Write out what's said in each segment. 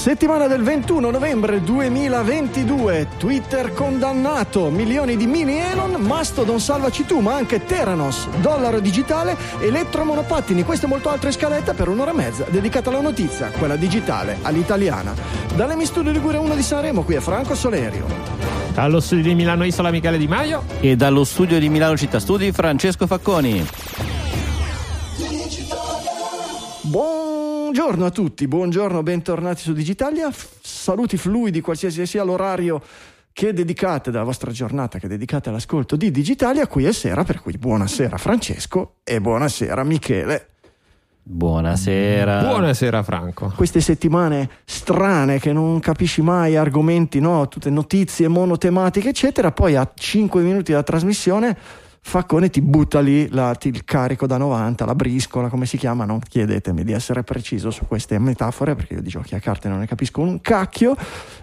Settimana del 21 novembre 2022, Twitter condannato, milioni di mini Elon, Mastodon salvaci tu, ma anche Teranos, dollaro digitale, elettromonopattini, queste e molto altre scalette per un'ora e mezza dedicata alla notizia, quella digitale, all'italiana. Dalle Mi Studio Ligure 1 di Sanremo, qui è Franco Solerio. Dallo studio di Milano Isola Michele Di Maio. E dallo studio di Milano Città Studi Francesco Facconi. Buongiorno a tutti, buongiorno, bentornati su Digitalia. Saluti fluidi, qualsiasi sia l'orario che dedicate della vostra giornata, che dedicate all'ascolto di Digitalia, qui è sera, per cui buonasera Francesco e buonasera Michele. Buonasera. Buonasera Franco. Queste settimane strane che non capisci mai, argomenti, no? tutte notizie monotematiche, eccetera, poi a 5 minuti dalla trasmissione Faccone ti butta lì la, ti, il carico da 90, la briscola, come si chiama? Non chiedetemi di essere preciso su queste metafore perché io di giochi a carte non ne capisco un cacchio.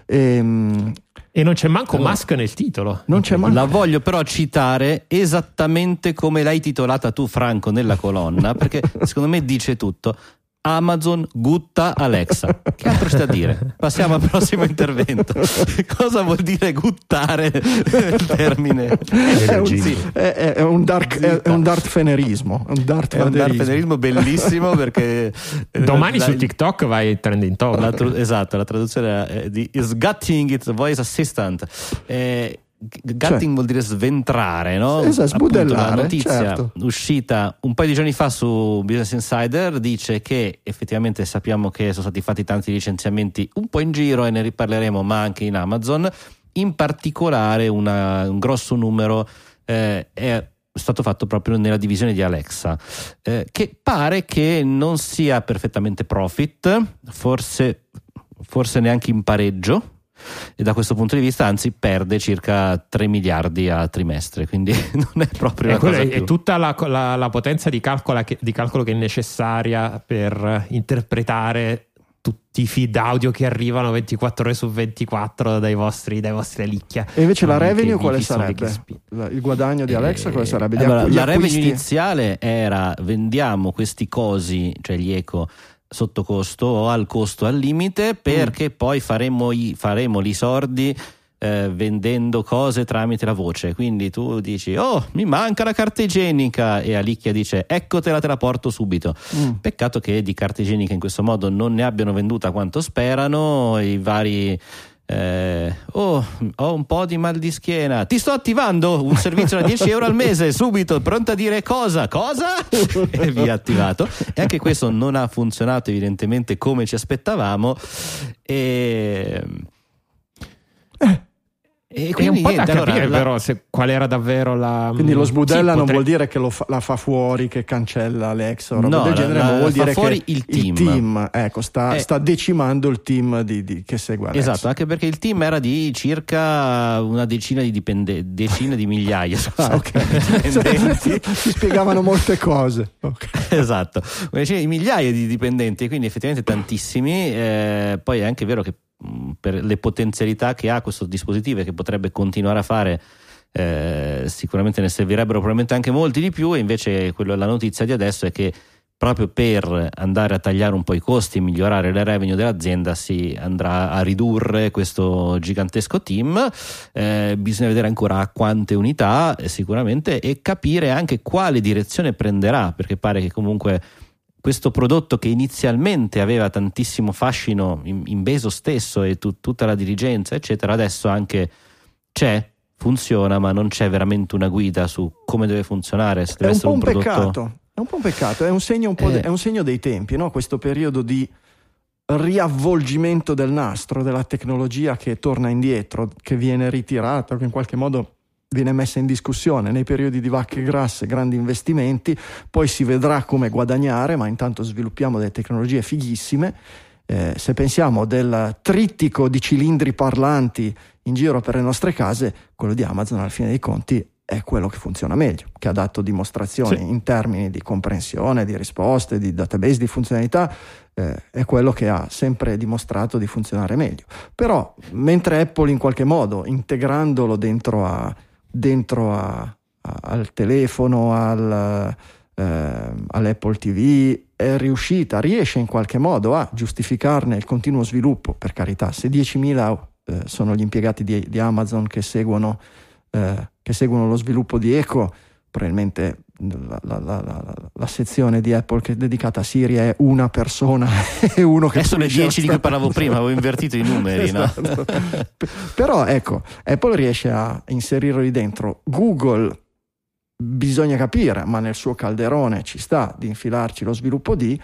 Ehm, E non c'è manco Musk nel titolo. non c'è manco La voglio però citare esattamente come l'hai titolata tu, Franco, nella colonna, perché secondo me dice tutto. Amazon gutta Alexa. Che altro c'è da dire? Passiamo al prossimo intervento. Cosa vuol dire guttare il termine? è un, Sì. è- è- un dark, è, è un dart fenerismo. È un dart È un vaderismo. darfederismo bellissimo perché eh, Domani la- su TikTok vai trending top. la esatto, la traduzione è di is gutting its voice assistant. Eh, gutting vuol dire sventrare, no? Esatto, sbudellare, La notizia certo. uscita un paio di giorni fa su Business Insider dice che effettivamente sappiamo che sono stati fatti tanti licenziamenti un po' in giro e ne riparleremo, ma anche in Amazon. In particolare una- un grosso numero eh, è stato fatto proprio nella divisione di Alexa, eh, che pare che non sia perfettamente profit, forse, forse neanche in pareggio. E da questo punto di vista, anzi, perde circa 3 miliardi a trimestre, quindi non è proprio E cosa è, più. è tutta la, la- la potenza di, che, di calcolo che è necessaria per interpretare tutti i feed audio che arrivano 24 ore su 24 dai vostri, dai vostri licchia. E invece la revenue quale sarebbe? Il guadagno di Alexa quale Eh, sarebbe? Gli allora, la revenue iniziale era vendiamo questi cosi, cioè gli eco sotto costo o al costo al limite perché poi faremo i, faremo li sordi eh, vendendo cose tramite la voce. Quindi tu dici oh mi manca la carta igienica. E Alicchia dice eccotela te la porto subito. Mm. peccato che di carta igienica in questo modo non ne abbiano venduta quanto sperano. I vari eh, oh, ho un po' di mal di schiena. Ti sto attivando un servizio da 10 euro al mese, subito, pronta a dire cosa? Cosa? e via attivato. E anche questo non ha funzionato evidentemente come ci aspettavamo. E. E È un po' da niente, allora, capire, la- però, se, qual era davvero la. Quindi lo sbudella Sì, non potre- vuol dire che lo fa- la fa fuori, che cancella Alexa o roba No, del genere, la- ma vuol fa dire fuori che il team. ecco, sta, Eh. sta decimando il team di, di- che segue Alexa. Esatto, anche perché il team era di circa una decina di dipendenti, decine di migliaia Ah, ok. dipendenti. si spiegavano molte cose. Ok. esatto, una decina di migliaia di dipendenti, quindi effettivamente tantissimi. Eh, poi è anche vero che per le potenzialità che ha questo dispositivo e che potrebbe continuare a fare, eh, sicuramente ne servirebbero probabilmente anche molti di più. E invece quello, la notizia di adesso è che proprio per andare a tagliare un po' i costi e migliorare le revenue dell'azienda si andrà a ridurre questo gigantesco team Eh, bisogna vedere ancora quante unità eh, sicuramente e capire anche quale direzione prenderà perché pare che comunque questo prodotto che inizialmente aveva tantissimo fascino in, in Beso stesso e tu- tutta la dirigenza eccetera adesso anche c'è funziona ma non c'è veramente una guida su come deve funzionare se È deve un essere po' un prodotto peccato. È un po' un peccato, è un segno, un po' de- Eh. è un segno dei tempi, no? questo periodo di riavvolgimento del nastro, della tecnologia che torna indietro, che viene ritirata, che in qualche modo viene messa in discussione nei periodi di vacche grasse, grandi investimenti, poi si vedrà come guadagnare, ma intanto sviluppiamo delle tecnologie fighissime. Eh, se pensiamo del trittico di cilindri parlanti in giro per le nostre case, quello di Amazon alla fine dei conti è quello che funziona meglio, che ha dato dimostrazioni Sì. in termini di comprensione, di risposte, di database, di funzionalità, eh, è quello che ha sempre dimostrato di funzionare meglio. Però, mentre Apple in qualche modo, integrandolo dentro, a- dentro a- a- al telefono, al, eh, all'Apple TV, è riuscita, riesce in qualche modo a giustificarne il continuo sviluppo, per carità, se 10.000 eh, sono gli impiegati di, di Amazon che seguono, eh, che seguono lo sviluppo di Echo, probabilmente la, la- la- la- sezione di Apple che è dedicata a Siri è una persona e uno che Adesso le pulisce la 10 di cui parlavo prima, avevo invertito i numeri, no? Esatto. P- Però ecco, Apple riesce a inserirlo lì dentro. Google bisogna capire, ma nel suo calderone ci sta di infilarci lo sviluppo di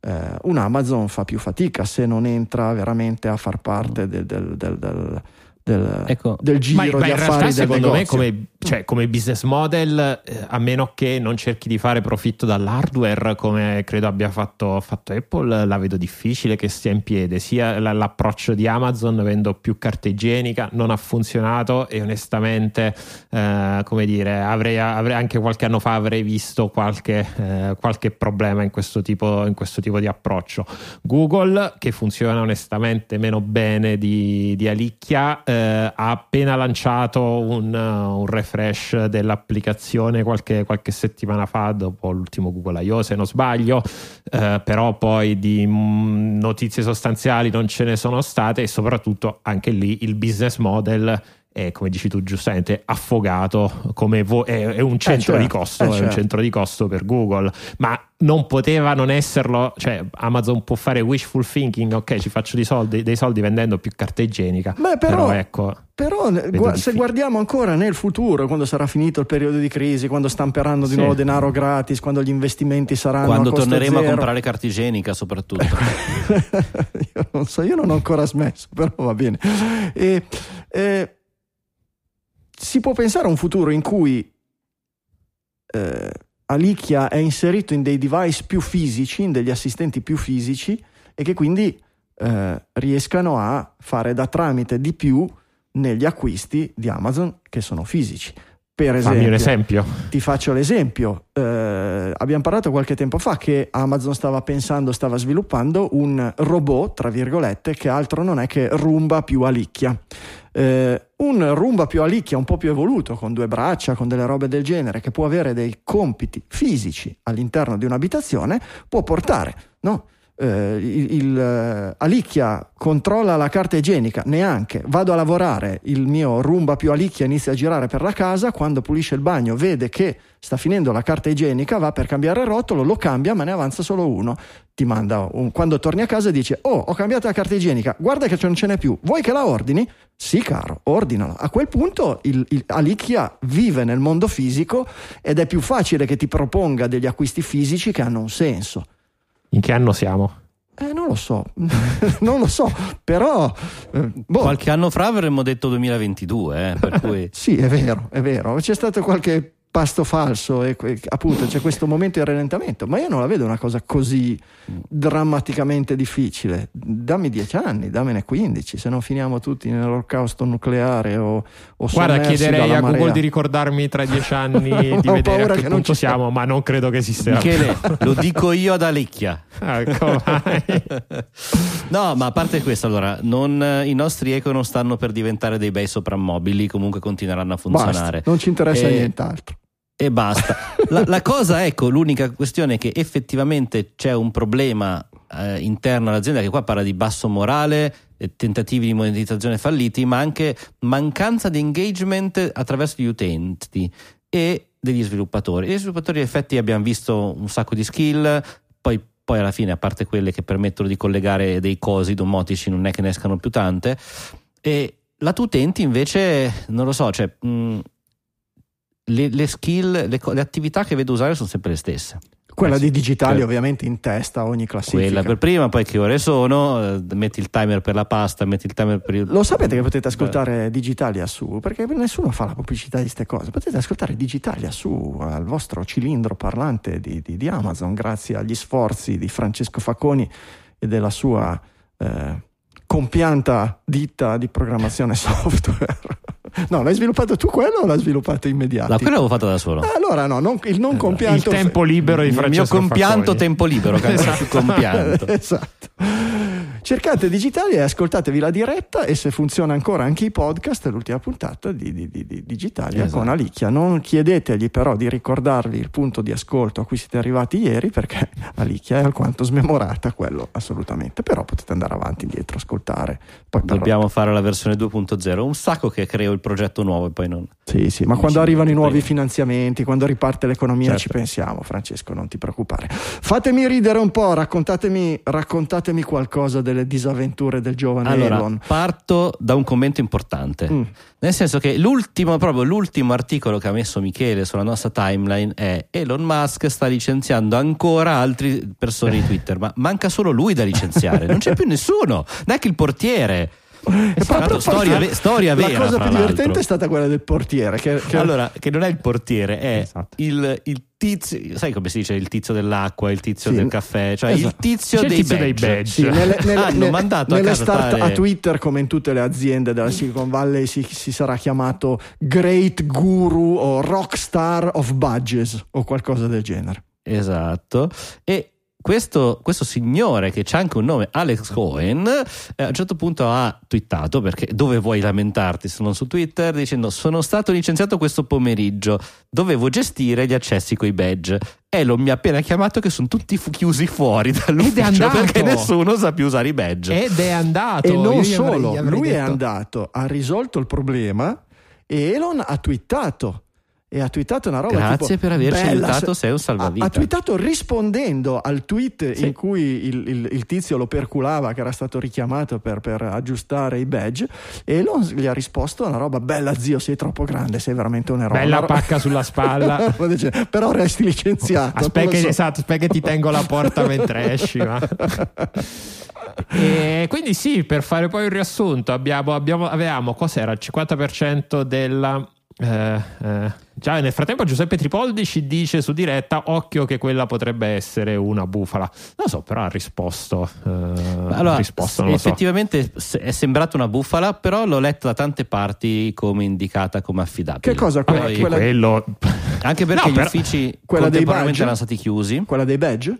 eh, un Amazon fa più fatica se non entra veramente a far parte del, del- del- del- del- Ecco. del Ma, giro ma di in realtà, secondo me, negozio. come, cioè, come business model, eh, a meno che non cerchi di fare profitto dall'hardware, come credo abbia fatto, fatto Apple, la vedo difficile che stia in piedi. Sia l'approccio di Amazon, vendo più carta igienica, non ha funzionato e onestamente, eh, come dire, avrei, avrei- anche qualche anno fa avrei visto qualche, eh, qualche problema in questo, tipo, in questo tipo di approccio. Google, che funziona onestamente meno bene di, di Alicchia, eh, ha appena lanciato un, uh, un refresh dell'applicazione qualche, qualche settimana fa, dopo l'ultimo Google I.O. se non sbaglio, eh, però poi di mm, notizie sostanziali non ce ne sono state e soprattutto anche lì il business model è, come dici tu giustamente, affogato come vo- è, è un centro certo, di costo, eh, è un certo. centro di costo per Google, ma non poteva non esserlo, cioè Amazon può fare wishful thinking, ok, ci faccio dei soldi, dei soldi vendendo più carta igienica, Beh, però- ecco, Però ne- Vedo gua- se guardiamo ancora nel futuro, quando sarà finito il periodo di crisi, quando stamperanno di Sì. nuovo denaro gratis, quando gli investimenti saranno Quando a costo torneremo a zero. comprare carta igienica, soprattutto. io non so, io non ho ancora smesso, però va bene. E, eh, si può pensare a un futuro in cui eh, Alicchia è inserito in dei device più fisici, in degli assistenti più fisici e che quindi eh, riescano a fare da tramite di più negli acquisti di Amazon che sono fisici. Per esempio, esempio. ti faccio l'esempio. Eh, abbiamo parlato qualche tempo fa che Amazon stava pensando, stava sviluppando un robot, tra virgolette, che altro non è che Roomba più Alicchia. Eh, un Roomba più Alicchia un po' più evoluto, con due braccia, con delle robe del genere, che può avere dei compiti fisici all'interno di un'abitazione, può portare, no? Eh, il, il, eh, Alicchia controlla la carta igienica, neanche vado a lavorare, il mio Roomba più Alicchia inizia a girare per la casa, quando pulisce il bagno vede che sta finendo la carta igienica, va per cambiare il rotolo, lo cambia ma ne avanza solo uno, ti manda un, quando torni a casa dice oh ho cambiato la carta igienica, guarda che non ce n'è più, vuoi che la ordini? Sì caro, ordinala. A quel punto il, il Alicchia vive nel mondo fisico ed è più facile che ti proponga degli acquisti fisici che hanno un senso. In che anno siamo? Eh, non lo so, non lo so, però... eh, boh. Qualche anno fa avremmo detto 2022, eh, per cui... Sì, è vero, è vero. C'è stato qualche pasto falso e appunto c'è questo momento di rallentamento, ma io non la vedo una cosa così drammaticamente difficile. Dammi dieci anni, dammene 15, se non finiamo tutti nell'olocausto nucleare o, o Guarda, chiederei a Google marea. di ricordarmi tra dieci anni di vedere che che non punto ci sia. siamo, ma non credo che esisterà. Michele, lo dico io ad Alicchia. Ecco. No, ma a parte questo, allora, non- i nostri eco non stanno per diventare dei bei soprammobili, comunque continueranno a funzionare. Basta, non ci interessa Eh, nient'altro. E basta. La, la cosa, ecco, l'unica questione è che effettivamente c'è un problema eh, interno all'azienda che qua parla di basso morale, eh, tentativi di monetizzazione falliti, ma anche mancanza di engagement attraverso gli utenti e degli sviluppatori. Gli sviluppatori, in effetti, abbiamo visto un sacco di skill, poi, poi alla fine, a parte quelle che permettono di collegare dei cosi domotici, non è che ne escano più tante. E lato utenti, invece, non lo so, cioè. mh, le, le skill, le, le attività che vedo usare sono sempre le stesse. Quella Eh di digitali ovviamente in testa a ogni classifica. Quella per prima, poi che ore sono, eh, metti il timer per la pasta, metti il timer per il... Lo sapete che potete ascoltare Digitalia su? Perché nessuno fa la pubblicità di queste cose. Potete ascoltare Digitalia su al vostro cilindro parlante di, di- di Amazon, grazie agli sforzi di Francesco Facconi e della sua eh, compianta ditta di programmazione software. No, l'hai sviluppato tu quello o l'hai sviluppato immediato? No, quello l'avevo fatto da solo. allora no, non- il non compianto Il tempo libero di Il mio Francesco compianto Facconi. tempo libero, che più compianto. esatto. Cercate digitali e ascoltatevi la diretta e se funziona ancora anche i podcast, l'ultima puntata di, di, di, di Digitalia Esatto. con Alicchia. Non chiedetegli però di ricordarvi il punto di ascolto a cui siete arrivati ieri perché Alicchia è alquanto smemorata, quello assolutamente. Però potete andare avanti, indietro, ascoltare. Poi però- Dobbiamo fare la versione 2.0. Un sacco che creo il progetto nuovo e poi non. Sì, sì, ma Non quando arrivano i nuovi prima. finanziamenti, quando riparte l'economia Certo. ci pensiamo, Francesco, non ti preoccupare. Fatemi ridere un po', raccontatemi, raccontatemi qualcosa delle disavventure del giovane Allora, Elon. parto da un commento importante. Mm. Nel senso che l'ultimo, proprio l'ultimo articolo che ha messo Michele sulla nostra timeline è Elon Musk sta licenziando ancora altre persone di Twitter, ma manca solo lui da licenziare, non c'è più nessuno, neanche il portiere. Tra proprio- l'altro, storia, ve- storia la vera. cosa fra più divertente l'altro. è stata quella del portiere. Che, che- Allora, che non è il portiere, è Esatto. il, il tizio, sai come si dice il tizio dell'acqua, il tizio Sì. del caffè, cioè il Esatto. tizio, C'è il dei, tizio dei badge. badge. sì, nelle, nelle- Hanno nelle- mandato a nelle casa start tale- a Twitter, come in tutte le aziende della Silicon Valley, si, si sarà chiamato Great Guru o Rockstar of Badges o qualcosa del genere. Esatto. E questo, questo signore che c'ha anche un nome, Alex Cohen, eh, a un certo punto ha twittato perché dove vuoi lamentarti se non su Twitter dicendo sono stato licenziato questo pomeriggio, dovevo gestire gli accessi coi badge. Elon mi ha appena chiamato che sono tutti fu- chiusi fuori dall'ufficio andato. perché nessuno sa più usare i badge. Ed è andato. E non Io avrei- solo, gli avrei lui è detto- andato, ha risolto il problema e Elon ha twittato. E ha twittato una roba Grazie tipo, per averci "Bella, aiutato, se-" sei un ha, salvavita. ha twittato rispondendo al tweet Sì. in cui il, il- il tizio lo perculava che era stato richiamato per, per aggiustare i badge e Elon gli ha risposto una roba bella zio sei troppo grande sei veramente un eroe Bella pacca sulla spalla. Però resti licenziato Aspetta non che, lo so. esatto, aspetta che ti tengo la porta mentre esci. ma- E quindi sì, per fare poi un riassunto, abbiamo, abbiamo- avevamo cos'era il 50% della... eh, eh, già nel frattempo Giuseppe Tripoldi ci dice su diretta occhio che quella potrebbe essere una bufala non lo so però ha risposto eh, ha Allora, risposto non lo so effettivamente se- è sembrata una bufala, però l'ho letta da tante parti come indicata come affidabile. che cosa quella, Vabbè, quella- quello Anche perché No, gli quella però- uffici dei contemporaneamente badge? erano stati chiusi. quella dei badge?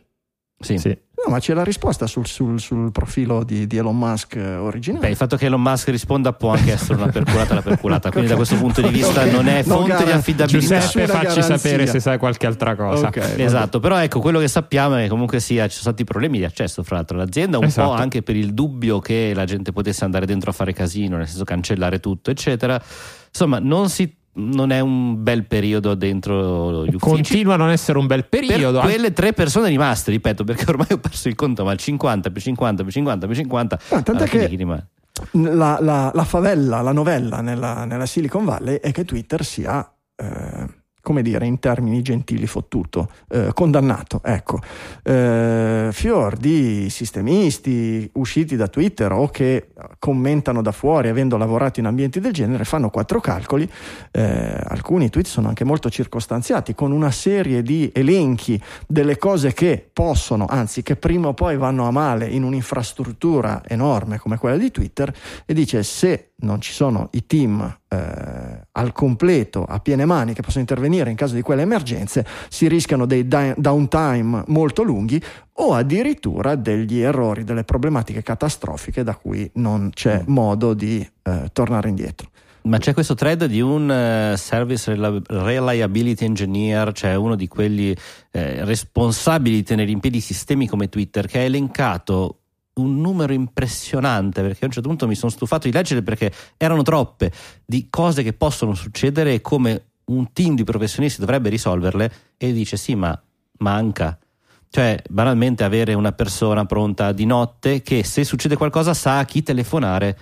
Sì. sì. no ma c'è la risposta sul, sul- sul profilo di, di Elon Musk eh, originale Beh, il fatto che Elon Musk risponda può anche essere una perculata la perculata, quindi da questo punto di vista Ok. non è No, fonte di gara- affidabilità. Giuseppe facci garanzia. sapere se sai qualche altra cosa Ok, vabbè. Esatto, però ecco quello che sappiamo è che comunque sia ci sono stati problemi di accesso fra l'altro all'azienda, un Esatto. po' anche per il dubbio che la gente potesse andare dentro a fare casino, nel senso cancellare tutto, eccetera. Insomma, non, si, non è un bel periodo dentro gli uffici. continua a non essere un bel per periodo quelle tre persone rimaste, ripeto, perché ormai ho perso il conto, ma il 50 più 50 più 50 più 50, Ah, tant'è che- rimane? la, la- la favella, la novella nella, nella Silicon Valley è che Twitter sia, eh, come dire, in termini gentili fottuto, eh, condannato. Ecco, Eh, fior di sistemisti usciti da Twitter o che commentano da fuori, avendo lavorato in ambienti del genere, fanno quattro calcoli. Eh, alcuni tweet sono anche molto circostanziati, con una serie di elenchi delle cose che possono, anzi che prima o poi vanno a male in un'infrastruttura enorme come quella di Twitter e dice se non ci sono i team eh, al completo, a piene mani, che possono intervenire in caso di quelle emergenze, si rischiano dei da- downtime molto lunghi o addirittura degli errori, delle problematiche catastrofiche da cui non c'è modo di eh, tornare indietro. Ma c'è questo thread di un eh, service reliability engineer, cioè uno di quelli eh, responsabili di tenere in piedi sistemi come Twitter, che ha elencato un numero impressionante perché a un certo punto mi sono stufato di leggere perché erano troppe di cose che possono succedere e come un team di professionisti dovrebbe risolverle e dice sì ma manca. Cioè banalmente avere una persona pronta di notte che se succede qualcosa sa a chi telefonare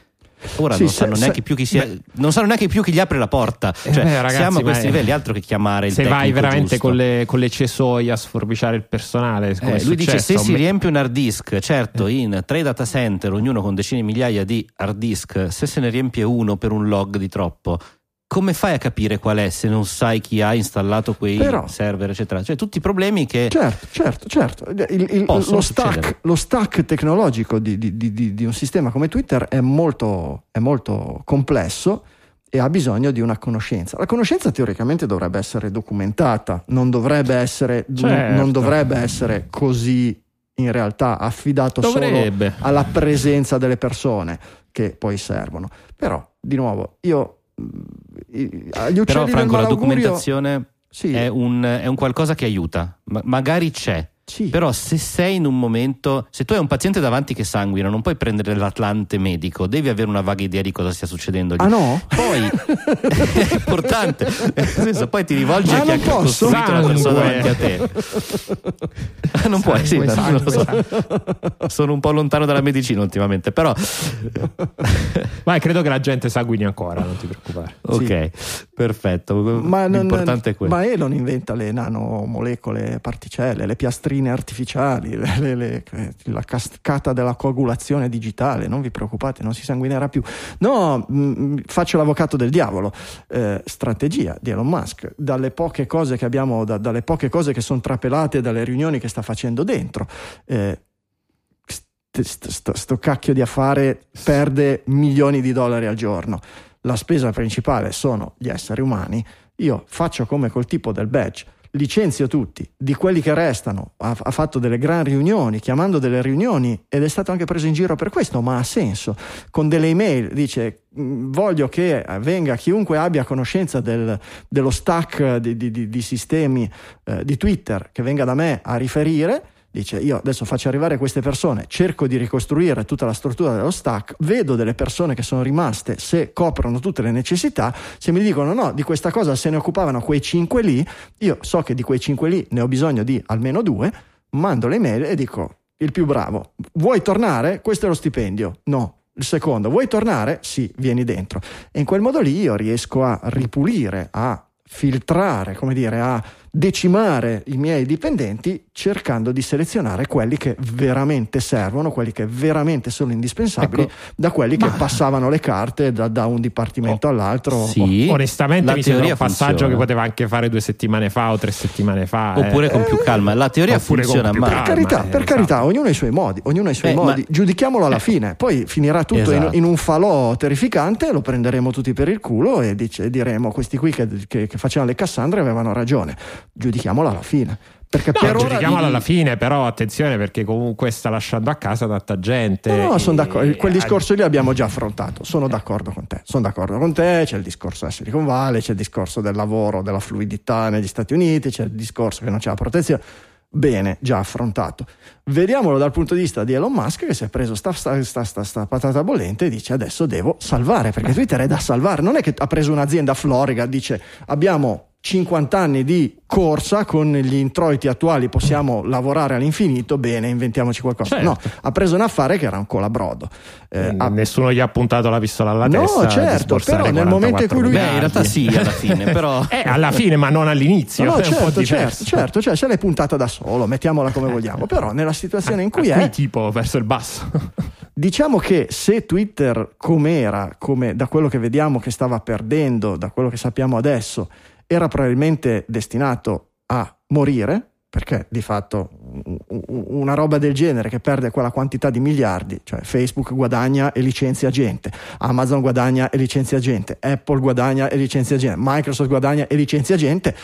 ora Sì, non se- sanno se- neanche più chi sia non sanno neanche più chi gli apre la porta. Eh, cioè beh, ragazzi, siamo a questi livelli altro che chiamare il se vai veramente con le, con le cesoie a sforbiciare il personale Eh, lui dice se successo, si me- riempie un hard disk, certo in tre data center, ognuno con decine di migliaia di hard disk, se se ne riempie uno per un log di troppo, come fai a capire qual è se non sai chi ha installato quei Però- server, eccetera? Cioè tutti i problemi che... Certo, certo, certo. Il- il- lo, stack, lo stack tecnologico di, di- di- di- un sistema come Twitter è molto, è molto complesso e ha bisogno di una conoscenza. La conoscenza teoricamente dovrebbe essere documentata, non dovrebbe essere, Certo. non, dovrebbe essere così in realtà affidato Dovrebbe. solo alla presenza delle persone che poi servono. Però, di nuovo, io agli uccelli Però Franco la documentazione sì, è, un, è un qualcosa che aiuta, Ma- magari c'è. Sì. Però se sei in un momento, se tu hai un paziente davanti che sanguina, non puoi prendere l'Atlante medico, devi avere una vaga idea di cosa stia succedendo. Ah no? Poi è importante, nel senso, poi ti rivolgi Ma a chi non ha posso? costruito la persona Sangue. davanti a te. Ah, non puoi, sì, Sangue, non lo so. sangue, sono un po' lontano dalla medicina ultimamente, però Ma credo che la gente sanguini ancora, non ti preoccupare. ok, perfetto. Ma non- è quello. Ma Elon inventa le nanomolecole, particelle, le piastrine artificiali, le- le- le- la cascata della coagulazione digitale. Non vi preoccupate, non si sanguinerà più. No, mh, faccio l'avvocato del diavolo. Eh, strategia di Elon Musk. Dalle poche cose che abbiamo, da- dalle poche cose che sono trapelate dalle riunioni che sta facendo dentro. Eh, st- st- sto cacchio di affare perde milioni di dollari al giorno. La spesa principale sono gli esseri umani. Io faccio come col tipo del badge, licenzio tutti, di quelli che restano, ha, ha fatto delle gran riunioni, chiamando delle riunioni ed è stato anche preso in giro per questo, ma ha senso. Con delle email dice "Mm, voglio che venga chiunque abbia conoscenza del- dello stack di, di- di- di sistemi eh, di Twitter, che venga da me a riferire. Dice io adesso faccio arrivare queste persone, cerco di ricostruire tutta la struttura dello stack, vedo delle persone che sono rimaste, se coprono tutte le necessità, se mi dicono no, di questa cosa se ne occupavano quei cinque lì, io so che di quei cinque lì ne ho bisogno di almeno due, mando le mail e dico il più bravo, vuoi tornare? Questo è lo stipendio. No. Il secondo, vuoi tornare? Sì, vieni dentro. E in quel modo lì io riesco a ripulire, a filtrare, come dire, a decimare i miei dipendenti cercando di selezionare quelli che veramente servono, quelli che veramente sono indispensabili, Ecco. da quelli che Ma- passavano le carte da, da un dipartimento all'altro. Sì, Onestamente la mi sembra un teoria passaggio funziona. che poteva anche fare due settimane fa o tre settimane fa. eh. Oppure con più calma. La teoria funziona, ma Per carità, eh, per esatto. carità, ognuno ha i suoi modi, ognuno ha i suoi Eh, modi. ma- Giudichiamolo alla fine, poi finirà tutto in- Esatto. in, un falò terrificante, lo prenderemo tutti per il culo e dice- diremo questi qui che, che- che facevano le Cassandre avevano ragione. Giudichiamolo alla fine. Perché No, per giudichiamolo di- alla fine, però attenzione perché comunque sta lasciando a casa tanta gente. No, no, sono E- d'accordo. Quel discorso lì abbiamo già affrontato. Sono d'accordo con te. Sono d'accordo con te. C'è il discorso della Silicon Valley, c'è il discorso del lavoro, della fluidità negli Stati Uniti, c'è il discorso che non c'è la protezione. Bene, già affrontato. Vediamolo dal punto di vista di Elon Musk che si è preso sta, sta, sta, sta- patata bollente e dice adesso devo salvare perché Twitter è da salvare. Non è che ha preso un'azienda floriga, dice abbiamo 50 anni di corsa con gli introiti attuali possiamo lavorare all'infinito, bene, inventiamoci qualcosa. Certo. No, ha preso un affare che era un colabrodo. Eh, ha- Nessuno gli ha puntato la pistola alla No, testa. di certo, però nel momento in cui lui- 44 Beh, in realtà sì, alla fine, però Eh, alla fine, ma non all'inizio. No, no, è un po' certo, diverso. certo, certo, cioè se l'è puntata da solo, mettiamola come vogliamo, però nella situazione in cui è, tipo verso il basso. diciamo che se Twitter com'era, come da quello che vediamo che stava perdendo, da quello che sappiamo adesso, era probabilmente destinato a morire, perché di fatto una roba del genere che perde quella quantità di miliardi, cioè Facebook guadagna e licenzia gente, Amazon guadagna e licenzia gente, Apple guadagna e licenzia gente, Microsoft guadagna e licenzia gente,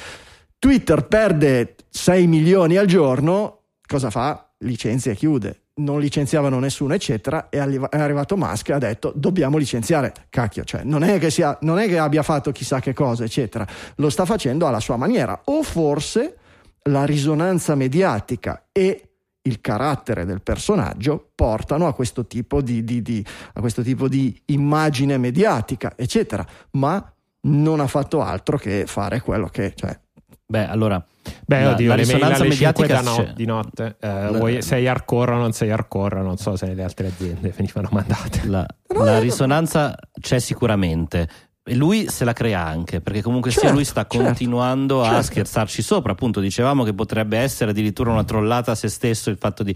Twitter perde 6 milioni al giorno, cosa fa? Licenzia e chiude. Non licenziavano nessuno, eccetera. È arrivato Musk e ha detto: dobbiamo licenziare. Cacchio, cioè, non è, che sia, non è che abbia fatto chissà che cosa, eccetera. Lo sta facendo alla sua maniera. O forse la risonanza mediatica e il carattere del personaggio portano a questo tipo di, di- di- a questo tipo di immagine mediatica, eccetera. Ma non ha fatto altro che fare quello che. Cioè, Beh, allora Beh, la- oddio, la le mail risonanza alle 5 mediatica da no- di notte. Eh, La- vuoi- sei hardcore o non sei hardcore? Non so se le altre aziende venivano mandate. la, la risonanza c'è sicuramente. E lui se la crea anche, perché comunque sia Certo, lui sta certo, continuando a certo. scherzarci sopra. Appunto, dicevamo che potrebbe essere addirittura una trollata a se stesso il fatto di.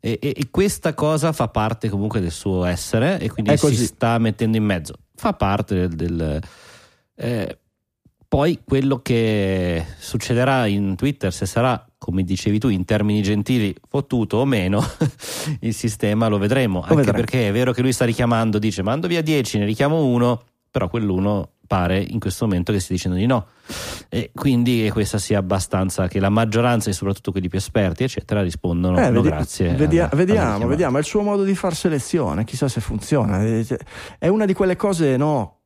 E, e- e questa cosa fa parte comunque del suo essere e quindi si sta mettendo in mezzo. Fa parte del. del- eh, poi quello che succederà in Twitter, se sarà, come dicevi tu, in termini gentili, fottuto o meno, il sistema lo vedremo. Anche vedremo. perché è vero che lui sta richiamando, dice mando via 10, ne richiamo uno, però quell'uno pare in questo momento che stia dicendo di no. E quindi che questa sia abbastanza che la maggioranza e soprattutto quelli più esperti, eccetera, rispondono Eh, no, vedi- grazie. vedia- alla- alla vediamo, richiamata. vediamo, è il suo modo di far selezione, chissà se funziona. È una di quelle cose, no.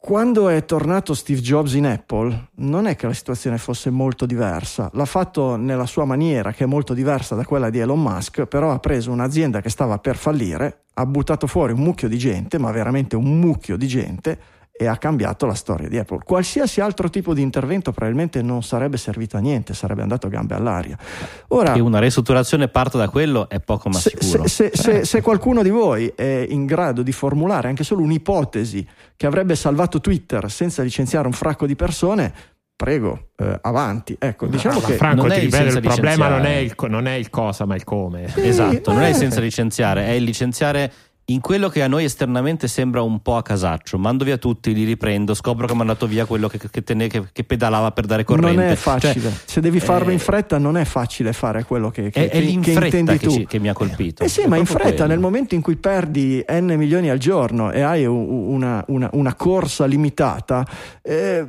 Quando è tornato Steve Jobs in Apple, non è che la situazione fosse molto diversa. L'ha fatto nella sua maniera, che è molto diversa da quella di Elon Musk, però ha preso un'azienda che stava per fallire, ha buttato fuori un mucchio di gente, ma veramente un mucchio di gente, e ha cambiato la storia di Apple. Qualsiasi altro tipo di intervento probabilmente non sarebbe servito a niente, sarebbe andato a gambe all'aria. Ora, Che una ristrutturazione parta da quello è poco ma se, sicuro. se- se- se- se qualcuno di voi è in grado di formulare anche solo un'ipotesi che avrebbe salvato Twitter senza licenziare un fracco di persone, prego, eh, avanti. Ecco, diciamo Ma che Franco, non ti è il ripeto, il problema non è il, non è il cosa, ma il come. Esatto, non è il eh. senza licenziare, è il licenziare in quello che a noi esternamente sembra un po' a casaccio. Mando via tutti, li riprendo, scopro che ho mandato via quello che, che, tenne- che- che pedalava per dare corrente. non è facile. Cioè, se devi farlo eh, in fretta, non è facile fare quello che, che, È, è intendi tu. ci- che mi ha colpito. Eh sì, È ma in fretta, quello. nel momento in cui perdi n milioni al giorno e hai una, una- una corsa limitata, eh,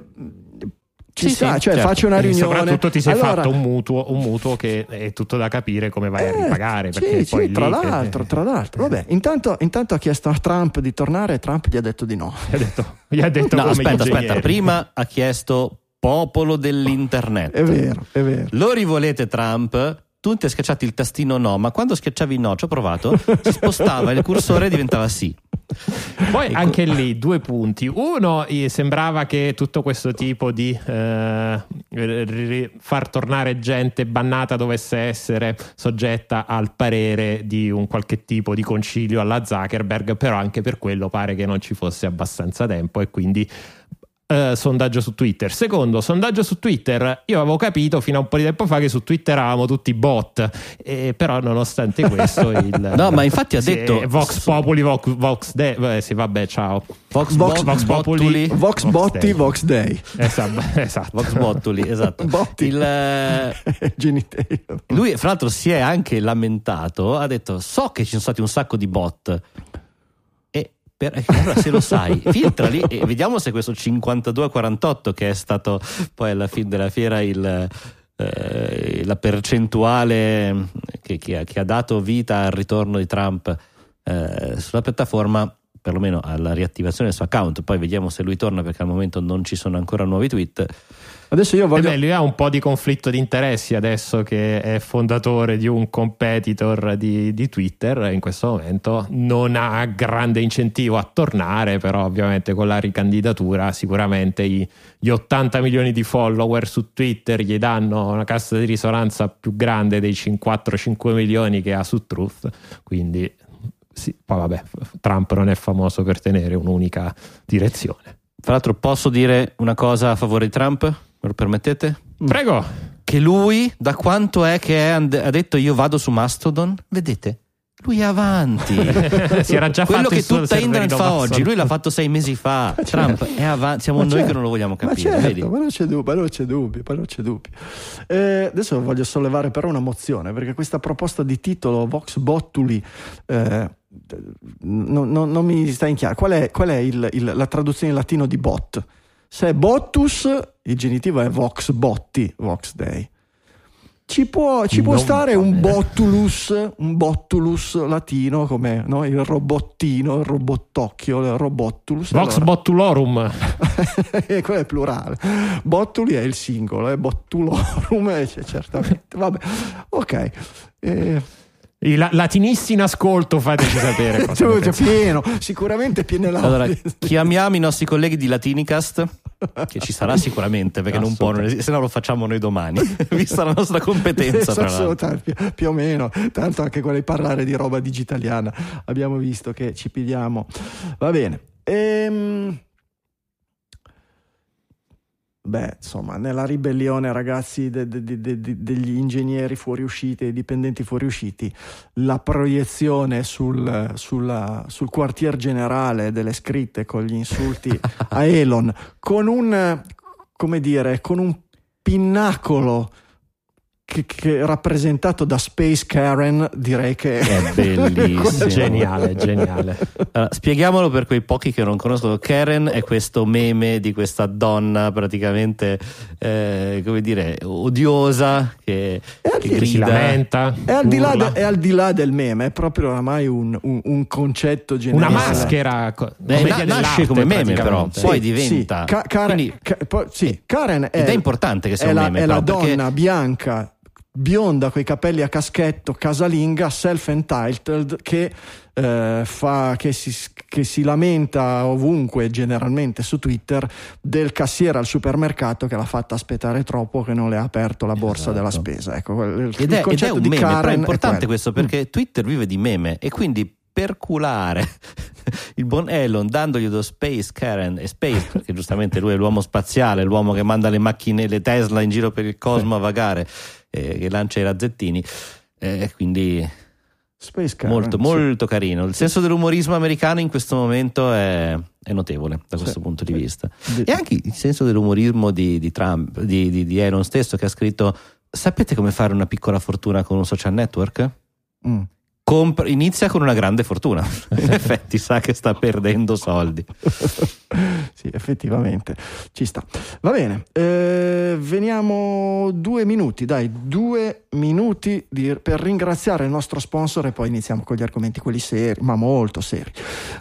ci Sì, sta, sì, cioè certo. faccio una E riunione. soprattutto ti sei allora- fatto un mutuo, un mutuo che è tutto da capire come vai a Eh, ripagare. sì, Perché sì, poi tra che- l'altro, tra l'altro. Vabbè, intanto, intanto ha chiesto a Trump di tornare e Trump gli ha detto di no. Gli ha detto, gli ha detto No, aspetta, aspetta. Prima ha chiesto popolo dell'internet. È vero, è vero. Lo rivolete Trump? Tu ti hai schiacciato il tastino no, ma quando schiacciavi no, ci ho provato, si spostava il cursore e diventava sì. Poi Ecco. anche lì due punti. Uno, sembrava che tutto questo tipo di eh, far tornare gente bannata dovesse essere soggetta al parere di un qualche tipo di concilio alla Zuckerberg, però anche per quello pare che non ci fosse abbastanza tempo e quindi eh, sondaggio su Twitter. Secondo, sondaggio su Twitter. Io avevo capito fino a un po' di tempo fa che su Twitter eravamo tutti bot, eh, però nonostante questo, il, No, ma infatti ha sì, detto- Vox Populi, Vox, Vox De- eh, sì, vabbè, ciao. Vox, Vox- Vox Bottuli. Vox Vox Botti, Day. Vox Day. Esatto, esatto. Vox Bottuli, esatto. Botti. Il, eh, Genitale. lui, fra l'altro, si è anche lamentato. Ha detto: So che ci sono stati un sacco di bot. Per- allora, se lo sai, filtra lì e vediamo se questo 52-48, che è stato poi alla fine della fiera il. eh, la percentuale che, che ha, che ha dato vita al ritorno di Trump eh, sulla piattaforma, perlomeno alla riattivazione del suo account. Poi vediamo se lui torna, perché al momento non ci sono ancora nuovi tweet. Adesso io voglio. beh, lui ha un po' di conflitto di interessi adesso che è fondatore di un competitor di, di Twitter in questo momento. Non ha grande incentivo a tornare, però ovviamente con la ricandidatura sicuramente i- gli 80 milioni di follower su Twitter gli danno una cassa di risonanza più grande dei 4-5 milioni che ha su Truth. Quindi sì, poi vabbè, Trump non è famoso per tenere un'unica direzione. Fra l'altro, posso dire una cosa a favore di Trump? Me lo permettete? Prego. Che lui, da quanto è che è and- ha detto io vado su Mastodon? Vedete? Lui è avanti. si era già Quello che tutta serverino fa oggi, lui l'ha fatto sei mesi fa. Trump è avanti, siamo Ma noi certo, che non lo vogliamo Ma capire. certo, vedi? ma non c'è dubbio, ma non c'è dubbio, ma non c'è dubbio. Eh, adesso voglio sollevare però una mozione, perché questa proposta di titolo Vox Bottuli eh, non, non- non mi sta in chiaro. Qual è, qual è il- il- la traduzione in latino di bot? Se è Bottus, il genitivo è Vox Botti, Vox Dei. Ci può, ci può stare un bottulus, un bottulus latino come no? il robottino, il robottocchio, il robottulus. Vox Allora- Bottulorum. e quello è plurale. Bottuli è il singolo, è bottulorum, eh, certamente. Vabbè, ok. Eh, I la- latinisti in ascolto, fateci sapere. cosa pensate. pieno, sicuramente pieno Allora, chiamiamo i nostri colleghi di Latinicast, che ci sarà sicuramente, perché non può, non esiste, se no lo facciamo noi domani, vista la nostra competenza. Tra l'altro. Assolutamente, più, più o meno, tanto anche quella di parlare di roba digitaliana abbiamo visto che ci pigliamo. Va bene. Ehm, Beh, insomma, nella ribellione, ragazzi, de- de- de- de- degli ingegneri fuoriusciti e dipendenti fuoriusciti, la proiezione sul, sulla- sul quartier generale delle scritte con gli insulti a Elon, con un, come dire, con un pinnacolo che, che rappresentato da Space Karen direi che è bellissimo. Geniale geniale. Allora, spieghiamolo per quei pochi che non conoscono. Karen è questo meme di questa donna praticamente eh, come dire odiosa che, che grida si lamenta è al, di là de, è al di là del meme è proprio oramai un, un, un concetto generale. una maschera eh, na- nasce come meme però sì, poi diventa sì, Ka- Karen, quindi, Ka- poi, sì, Karen è, ed è importante che sia è un la, meme è la donna perché... bianca bionda coi capelli a caschetto, casalinga, self-entitled, che, eh, fa, che, si, che si lamenta ovunque, generalmente su Twitter, del cassiere al supermercato che l'ha fatta aspettare troppo, che non le ha aperto la borsa Esatto. della spesa. Ecco, il, ed, il è, ed è un meme Karen però è importante quello. questo perché Twitter vive di meme e quindi perculare il buon Elon dandogli lo Space Karen e Space perché giustamente lui è l'uomo spaziale l'uomo che manda le macchine le Tesla in giro per il cosmo a vagare eh, che lancia i razzettini eh, quindi Space Karen, molto sì. molto carino il senso dell'umorismo americano in questo momento è, è notevole da questo Sì. punto di vista e anche il senso dell'umorismo di, di Trump di, di, di Elon stesso che ha scritto sapete come fare una piccola fortuna con un social network? Mm. Comp- inizia con una grande fortuna. In effetti sa che sta perdendo soldi. sì, effettivamente ci sta. Va bene, eh, veniamo due minuti, dai, due minuti di- per ringraziare il nostro sponsor e poi iniziamo con gli argomenti, quelli seri, ma molto seri.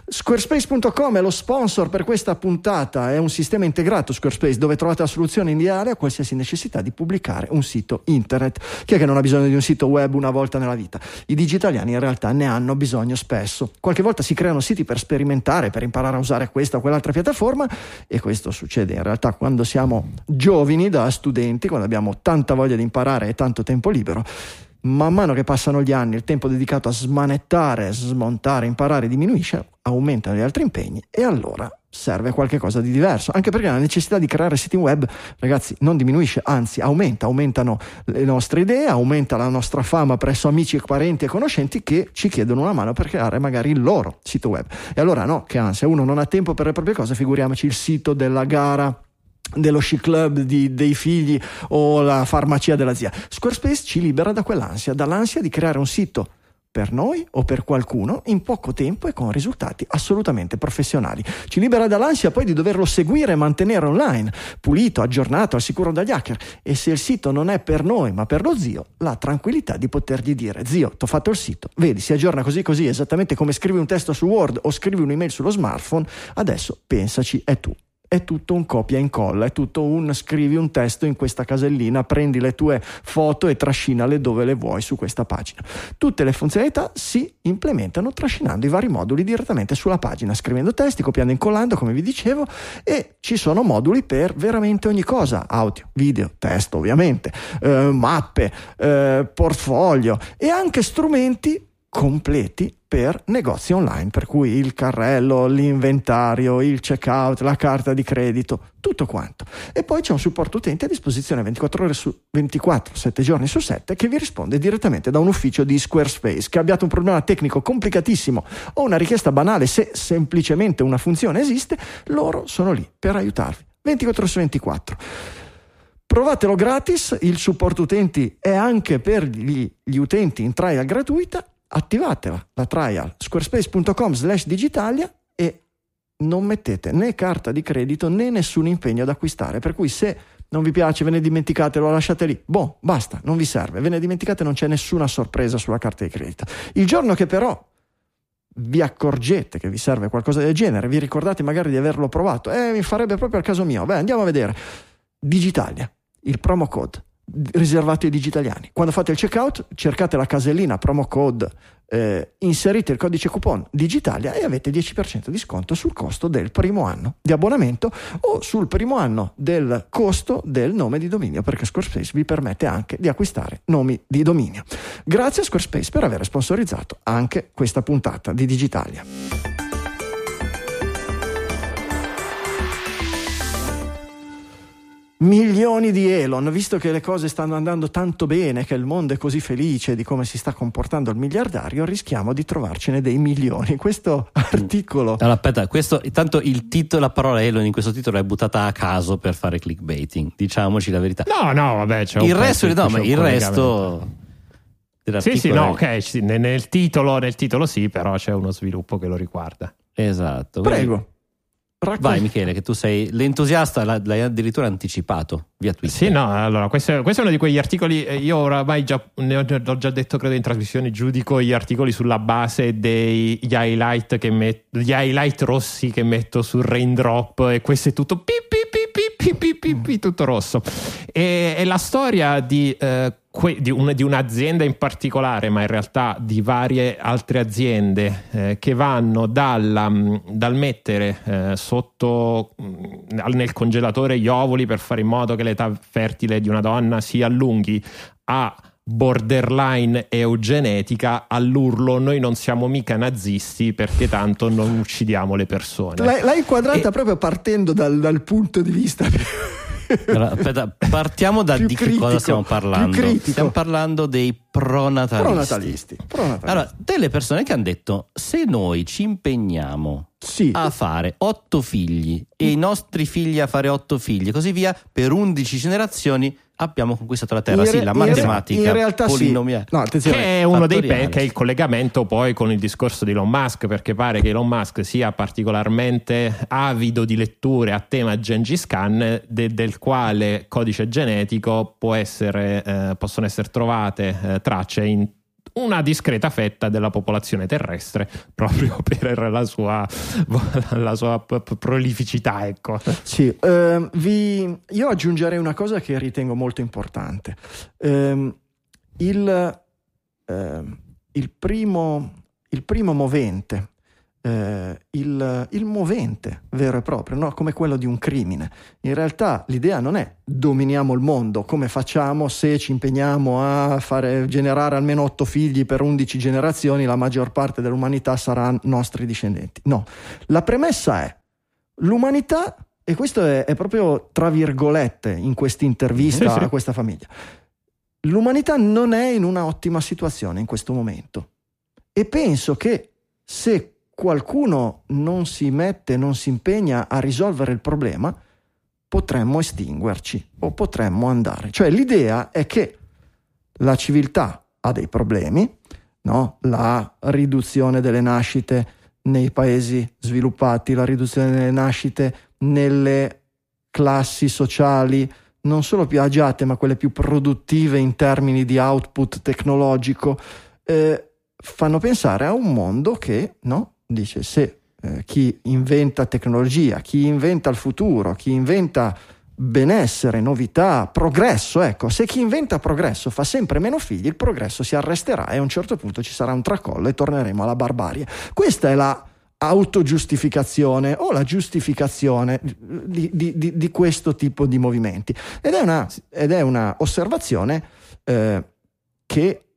Squarespace.com è lo sponsor per questa puntata, è un sistema integrato Squarespace dove trovate la soluzione ideale a qualsiasi necessità di pubblicare un sito internet. Chi è che non ha bisogno di un sito web una volta nella vita? I digitaliani in realtà ne hanno bisogno spesso. Qualche volta si creano siti per sperimentare, per imparare a usare questa o quell'altra piattaforma e questo succede in realtà quando siamo giovani da studenti, quando abbiamo tanta voglia di imparare e tanto tempo libero. Man mano che passano gli anni, il tempo dedicato a smanettare, smontare, imparare diminuisce, aumentano gli altri impegni e allora serve qualcosa di diverso. Anche perché la necessità di creare siti web, ragazzi, non diminuisce, anzi aumenta, aumentano le nostre idee, aumenta la nostra fama presso amici, parenti e conoscenti che ci chiedono una mano per creare magari il loro sito web. E allora no, che ansia, uno non ha tempo per le proprie cose, figuriamoci il sito della gara dello sci club di- dei figli o la farmacia della zia. Squarespace ci libera da quell'ansia, dall'ansia di creare un sito per noi o per qualcuno in poco tempo e con risultati assolutamente professionali. Ci libera dall'ansia poi di doverlo seguire e mantenere online, pulito, aggiornato, al sicuro dagli hacker. E se il sito non è per noi ma per lo zio, la tranquillità di potergli dire zio, ti ho fatto il sito, vedi, si aggiorna così così, esattamente come scrivi un testo su Word o scrivi un'email sullo smartphone, adesso pensaci, è tu è tutto un copia e incolla, è tutto un scrivi un testo in questa casellina, prendi le tue foto e trascinale dove le vuoi su questa pagina. Tutte le funzionalità si implementano trascinando i vari moduli direttamente sulla pagina, scrivendo testi, copiando e incollando, come vi dicevo, e ci sono moduli per veramente ogni cosa, audio, video, testo ovviamente, eh, mappe, eh, portfolio e anche strumenti completi per negozi online, per cui il carrello, l'inventario, il checkout, la carta di credito, tutto quanto. E poi c'è un supporto utente a disposizione 24 ore su 24, 7 giorni su 7, che vi risponde direttamente da un ufficio di Squarespace. Che abbiate un problema tecnico complicatissimo o una richiesta banale, se semplicemente una funzione esiste, loro sono lì per aiutarvi. 24 ore su 24. Provatelo gratis, il supporto utenti è anche per gli, gli utenti in trial gratuita, attivatela la trial squarespace.com slash digitalia e non mettete né carta di credito né nessun impegno ad acquistare, per cui se non vi piace, ve ne dimenticate, lo lasciate lì, boh, basta, non vi serve, ve ne dimenticate, non c'è nessuna sorpresa sulla carta di credito. Il giorno che però vi accorgete che vi serve qualcosa del genere, vi ricordate magari di averlo provato, eh, mi farebbe proprio al caso mio, beh, andiamo a vedere. Digitalia, il promo code riservato ai digitaliani. Quando fate il checkout, cercate la casellina promo code, eh, inserite il codice coupon Digitalia e avete 10% di sconto sul costo del primo anno di abbonamento o sul primo anno del costo del nome di dominio, perché Squarespace vi permette anche di acquistare nomi di dominio. Grazie a Squarespace per aver sponsorizzato anche questa puntata di Digitalia. Milioni di Elon, visto che le cose stanno andando tanto bene, che il mondo è così felice di come si sta comportando il miliardario, rischiamo di trovarcene dei milioni. Questo articolo. Allora, aspetta, questo, intanto il titolo, la parola Elon in questo titolo è buttata a caso per fare clickbaiting, diciamoci la verità. No, no, vabbè, c'è il un resto, no, ma il resto. Sì, sì, no, ok, nel, titolo, nel titolo sì, però c'è uno sviluppo che lo riguarda. Esatto. quindi- Prego. Raccon- Vai Michele, che tu sei l'entusiasta, l'hai addirittura anticipato via Twitter. Sì, no, allora questo è, questo è uno di quegli articoli, eh, io oramai già, ne ho, ne ho, già detto credo in trasmissione, giudico gli articoli sulla base degli highlight, che met, highlight rossi che metto sul raindrop e questo è tutto pip, pip, pip, pip, pip, tutto rosso. E, è la storia di... Eh, di, un- di un'azienda in particolare, ma in realtà di varie altre aziende eh, che vanno dalla- dal mettere eh, sotto al- nel congelatore gli ovuli per fare in modo che l'età fertile di una donna si allunghi a borderline eugenetica all'urlo noi non siamo mica nazisti perché tanto non uccidiamo le persone. L'hai, l'hai inquadrata E- proprio partendo dal, dal punto di vista più- Allora, aspetta, partiamo da Più di che critico, cosa stiamo parlando. Stiamo parlando dei pronatalisti. pronatalisti. pronatalisti. Allora, delle persone che hanno detto: se noi ci impegniamo sì, a fare otto figli e i nostri figli a fare otto figli e così via, per 11 generazioni abbiamo conquistato la Terra. in sì, re- la matematica in realtà sì. polinomiale. No, attenzione. che è uno dei pe- che è il collegamento poi con il discorso di Elon Musk perché pare che Elon Musk sia particolarmente avido di letture a tema Gengis Khan de- del quale codice genetico può essere, eh, possono essere trovate eh, tracce in una discreta fetta della popolazione terrestre proprio per la sua, la sua prolificità ecco Sì, ehm, vi- io aggiungerei una cosa che ritengo molto importante. Ehm, il, ehm, il primo, il primo movente, eh, il, il movente vero e proprio, no? come quello di un crimine. In realtà l'idea non è dominiamo il mondo, come facciamo se ci impegniamo a fare, generare almeno otto figli per 11 generazioni, la maggior parte dell'umanità saranno nostri discendenti. No, la premessa è l'umanità, e questo è, è proprio tra virgolette in questa intervista Sì, sì. a questa famiglia, l'umanità non è in una ottima situazione in questo momento. E penso che se qualcuno non si mette, non si impegna a risolvere il problema, potremmo estinguerci o potremmo andare. Cioè l'idea è che la civiltà ha dei problemi, no? la riduzione delle nascite nei paesi sviluppati, la riduzione delle nascite nelle classi sociali non solo più agiate ma quelle più produttive in termini di output tecnologico, eh, fanno pensare a un mondo che no? Dice se eh, chi inventa tecnologia, chi inventa il futuro, chi inventa benessere, novità, progresso, ecco, se chi inventa progresso fa sempre meno figli, il progresso si arresterà e a un certo punto ci sarà un tracollo e torneremo alla barbarie. Questa è la autogiustificazione o la giustificazione di, di- di- di questo tipo di movimenti. Ed è una, ed è una osservazione eh, che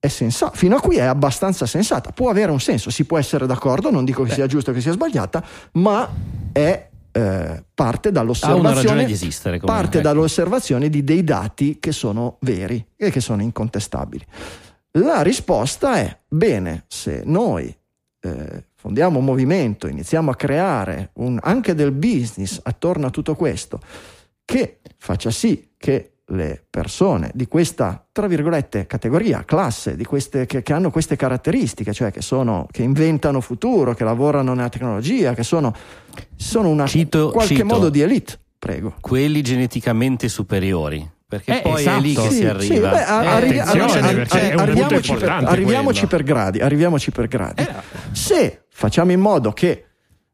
è sensata, fino a qui è abbastanza sensata, può avere un senso, si può essere d'accordo, non dico che sia giusta o che sia sbagliata, ma è eh, parte dall'osservazione di esistere. parte ecco. dall'osservazione di dei dati che sono veri e che sono incontestabili. La risposta è: bene, se noi eh, fondiamo un movimento, iniziamo a creare un- anche del business attorno a tutto questo, che faccia sì che le persone di questa, tra virgolette, categoria, classe, di queste, che, che hanno queste caratteristiche, cioè che, sono, che inventano futuro, che lavorano nella tecnologia, che sono, sono una Cito- qualche cito. modo di elite, prego. Quelli geneticamente superiori. Perché Eh, poi è lì esatto. che si Sì, arriva. sì, beh, Eh, arri- attenzione, arri- perché è un punto arriviamoci, per, importante arriviamoci per gradi, arriviamoci per gradi. Eh, Se facciamo in modo che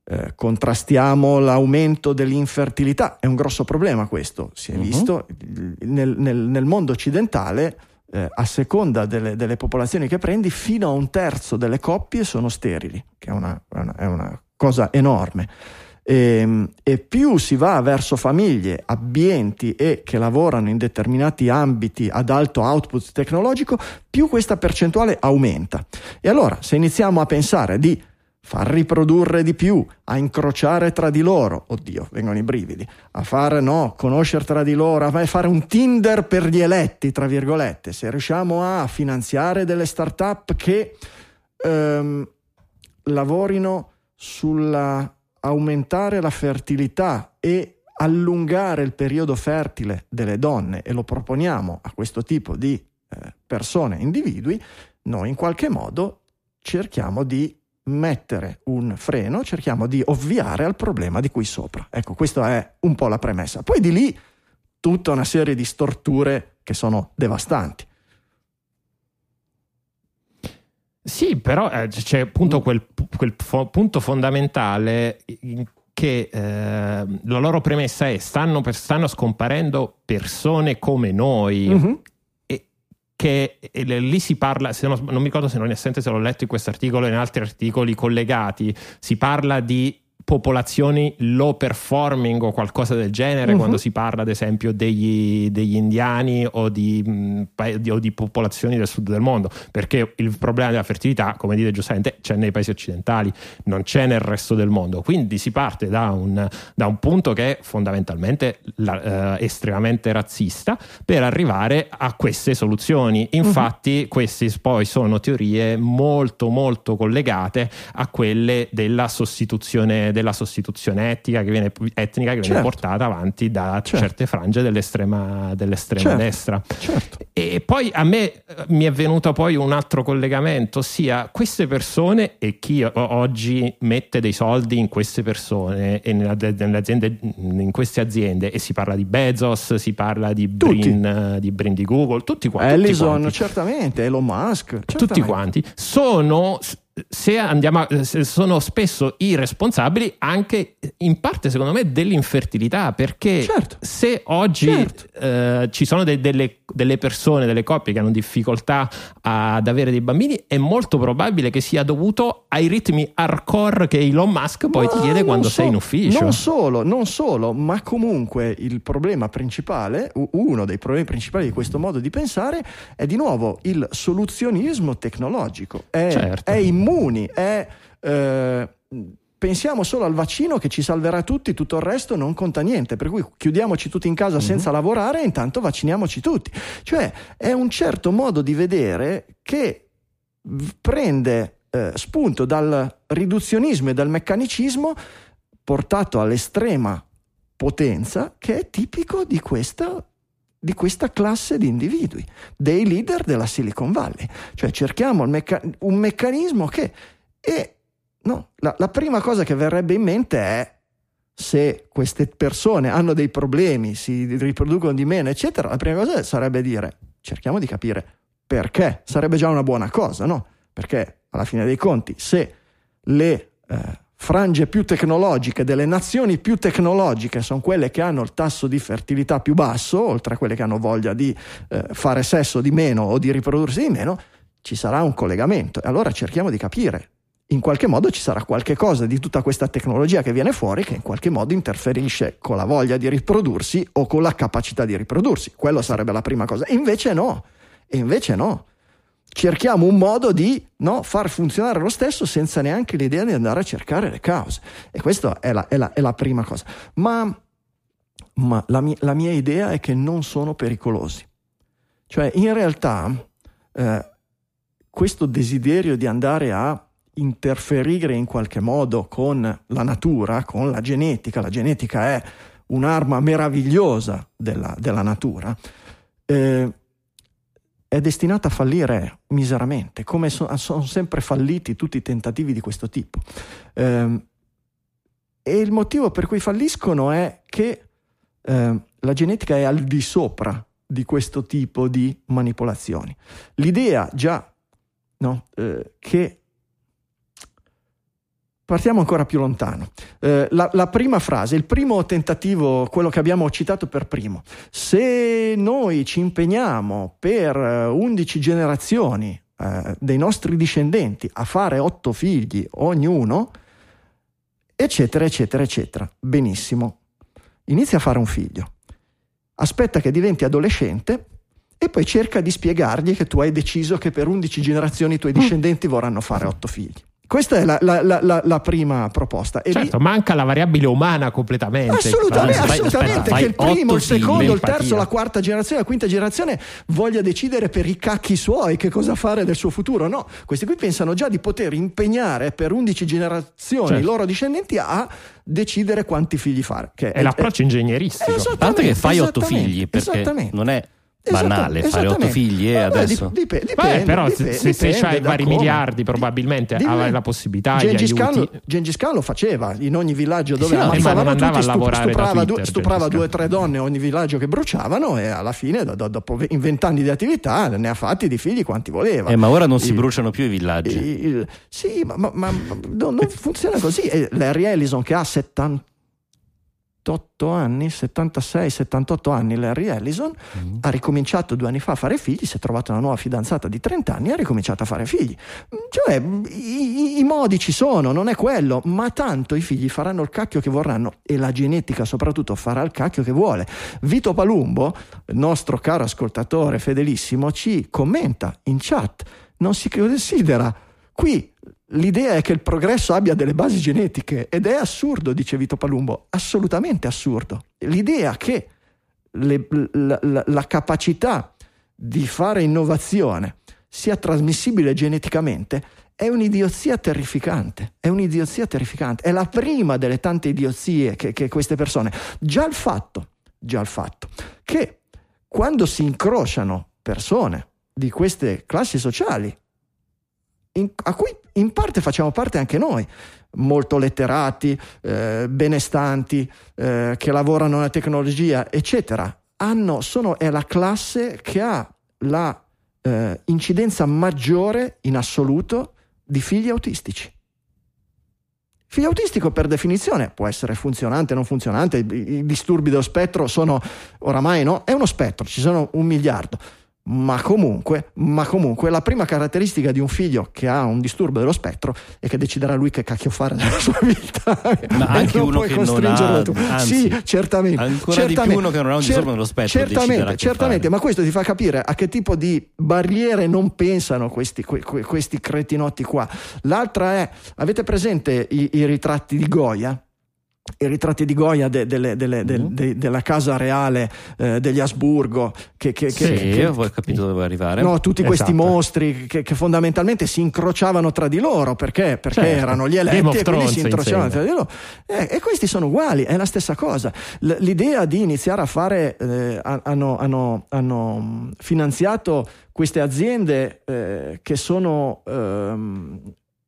eh, contrastiamo l'aumento dell'infertilità, è un grosso problema questo, si è Mhm. visto il- nel, nel- nel mondo occidentale, eh, a seconda delle, delle popolazioni che prendi, fino a un terzo delle coppie sono sterili, che è una, è una- è una cosa enorme. E, e più si va verso famiglie abbienti e che lavorano in determinati ambiti ad alto output tecnologico, più questa percentuale aumenta. E allora, se iniziamo a pensare di far riprodurre di più, a incrociare tra di loro, oddio, vengono i brividi, a fare no, conoscere tra di loro, a fare un Tinder per gli eletti, tra virgolette, se riusciamo a finanziare delle start-up che ehm, lavorino sulla aumentare la fertilità e allungare il periodo fertile delle donne e lo proponiamo a questo tipo di eh, persone, individui, noi in qualche modo cerchiamo di mettere un freno, cerchiamo di ovviare al problema di qui sopra. Ecco, questa è un po' la premessa. Poi di lì tutta una serie di storture che sono devastanti. Sì, però eh, c'è appunto quel, quel fo- punto fondamentale che eh, la loro premessa è stanno, per, stanno scomparendo persone come noi. Mm-hmm che lì si parla, non, non mi ricordo se non è assente se l'ho letto in questo articolo e in altri articoli collegati, si parla di popolazioni low performing o qualcosa del genere uh-huh. quando si parla ad esempio degli, degli indiani o di, mh, mm, o di, popolazioni del sud del mondo perché il problema della fertilità come dite giustamente c'è nei paesi occidentali non c'è nel resto del mondo quindi si parte da un, da un punto che è fondamentalmente la, eh, estremamente razzista per arrivare a queste soluzioni infatti uh-huh. queste poi sono teorie molto molto collegate a quelle della sostituzione della sostituzione etnica che viene, etnica che viene certo. portata avanti da certo. certe frange dell'estrema, dell'estrema certo. destra. Certo. E poi a me eh, mi è venuto poi un altro collegamento, ossia queste persone e chi oggi mette dei soldi in queste persone e nelle aziende, in queste aziende e si parla di Bezos, si parla di Brin, di, Brin di Google, tutti quanti. Ellison, tutti quanti. certamente, Elon Musk. Certamente. Tutti quanti sono se andiamo a, se sono spesso i responsabili anche in parte secondo me dell'infertilità perché certo. se oggi certo. eh, ci sono de, delle, delle, persone delle coppie che hanno difficoltà ad avere dei bambini è molto probabile che sia dovuto ai ritmi hardcore che Elon Musk poi ma ti chiede quando so, sei in ufficio non solo, non solo ma comunque il problema principale uno dei problemi principali di questo modo di pensare è di nuovo il soluzionismo tecnologico è, certo. è immunitario immuni, è... Eh, pensiamo solo al vaccino che ci salverà tutti, tutto il resto non conta niente, per cui chiudiamoci tutti in casa mm-hmm. senza lavorare e intanto vacciniamoci tutti. Cioè è un certo modo di vedere che prende eh, spunto dal riduzionismo e dal meccanicismo portato all'estrema potenza che è tipico di questa di questa classe di individui, dei leader della Silicon Valley. Cioè cerchiamo mecca- un meccanismo che... E, no, la, la prima cosa che verrebbe in mente è se queste persone hanno dei problemi, si riproducono di meno, eccetera, la prima cosa sarebbe dire cerchiamo di capire perché. Sarebbe già una buona cosa, no? Perché alla fine dei conti, se le eh, frange più tecnologiche, delle nazioni più tecnologiche, sono quelle che hanno il tasso di fertilità più basso, oltre a quelle che hanno voglia di eh, fare sesso di meno o di riprodursi di meno, ci sarà un collegamento. E allora cerchiamo di capire. In qualche modo ci sarà qualche cosa di tutta questa tecnologia che viene fuori che in qualche modo interferisce con la voglia di riprodursi o con la capacità di riprodursi. Quello sarebbe la prima cosa. Invece no. Invece no cerchiamo un modo di no, far funzionare lo stesso senza neanche l'idea di andare a cercare le cause. E questa è la, è la, è la prima cosa. Ma, ma la, mia, la, mia, idea è che non sono pericolosi. Cioè, in realtà, eh, questo desiderio di andare a interferire in qualche modo con la natura, con la genetica, la genetica è un'arma meravigliosa della, della natura, eh, è destinata a fallire miseramente, come so, sono sempre falliti tutti i tentativi di questo tipo. Eh, e il motivo per cui falliscono è che eh, la genetica è al di sopra di questo tipo di manipolazioni. L'idea già no, eh, che Partiamo ancora più lontano. Eh, la, la, prima frase, il primo tentativo, quello che abbiamo citato per primo. Se noi ci impegniamo per 11 eh, generazioni eh, dei nostri discendenti a fare 8 figli ognuno, eccetera, eccetera, eccetera. Benissimo. Inizia a fare un figlio. Aspetta che diventi adolescente e poi cerca di spiegargli che tu hai deciso che per 11 generazioni i tuoi discendenti vorranno fare 8 figli. Questa è la, la- la- la- la prima proposta. E lì- Certo, manca la variabile umana completamente. Assolutamente, Fai- assolutamente aspetta, che il primo, il secondo, il terzo, la quarta generazione, la quinta generazione voglia decidere per i cacchi suoi che cosa fare del suo futuro. No, questi qui pensano già di poter impegnare per 11 generazioni Certo. i loro discendenti a decidere quanti figli fare. Che È l'approccio ingegneristico. Esatto. A parte che fai otto figli, perché non è banale fare otto figli e Vabbè, adesso. dip- dipende, però dipende, se, se dipende hai vari come. miliardi probabilmente Dimmi. avrai la possibilità, Gengis Khan, aiuti. Gengis Khan lo faceva in ogni villaggio dove Sì, no, ammazzavano ma non andava tutti, a stup- stuprava, Twitter, due, stuprava due o Khan. tre donne ogni villaggio che bruciavano e alla fine do- do- dopo in vent'anni di attività ne ha fatti di figli quanti voleva. Eh, ma ora non si Il- bruciano più i villaggi. il- sì, ma, ma- ma- ma non, funziona così. E Larry Ellison che ha 78 anni, 76, 78 anni, Larry Ellison Mm. ha ricominciato due anni fa a fare figli, si è trovata una nuova fidanzata di 30 anni e ha ricominciato a fare figli. Cioè, i, i- modi ci sono, non è quello, ma tanto i figli faranno il cacchio che vorranno e la genetica soprattutto farà il cacchio che vuole. Vito Palumbo, il nostro caro ascoltatore fedelissimo, ci commenta in chat, non si considera qui L'idea è che il progresso abbia delle basi genetiche ed è assurdo, dice Vito Palumbo, assolutamente assurdo. L'idea che le- la, la- la capacità di fare innovazione sia trasmissibile geneticamente è un'idiozia terrificante, è un'idiozia terrificante, è la prima delle tante idiozie che, che queste persone, già il fatto, già il fatto che quando si incrociano persone di queste classi sociali, in- a cui in parte facciamo parte anche noi, molto letterati, eh, benestanti, eh, che lavorano nella tecnologia, eccetera, hanno, sono, è la classe che ha la eh, incidenza maggiore in assoluto di figli autistici. Figlio autistico per definizione può essere funzionante, non funzionante, i, i disturbi dello spettro sono oramai no, è uno spettro, ci sono un miliardo. Ma comunque, ma comunque, la prima caratteristica di un figlio che ha un disturbo dello spettro è che deciderà lui che cacchio fare nella sua vita. Ma anche uno che non ha- tu. anzi, sì, certamente. ancora di più certamente, uno che non ha un disturbo dello spettro Certamente, certamente, ma questo ti fa capire a che tipo di barriere non pensano questi, que- que- questi cretinotti qua. L'altra è, avete presente i, i ritratti di Goya? I ritratti di Goya de- Mm. de- della casa reale eh, degli Asburgo, che, che- Sì, che- ho capito dove arrivare. No, tutti questi Esatto. mostri che, che fondamentalmente si incrociavano tra di loro perché, perché Certo. erano gli eletti e quindi si incrociavano tra insegna. di loro. Eh, e questi sono uguali, è la stessa cosa. L- l'idea di iniziare a fare, eh, ha- hanno, hanno- hanno, finanziato queste aziende eh, che sono... ehm,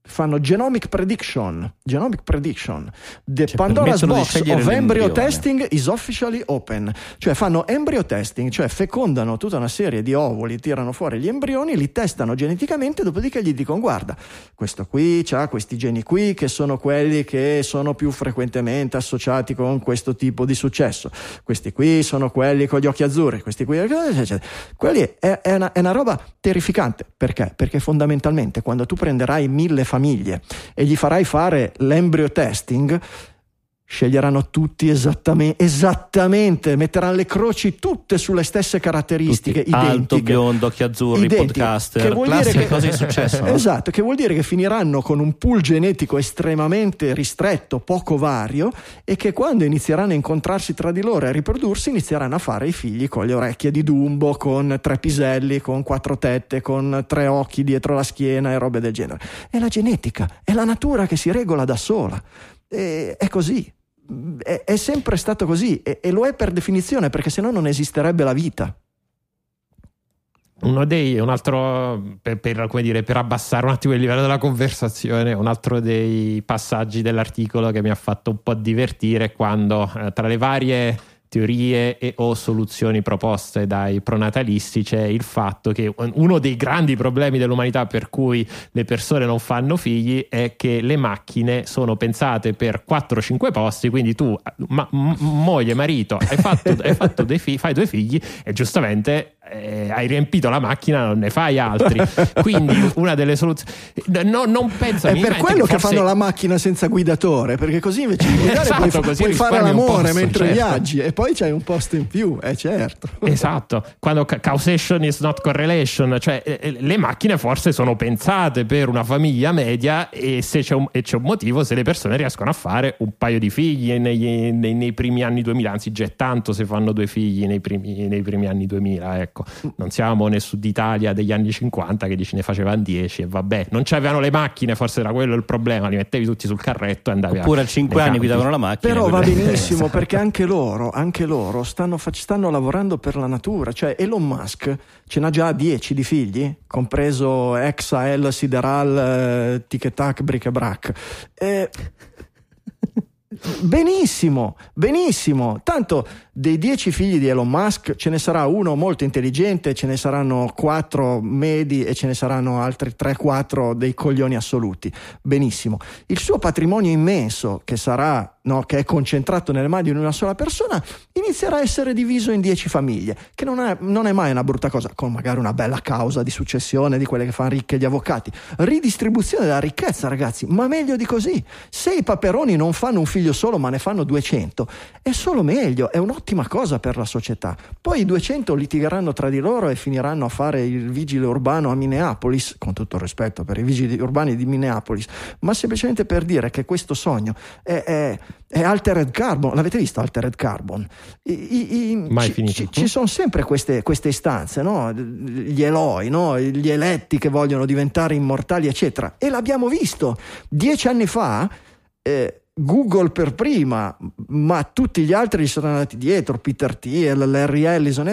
fanno genomic prediction genomic prediction the Cioè, Pandora's box of embryo l'embrione. testing is officially open cioè fanno embryo testing cioè fecondano tutta una serie di ovuli tirano fuori gli embrioni li testano geneticamente dopodiché gli dicono guarda questo qui ha questi geni qui che sono quelli che sono più frequentemente associati con questo tipo di successo questi qui sono quelli con gli occhi azzurri questi qui eccetera, eccetera. quelli è, è una, è una roba terrificante perché? perché fondamentalmente quando tu prenderai mille famiglie e gli farai fare l'embryo testing sceglieranno tutti esattamente, esattamente, metteranno le croci tutte sulle stesse caratteristiche Tutti alto, identiche. biondo, occhi azzurri, Identiche. podcaster, Che vuol dire che- cose di successo. no? Esatto, che vuol dire che finiranno con un pool genetico estremamente ristretto, poco vario, e che quando inizieranno a incontrarsi tra di loro e a riprodursi, inizieranno a fare i figli con le orecchie di Dumbo, con tre piselli, con quattro tette, con tre occhi dietro la schiena e robe del genere. È la genetica, è la natura che si regola da sola. E- è così. È, è sempre stato così e, e lo è per definizione perché sennò non esisterebbe la vita. Uno dei, un altro, per, per, dire, per abbassare un attimo il livello della conversazione, un altro dei passaggi dell'articolo che mi ha fatto un po' divertire quando eh, tra le varie teorie e o soluzioni proposte dai pronatalisti c'è il fatto che uno dei grandi problemi dell'umanità per cui le persone non fanno figli è che le macchine sono pensate per 4-5 posti, quindi tu, ma- m- moglie, marito, hai fatto, hai fatto dei figli, fai due figli e giustamente eh, hai riempito la macchina, non ne fai altri. Quindi una delle soluzioni... No, non penso È per quello che forse- fanno la macchina senza guidatore, perché così invece di guidare Esatto, puoi, puoi fare l'amore mentre certo. viaggi e poi c'hai un posto in più, è eh, certo. Esatto, quando causation is not correlation, cioè eh, eh, le macchine forse sono pensate per una famiglia media e se c'è un, e c'è un motivo se le persone riescono a fare un paio di figli nei, nei, nei primi anni 2000, anzi già tanto se fanno due figli nei primi, nei primi anni 2000, ecco. Non siamo nel sud Italia degli anni 50 che dici ne facevano 10 e vabbè, non c'avevano le macchine, forse era quello il problema, li mettevi tutti sul carretto e andavi Oppure a 5 anni guidavano la macchina. Però va benissimo perché anche loro, anche loro stanno, stanno, lavorando per la natura. Cioè Elon Musk ce n'ha già 10 di figli, compreso Exael, Sideral, eh, Tic Tac, Bric e Brac. Eh, benissimo, benissimo. Tanto dei dieci figli di Elon Musk ce ne sarà uno molto intelligente, ce ne saranno quattro medi e ce ne saranno altri 3-4 dei coglioni assoluti. Benissimo. Il suo patrimonio immenso, che sarà no, che è concentrato nelle mani di una sola persona, inizierà a essere diviso in dieci famiglie, che non è, non è, mai una brutta cosa, con magari una bella causa di successione di quelle che fanno ricche gli avvocati. Ridistribuzione della ricchezza, ragazzi, ma meglio di così. Se i paperoni non fanno un figlio solo, ma ne fanno 200, è solo meglio, è un'ottima un'ottima cosa per la società. Poi i 200 litigheranno tra di loro e finiranno a fare il vigile urbano a Minneapolis, con tutto il rispetto per i vigili urbani di Minneapolis, ma semplicemente per dire che questo sogno è, è, è Altered Carbon. L'avete visto Altered Carbon? I, i, Mai ci, finito. Ci, ci, sono sempre queste, queste istanze, no? gli Eloi, no? gli eletti che vogliono diventare immortali, eccetera. E l'abbiamo visto dieci anni fa. Eh, Google per prima, ma tutti gli altri gli sono andati dietro, Peter Thiel, Larry Ellison,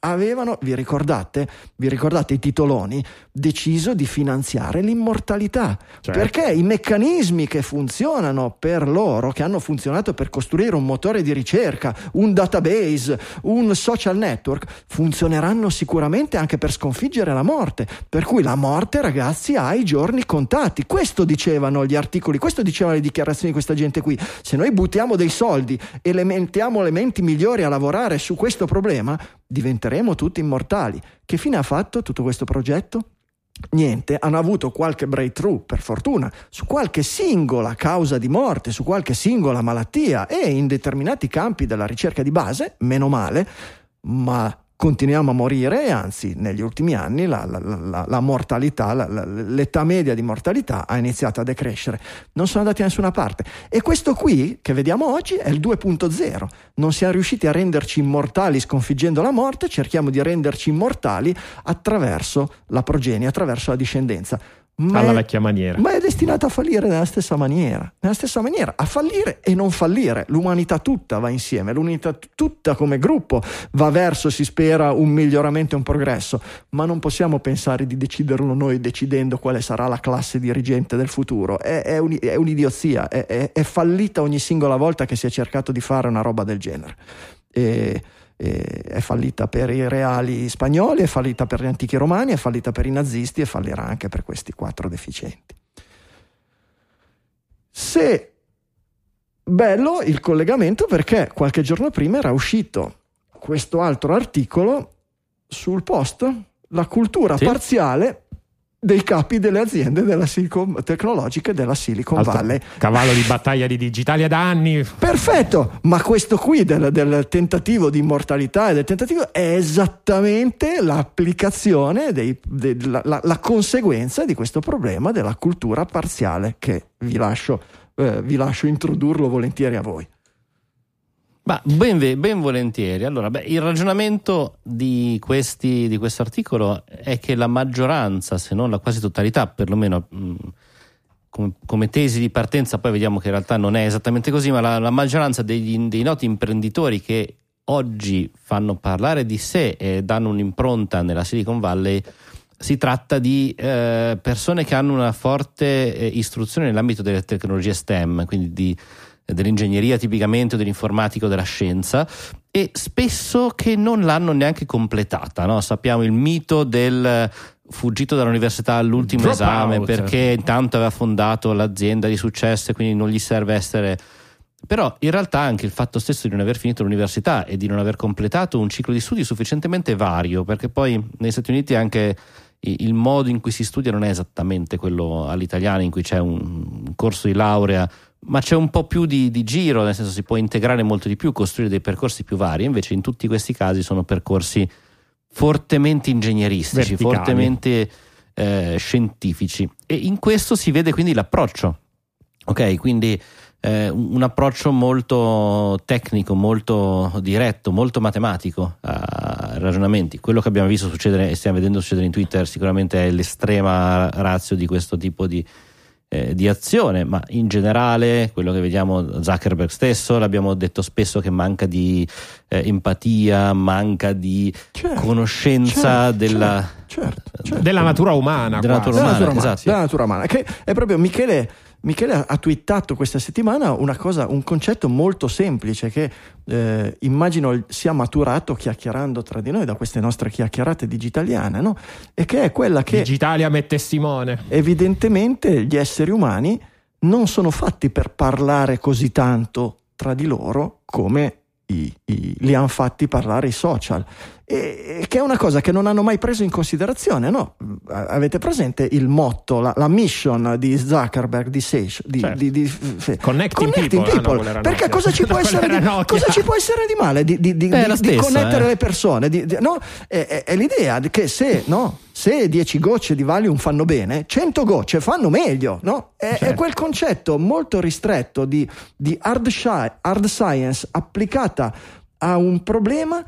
avevano, vi ricordate, vi ricordate i titoloni, deciso di finanziare l'immortalità, certo. perché i meccanismi che funzionano per loro, che hanno funzionato per costruire un motore di ricerca, un database, un social network, funzioneranno sicuramente anche per sconfiggere la morte, per cui la morte ragazzi ha i giorni contati, questo dicevano gli articoli, questo dicevano le dichiarazioni di questa gente qui. Se noi buttiamo dei soldi e le mettiamo le menti migliori a lavorare su questo problema, diventeremo tutti immortali. Che fine ha fatto tutto questo progetto? Niente, hanno avuto qualche breakthrough, per fortuna, su qualche singola causa di morte, su qualche singola malattia e in determinati campi della ricerca di base, meno male, ma continuiamo a morire e anzi negli ultimi anni la, la, la, la mortalità, l'età media di mortalità ha iniziato a decrescere. Non sono andati da nessuna parte. E questo qui che vediamo oggi è il 2.0. Non siamo riusciti a renderci immortali sconfiggendo la morte, cerchiamo di renderci immortali attraverso la progenie, attraverso la discendenza ma alla è, vecchia maniera. Ma è destinata a fallire nella stessa maniera, nella stessa maniera, a fallire e non fallire. L'umanità tutta va insieme, l'umanità tutta come gruppo va verso, si spera, un miglioramento e un progresso, ma non possiamo pensare di deciderlo noi decidendo quale sarà la classe dirigente del futuro. È, è, un, è un'idiozia, è, è, fallita ogni singola volta che si è cercato di fare una roba del genere. E, è fallita per i reali spagnoli, è fallita per gli antichi romani, è fallita per i nazisti e fallirà anche per questi quattro deficienti. Se bello il collegamento perché qualche giorno prima era uscito questo altro articolo sul post, la cultura sì. parziale dei capi delle aziende della Silicon, tecnologiche della Silicon Altro Valley. Cavallo di battaglia di Digitalia da anni. Perfetto, ma questo qui del, del, tentativo di immortalità e del tentativo è esattamente l'applicazione, dei, de, la, la, la, conseguenza di questo problema della cultura parziale che vi lascio, eh, vi lascio introdurlo volentieri a voi. Ma ben, ben, volentieri. Allora, beh, il ragionamento di, questi, di questo articolo è che la maggioranza, se non la quasi totalità, perlomeno mh, come, come, tesi di partenza, poi vediamo che in realtà non è esattamente così, ma la, la maggioranza degli, dei noti imprenditori che oggi fanno parlare di sé e danno un'impronta nella Silicon Valley si tratta di eh, persone che hanno una forte eh, istruzione nell'ambito delle tecnologie STEM, quindi di dell'ingegneria tipicamente o dell'informatica o della scienza e spesso che non l'hanno neanche completata. No? Sappiamo il mito del fuggito dall'università all'ultimo Drop esame out. perché intanto aveva fondato l'azienda di successo e quindi non gli serve essere però in realtà anche il fatto stesso di non aver finito l'università e di non aver completato un ciclo di studi sufficientemente vario, perché poi negli Stati Uniti anche il modo in cui si studia non è esattamente quello all'italiano in cui c'è un corso di laurea ma c'è un po' più di, di, giro, nel senso si può integrare molto di più, costruire dei percorsi più vari, invece in tutti questi casi sono percorsi fortemente ingegneristici, Verticali. fortemente eh, scientifici e in questo si vede quindi l'approccio, ok? Quindi eh, un approccio molto tecnico, molto diretto, molto matematico a ragionamenti. Quello che abbiamo visto succedere e stiamo vedendo succedere in Twitter sicuramente è l'estrema razio di questo tipo di, eh, di azione, ma in generale quello che vediamo Zuckerberg stesso, l'abbiamo detto spesso che manca di eh, empatia, manca di Certo, conoscenza certo, della, certo, certo. Della natura umana. Della natura della natura umana, umana, esatto. della natura umana, che è proprio Michele, Michele ha twittato questa settimana una cosa, un concetto molto semplice che eh, immagino sia maturato chiacchierando tra di noi da queste nostre chiacchierate digitaliane, no? E che è quella che Digitalia me testimone. evidentemente gli esseri umani non sono fatti per parlare così tanto tra di loro come i- i- li hanno fatti parlare i social. E, che è una cosa che non hanno mai preso in considerazione, no? Avete presente il motto, la, la mission di Zuckerberg, di Sage, di, Certo. di- di- f- Connecting people, ah, no, perché cosa ci, può essere di, cosa ci può essere di male di, È stessa, connettere eh. le persone? No? è, è- è l'idea che se, no? se 10 gocce di Valium fanno bene, 100 gocce fanno meglio. No? È, è Certo. quel concetto molto ristretto di, di hard, sci- hard science applicata a un problema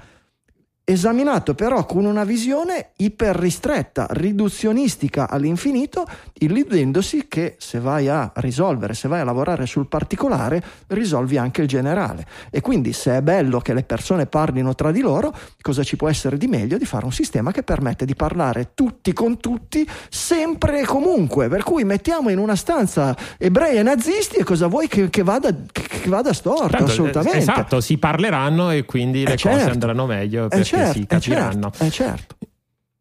esaminato però con una visione iper ristretta, riduzionistica all'infinito, illudendosi che se vai a risolvere, se vai a lavorare sul particolare, risolvi anche il generale. E quindi se è bello che le persone parlino tra di loro, cosa ci può essere di meglio di fare un sistema che permette di parlare tutti con tutti, sempre e comunque. Per cui mettiamo in una stanza ebrei e nazisti e cosa vuoi che, che vada, che, che vada storto? Tanto, assolutamente. eh, Esatto, si parleranno e quindi le Eh, cose certo. andranno meglio Eh, perché certo, si eh, capiranno. certo, certo.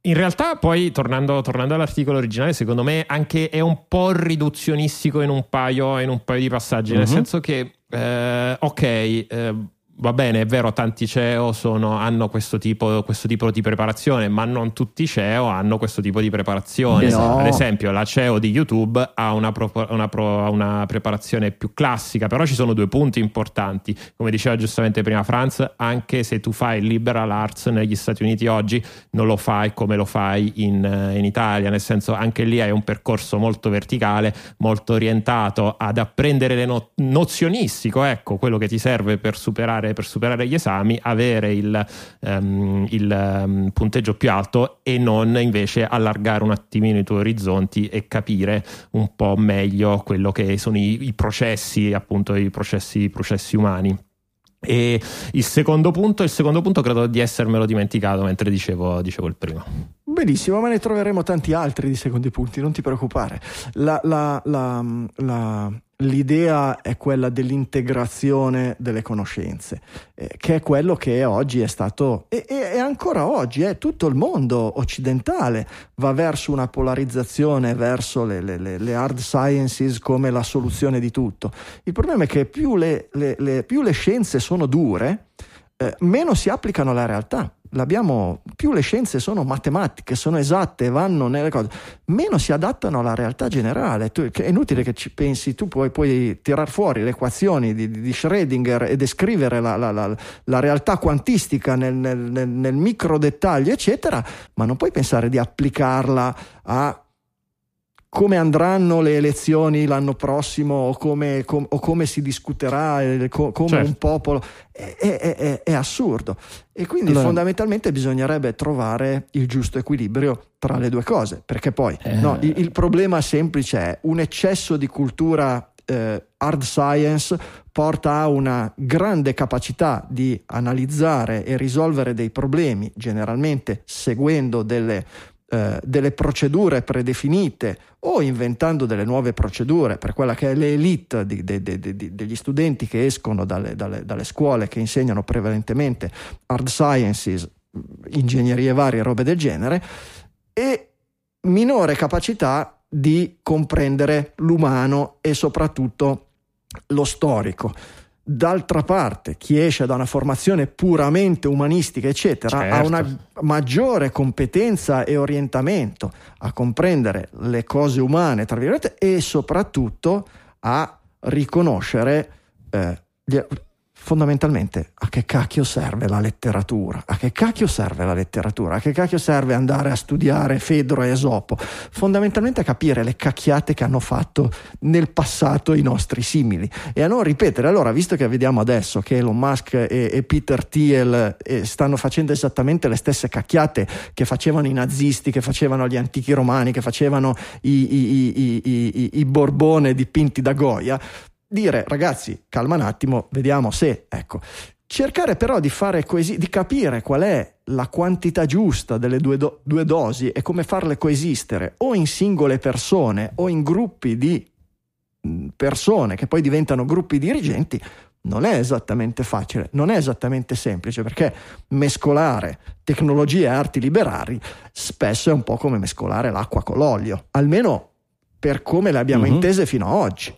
In realtà, poi tornando, tornando all'articolo originale, secondo me anche è un po' riduzionistico in un paio, in un paio di passaggi, nel Mhm. senso che, eh, ok, eh, va bene, è vero, tanti CEO sono- hanno questo tipo, questo tipo di preparazione, ma non tutti i CEO hanno questo tipo di preparazione. Esatto. Ad esempio, la CEO di YouTube ha una, pro- una pro- una preparazione più classica, però ci sono due punti importanti. Come diceva giustamente prima Franz, anche se tu fai liberal arts negli Stati Uniti oggi, non lo fai come lo fai in, in Italia, nel senso anche lì hai un percorso molto verticale, molto orientato ad apprendere le no- nozionistico, ecco, quello che ti serve per superare, per superare gli esami, avere il, ehm, il, ehm, punteggio più alto e non invece allargare un attimino i tuoi orizzonti e capire un po' meglio quello che sono i, i processi, appunto i processi, i processi umani. E il secondo punto, il secondo punto credo di essermelo dimenticato mentre dicevo, dicevo il primo. Benissimo, ma ne troveremo tanti altri di secondi punti, non ti preoccupare. La- la- la- l'idea è quella dell'integrazione delle conoscenze, eh, che è quello che oggi è stato, e, e- ancora oggi è tutto il mondo occidentale va verso una polarizzazione, verso le, le- le- hard sciences come la soluzione di tutto. Il problema è che più le- più le scienze sono dure, eh, meno si applicano alla realtà. L'abbiamo, più le scienze sono matematiche, sono esatte, vanno nelle cose, meno si adattano alla realtà generale. Tu- è inutile che ci pensi, tu puoi, puoi tirar fuori le equazioni di, di Schrödinger e descrivere la, la- la- la realtà quantistica nel, nel- nel- nel micro dettaglio, eccetera, ma non puoi pensare di applicarla a come andranno le elezioni l'anno prossimo o come, com- o come si discuterà, eh, co- come Certo. un popolo, è, è- è- è assurdo. E quindi Allora- fondamentalmente bisognerebbe trovare il giusto equilibrio tra le due cose, perché poi Eh. no, il, il problema semplice è un eccesso di cultura eh, hard science porta a una grande capacità di analizzare e risolvere dei problemi, generalmente seguendo delle eh, delle procedure predefinite o inventando delle nuove procedure per quella che è l'elite di- de- de- de- de- degli studenti che escono dalle, dalle- dalle scuole che insegnano prevalentemente hard sciences, ingegnerie varie, robe del genere, e minore capacità di comprendere l'umano e soprattutto lo storico. D'altra parte, chi esce da una formazione puramente umanistica, eccetera, ha Certo. una maggiore competenza e orientamento a comprendere le cose umane, tra virgolette, e soprattutto a riconoscere eh, fondamentalmente a che cacchio serve la letteratura? A che cacchio serve la letteratura? A che cacchio serve andare a studiare Fedro e Esopo? Fondamentalmente a capire le cacchiate che hanno fatto nel passato i nostri simili e a non ripetere. Allora, visto che vediamo adesso che Elon Musk e, e Peter Thiel eh, stanno facendo esattamente le stesse cacchiate che facevano i nazisti, che facevano gli antichi romani, che facevano i, i, i, i Borbone dipinti da Goya, dire ragazzi, calma un attimo, vediamo se, ecco, cercare però di fare coesi- di capire qual è la quantità giusta delle due, do- due dosi e come farle coesistere o in singole persone o in gruppi di mh, persone che poi diventano gruppi dirigenti non è esattamente facile, non è esattamente semplice perché mescolare tecnologie e arti liberali spesso è un po' come mescolare l'acqua con l'olio, almeno per come le abbiamo Mhm. intese fino ad oggi.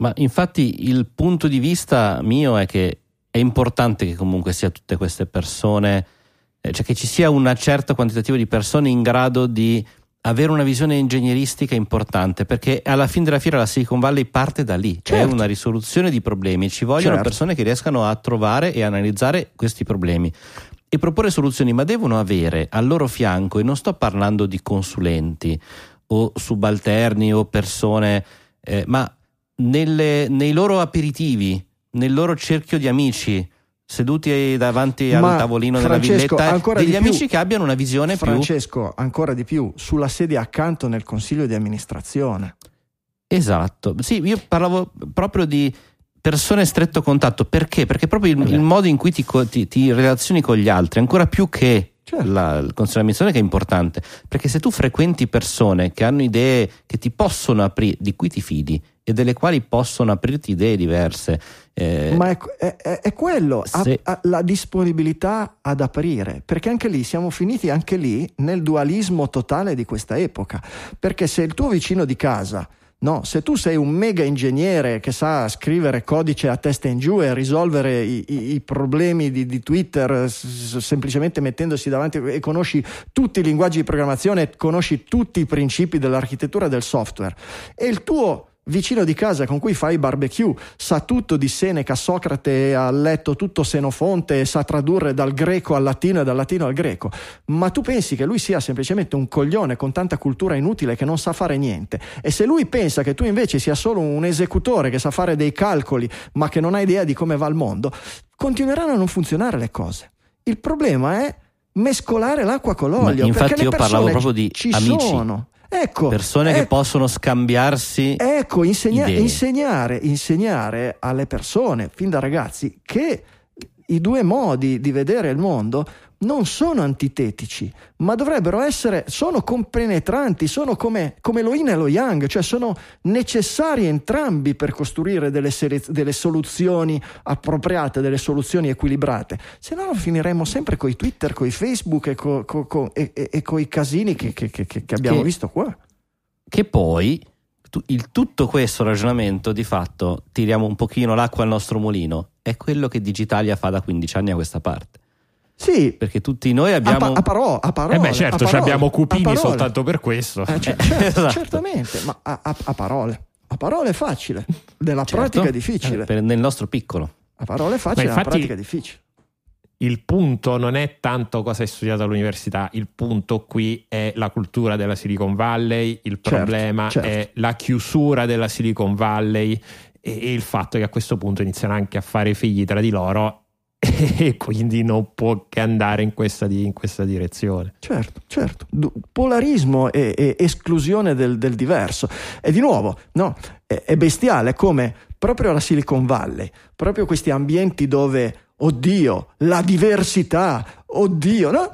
Ma infatti il punto di vista mio è che è importante che comunque sia tutte queste persone, eh, cioè che ci sia un certo quantitativo di persone in grado di avere una visione ingegneristica importante, perché alla fine della fiera la Silicon Valley parte da lì, Certo. una risoluzione di problemi, ci vogliono Certo. persone che riescano a trovare e analizzare questi problemi e proporre soluzioni, ma devono avere al loro fianco, e non sto parlando di consulenti o subalterni o persone, eh, ma nelle- nei loro aperitivi, nel loro cerchio di amici, seduti davanti Ma, al tavolino della Francesco, villetta, ancora degli di più, amici che abbiano una visione più Francesco, ancora di più, sulla sedia accanto nel consiglio di amministrazione. Esatto, sì, io parlavo proprio di persone a stretto contatto, perché? Perché proprio il, Eh il modo in cui ti, ti- ti relazioni con gli altri, ancora più che Certo. la- il consiglio di amministrazione che è importante, perché se tu frequenti persone che hanno idee che ti possono aprire, di cui ti fidi e delle quali possono aprirti idee diverse, eh, Ma è, è- è- quello, se- ha la disponibilità ad aprire, perché anche lì siamo finiti anche lì nel dualismo totale di questa epoca, perché se il tuo vicino di casa, no, se tu sei un mega ingegnere che sa scrivere codice a testa in giù e risolvere i, i- i problemi di, di Twitter s- semplicemente mettendosi davanti e conosci tutti i linguaggi di programmazione, conosci tutti i principi dell'architettura del software e il tuo vicino di casa con cui fai barbecue sa tutto di Seneca, Socrate, ha letto tutto Senofonte, sa tradurre dal greco al latino e dal latino al greco, ma tu pensi che lui sia semplicemente un coglione con tanta cultura inutile che non sa fare niente e se lui pensa che tu invece sia solo un esecutore che sa fare dei calcoli ma che non ha idea di come va il mondo, continueranno a non funzionare le cose. Il problema è mescolare l'acqua con l'olio. infatti perché le io parlavo proprio di ci amici. sono. Ecco, persone che ecco. possono scambiarsi Ecco, insegna- insegnare, insegnare alle persone, fin da ragazzi, che i due modi di vedere il mondo non sono antitetici, ma dovrebbero essere, sono compenetranti, sono come, come lo yin e lo yang, cioè sono necessari entrambi per costruire delle, sele- delle soluzioni appropriate, delle soluzioni equilibrate. Se no finiremo sempre con i Twitter, con i Facebook e con i casini che, che- che- che abbiamo visto qua. che poi il, tutto questo ragionamento di fatto tiriamo un pochino l'acqua al nostro mulino è quello che Digitalia fa da 15 anni a questa parte Sì, perché tutti noi A, abbiamo pa- a paro- a parole. Eh beh, certo, a ci parole, abbiamo a Cupini soltanto per questo. Eh, cioè, Eh, certo, esatto. Certamente, ma a, a- a parole. A parole è facile, nella Certo, pratica è difficile. eh, per- nel nostro piccolo A parole è facile, Ma nella infatti- pratica è difficile. Il punto non è tanto cosa hai studiato all'università, il punto qui è la cultura della Silicon Valley, il Certo, problema certo. è la chiusura della Silicon Valley e, e il fatto che a questo punto iniziano anche a fare figli tra di loro e quindi non può che andare in questa, di- in questa direzione. Certo, certo. Polarismo e, e esclusione del, del diverso. E di nuovo, no, è, è bestiale come proprio la Silicon Valley, proprio questi ambienti dove, oddio, la diversità, oddio, no?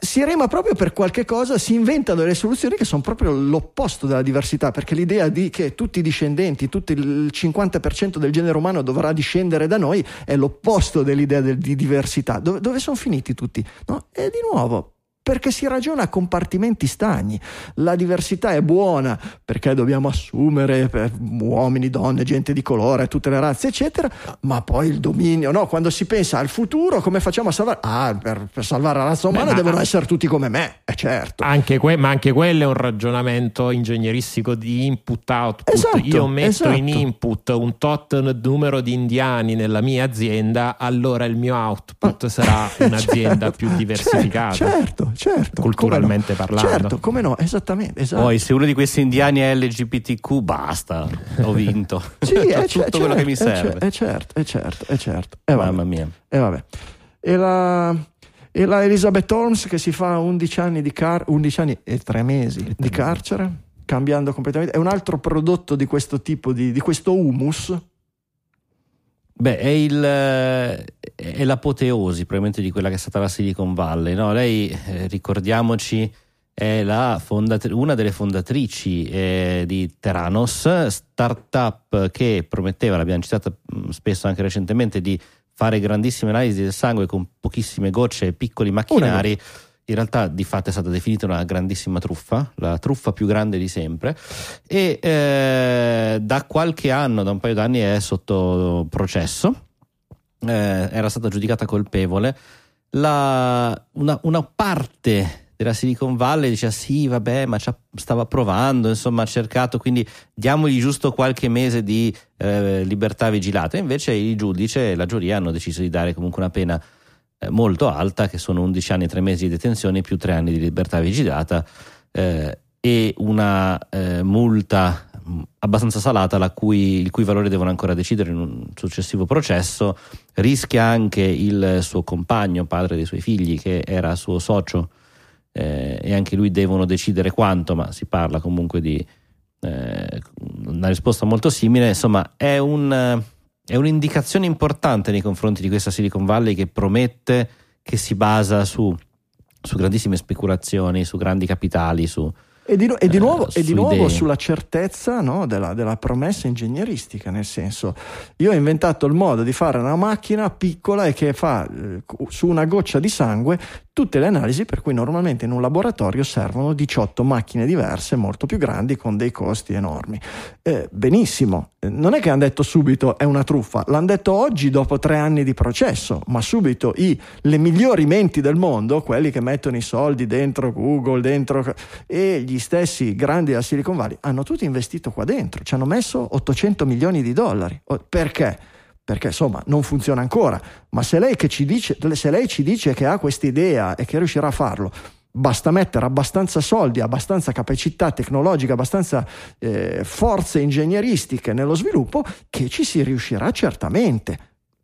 Si rema proprio per qualche cosa, si inventano delle soluzioni che sono proprio l'opposto della diversità, perché l'idea di che tutti i discendenti, tutto il 50% del genere umano dovrà discendere da noi è l'opposto dell'idea del- di diversità. Dove, dove sono finiti tutti? No? E di nuovo, perché si ragiona a compartimenti stagni. La diversità è buona perché dobbiamo assumere uomini, donne, gente di colore, tutte le razze, eccetera, ma poi il dominio, no? Quando si pensa al futuro, come facciamo a salvare? Ah, per, per salvare la razza umana Beh, devono essere tutti come me, è certo. Anche que- ma anche quello è un ragionamento ingegneristico di input-output. Esatto, Io metto esatto. in input un tot numero di indiani nella mia azienda, allora il mio output sarà un'azienda certo, più diversificata. Certo, certo. Culturalmente no? parlando. Certo, come no, esattamente. Esatto. Poi se uno di questi indiani è LGBTQ, basta, ho vinto. sì, è, tutto c- quello certo, che mi serve. È, certo, è certo, è certo. E Mamma mia. E vabbè. E la, e la Elizabeth Holmes che si fa 11 anni, di car- 11 anni e 3 mesi di carcere, cambiando completamente. È un altro prodotto di questo tipo di, di questo humus Beh, è, il, è, l'apoteosi probabilmente di quella che è stata la Silicon Valley. No? Lei, eh, ricordiamoci, è fondatri- una delle fondatrici eh, di Teranos, startup che prometteva, l'abbiamo citata mm, spesso anche recentemente, di fare grandissime analisi del sangue con pochissime gocce e piccoli macchinari. Una in realtà di fatto è stata definita una grandissima truffa, la truffa più grande di sempre e eh, da qualche anno, da un paio d'anni è sotto processo, eh, era stata giudicata colpevole, la, una, una, parte della Silicon Valley diceva sì vabbè ma stava provando, insomma ha cercato quindi diamogli giusto qualche mese di eh, libertà vigilata, invece il giudice e la giuria hanno deciso di dare comunque una pena molto alta, che sono 11 anni e 3 mesi di detenzione più 3 anni di libertà vigilata eh, e una eh, multa mm, abbastanza salata cui, il cui valore devono ancora decidere in un successivo processo. Rischia anche il suo compagno, padre dei suoi figli, che era suo socio eh, e anche lui devono decidere quanto, ma si parla comunque di eh, una risposta molto simile. Insomma, è un è un'indicazione importante nei confronti di questa Silicon Valley che promette, che si basa su, su grandissime speculazioni, su grandi capitali, su, e di, e di, eh, nuovo, e di nuovo, sulla certezza no, della, della, promessa ingegneristica, nel senso, io ho inventato il modo di fare una macchina piccola e che fa eh, su una goccia di sangue tutte le analisi per cui normalmente in un laboratorio servono 18 macchine diverse, molto più grandi, con dei costi enormi. Eh, benissimo, non è che hanno detto subito è una truffa, l'hanno detto oggi dopo tre anni di processo, ma subito i, le migliori menti del mondo, quelli che mettono i soldi dentro Google, dentro, e gli stessi grandi della Silicon Valley, hanno tutti investito qua dentro, ci hanno messo 800 milioni di dollari. Perché? Perché insomma non funziona ancora, ma se lei, ci dice, se lei ci dice che ha questa idea e che riuscirà a farlo, basta mettere abbastanza soldi, abbastanza capacità tecnologica, abbastanza eh, forze ingegneristiche nello sviluppo, che ci si riuscirà certamente.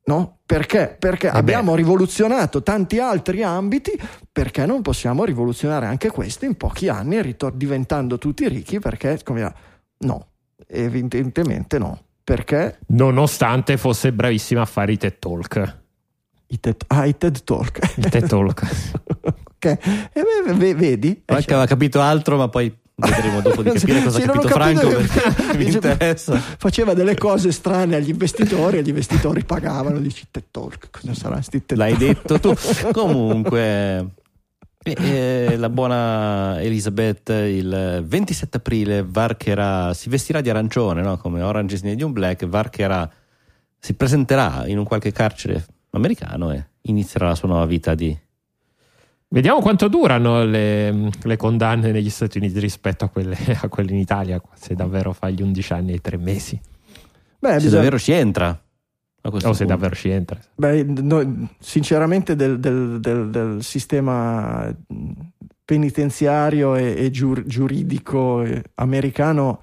No? Perché? Perché eh abbiamo rivoluzionato tanti altri ambiti, perché non possiamo rivoluzionare anche questo in pochi anni, ritor- diventando tutti ricchi? Perché, come no, evidentemente no. Perché? Nonostante fosse bravissima a fare i TED Talk. I TED, ah, i TED Talk. I TED Talk. ok, e vedi? Franco aveva capito altro, ma poi vedremo dopo di capire cosa sì, ha capito Franco perché mi interessa. Faceva delle cose strane agli investitori e gli investitori pagavano. Dici TED Talk, cosa sarà sti TED L'hai detto tu. Comunque e, la buona Elizabeth il 27 aprile varcherà, si vestirà di arancione, no? come Orange is the New Black, varcherà, si presenterà in un qualche carcere americano e inizierà la sua nuova vita di... Vediamo quanto durano le, le condanne negli Stati Uniti rispetto a quelle, a quelle, in Italia, se davvero fa gli 11 anni e 3 mesi. Beh, se bisogna... davvero ci entra o punto. se davvero ci entra. Beh, no, sinceramente del, del, del, del, sistema penitenziario e, e giur, giuridico americano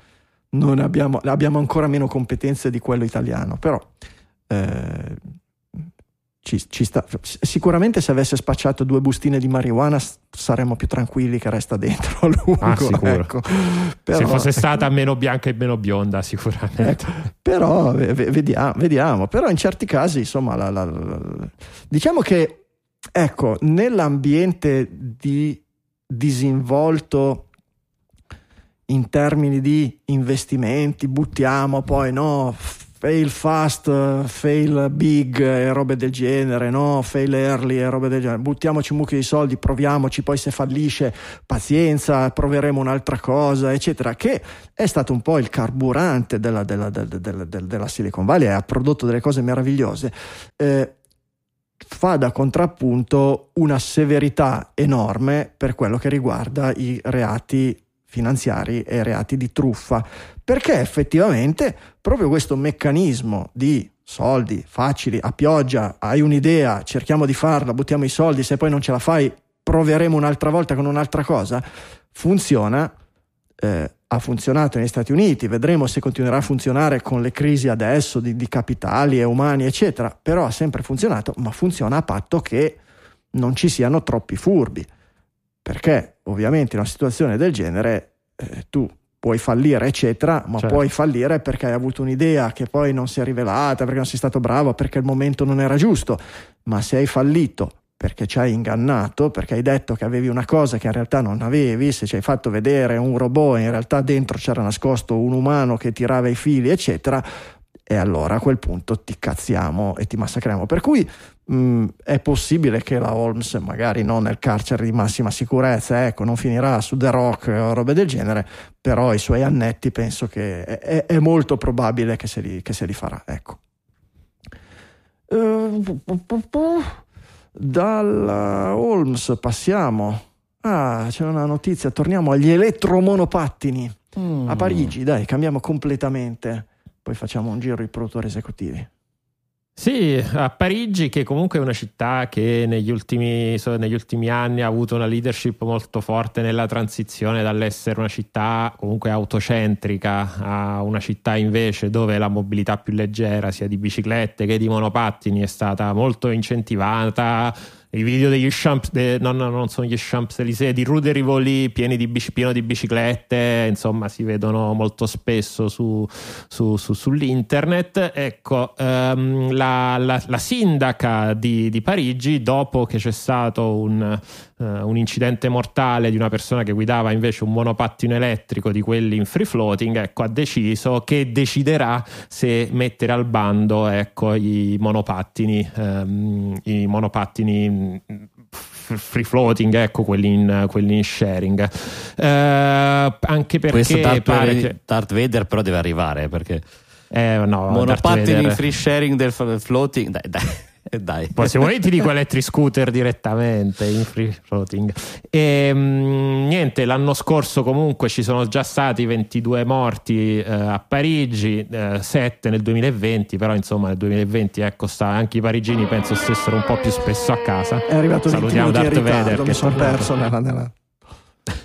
non abbiamo, abbiamo, ancora meno competenze di quello italiano, però eh, ci, ci sta, sicuramente se avesse spacciato due bustine di marijuana saremmo più tranquilli che resta dentro a lungo. Ah. Ecco. Però, se fosse stata meno bianca e meno bionda sicuramente. Ecco. Però vediamo, vediamo, Però in certi casi insomma la, la, la, diciamo che ecco nell'ambiente di disinvolto in termini di investimenti buttiamo poi no fail fast, fail big e robe del genere, no? Fail early e robe del genere. Buttiamoci un mucchio di soldi, proviamoci, poi se fallisce, pazienza, proveremo un'altra cosa, eccetera. Che è stato un po' il carburante della, della, della, della Silicon Valley e ha prodotto delle cose meravigliose. Eh, fa da contrappunto una severità enorme per quello che riguarda i reati finanziari e reati di truffa, perché effettivamente proprio questo meccanismo di soldi facili a pioggia, hai un'idea, cerchiamo di farla, buttiamo i soldi, se poi non ce la fai proveremo un'altra volta con un'altra cosa, funziona, eh, ha funzionato negli Stati Uniti, vedremo se continuerà a funzionare con le crisi adesso di, di capitali e umani, eccetera, però ha sempre funzionato, ma funziona a patto che non ci siano troppi furbi perché ovviamente in una situazione del genere eh, tu puoi fallire, eccetera, ma certo. puoi fallire perché hai avuto un'idea che poi non si è rivelata, perché non sei stato bravo, perché il momento non era giusto. Ma se hai fallito perché ci hai ingannato, perché hai detto che avevi una cosa che in realtà non avevi, se ci hai fatto vedere un robot e in realtà dentro c'era nascosto un umano che tirava i fili, eccetera, e allora a quel punto ti cazziamo e ti massacriamo. Per cui mh, mm, è possibile che la Holmes, magari non nel carcere di massima sicurezza, ecco, non finirà su The Rock o robe del genere, però i suoi annetti penso che è, è molto probabile che se li, che se li farà. Ecco. Uh, dalla Holmes passiamo. Ah, c'è una notizia, torniamo agli elettromonopattini. Mm. A Parigi, dai, cambiamo completamente poi facciamo un giro ai produttori esecutivi. Sì, a Parigi, che comunque è una città che negli ultimi, negli ultimi, anni ha avuto una leadership molto forte nella transizione dall'essere una città comunque autocentrica a una città invece dove la mobilità più leggera, sia di biciclette che di monopattini, è stata molto incentivata i video degli Champs, de, no, no, non sono gli Champs-Élysées, di Rue de Rivoli pieni di, pieno di biciclette, insomma si vedono molto spesso su, su, su, sull'internet. Ecco, um, la, la, la, sindaca di, di, Parigi, dopo che c'è stato un, uh, un incidente mortale di una persona che guidava invece un monopattino elettrico di quelli in free floating, ecco, ha deciso che deciderà se mettere al bando ecco, i monopattini, um, i monopattini free floating, ecco quelli in, quelli in sharing. Eh, anche perché Questo Darth, pare che... Darth Vader però deve arrivare perché eh, no, monopattini in free sharing del floating, dai, dai. E dai. Poi se vuoi ti dico electric scooter direttamente in free floating. E, mh, niente, l'anno scorso comunque ci sono già stati 22 morti eh, a Parigi, eh, 7 nel 2020, però insomma nel 2020 ecco sta, anche i parigini penso stessero un po' più spesso a casa. È arrivato Salutiamo Darth Vader che sono perso nella, nella...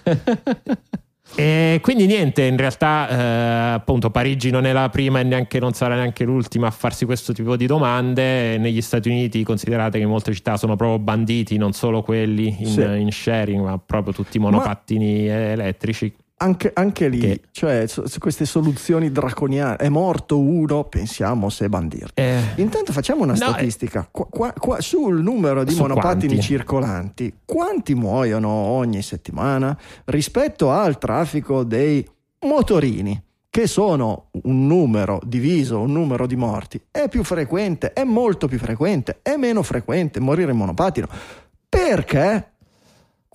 E quindi niente, in realtà eh, appunto Parigi non è la prima e neanche, non sarà neanche l'ultima a farsi questo tipo di domande. Negli Stati Uniti considerate che molte città sono proprio banditi, non solo quelli in, sì. in sharing, ma proprio tutti i monopattini ma... elettrici. Anche, anche, lì, che... cioè su, su, queste soluzioni draconiane, è morto uno, pensiamo se bandirlo. Eh... Intanto facciamo una no, statistica. Eh... Qua, qua, qua, sul numero di monopattini quanti? circolanti, quanti muoiono ogni settimana rispetto al traffico dei motorini? Che sono un numero diviso, un numero di morti, è più frequente, è molto più frequente, è meno frequente morire in monopattino. Perché?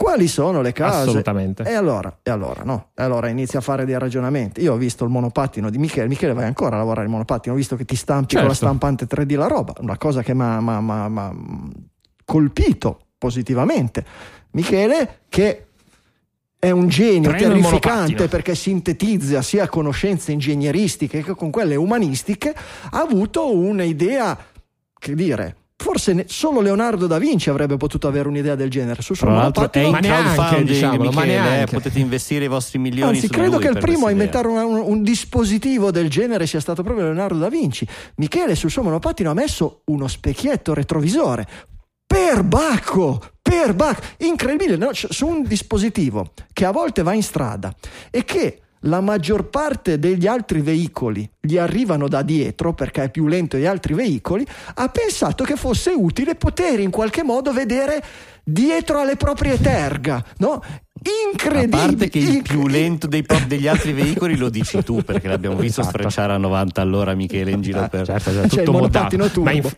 Quali sono le cause? Assolutamente. E allora, e allora, no? E allora inizia a fare dei ragionamenti. Io ho visto il monopattino di Michele. Michele, vai ancora a lavorare il monopattino? Ho visto che ti stampi certo. con la certo. stampante 3D la roba. Una cosa che mi ha colpito positivamente. Michele, che è un genio Treno terrificante perché sintetizza sia conoscenze ingegneristiche che con quelle umanistiche, ha avuto un'idea, che dire, Forse solo Leonardo da Vinci avrebbe potuto avere un'idea del genere. Su Tra l'altro è in crowdfunding, diciamolo, Michele, eh, potete investire i vostri milioni Anzi, credo che il primo a inventare un, un, un, dispositivo del genere sia stato proprio Leonardo da Vinci. Michele sul suo monopattino ha messo uno specchietto retrovisore. Per Bacco! Per Bacco! Incredibile, no? su un dispositivo che a volte va in strada e che la maggior parte degli altri veicoli gli arrivano da dietro perché è più lento degli altri veicoli, ha pensato che fosse utile poter in qualche modo vedere dietro alle proprie terga, no? incredibile. A parte che il più lento dei degli altri veicoli lo dici tu, perché l'abbiamo visto Esatto. sfrecciare a 90 all'ora Michele in giro per... Certo, certo, tutto monopattino modato. Ma inf-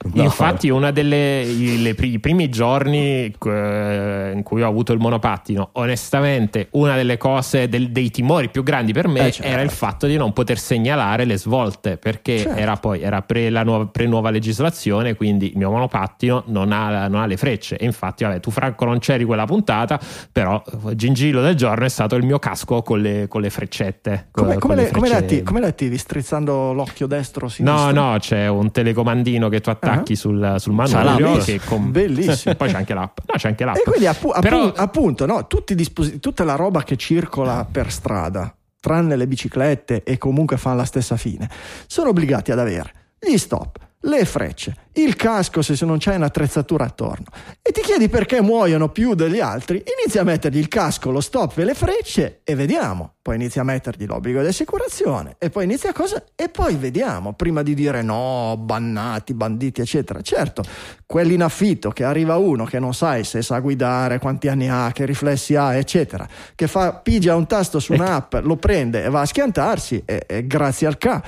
No. Infatti, una delle i, le pri- i primi giorni eh, in cui ho avuto il monopattino, onestamente, una delle cose del- dei timori più grandi per me Eh, certo. era il fatto di non poter segnalare le svolte perché Certo. era poi era pre la nuova, pre nuova legislazione. Quindi il mio monopattino non ha, non ha le frecce. E infatti, vabbè, tu, Franco, non c'eri quella puntata, però il gingillo del giorno è stato il mio casco con le, con le freccette. Come, con come le come le frecce- atti- come le attivi? Strizzando l'occhio destro o sinistro? No, no, c'è un telecomandino che tu attacchi sul, sul C'ha manubrio. l'app. Che com- Bellissimo. Poi c'è anche l'app. No, c'è anche l'app. E quindi appu- appu- Però- appunto, no, tutti i disposi- tutta la roba che circola per strada, tranne le biciclette e comunque fanno la stessa fine, sono obbligati ad avere gli stop, le frecce, il casco se non c'è un'attrezzatura attorno. E ti chiedi perché muoiono più degli altri, inizia a mettergli il casco, lo stop e le frecce e vediamo, poi inizia a mettergli l'obbligo di assicurazione e poi inizia cosa? E poi vediamo, prima di dire no, bannati, banditi eccetera, certo, quelli in affitto che arriva uno che non sai se sa guidare, quanti anni ha, che riflessi ha eccetera, che fa, pigia un tasto su un'app, lo prende e va a schiantarsi e, e grazie al ca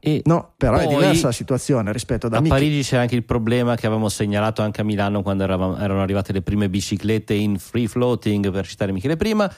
E No, però è diversa la situazione rispetto ad a amici. Parigi c'è anche il problema che avevamo segnalato anche a Milano quando eravamo- erano arrivate le prime biciclette in free floating, per citare Michele prima.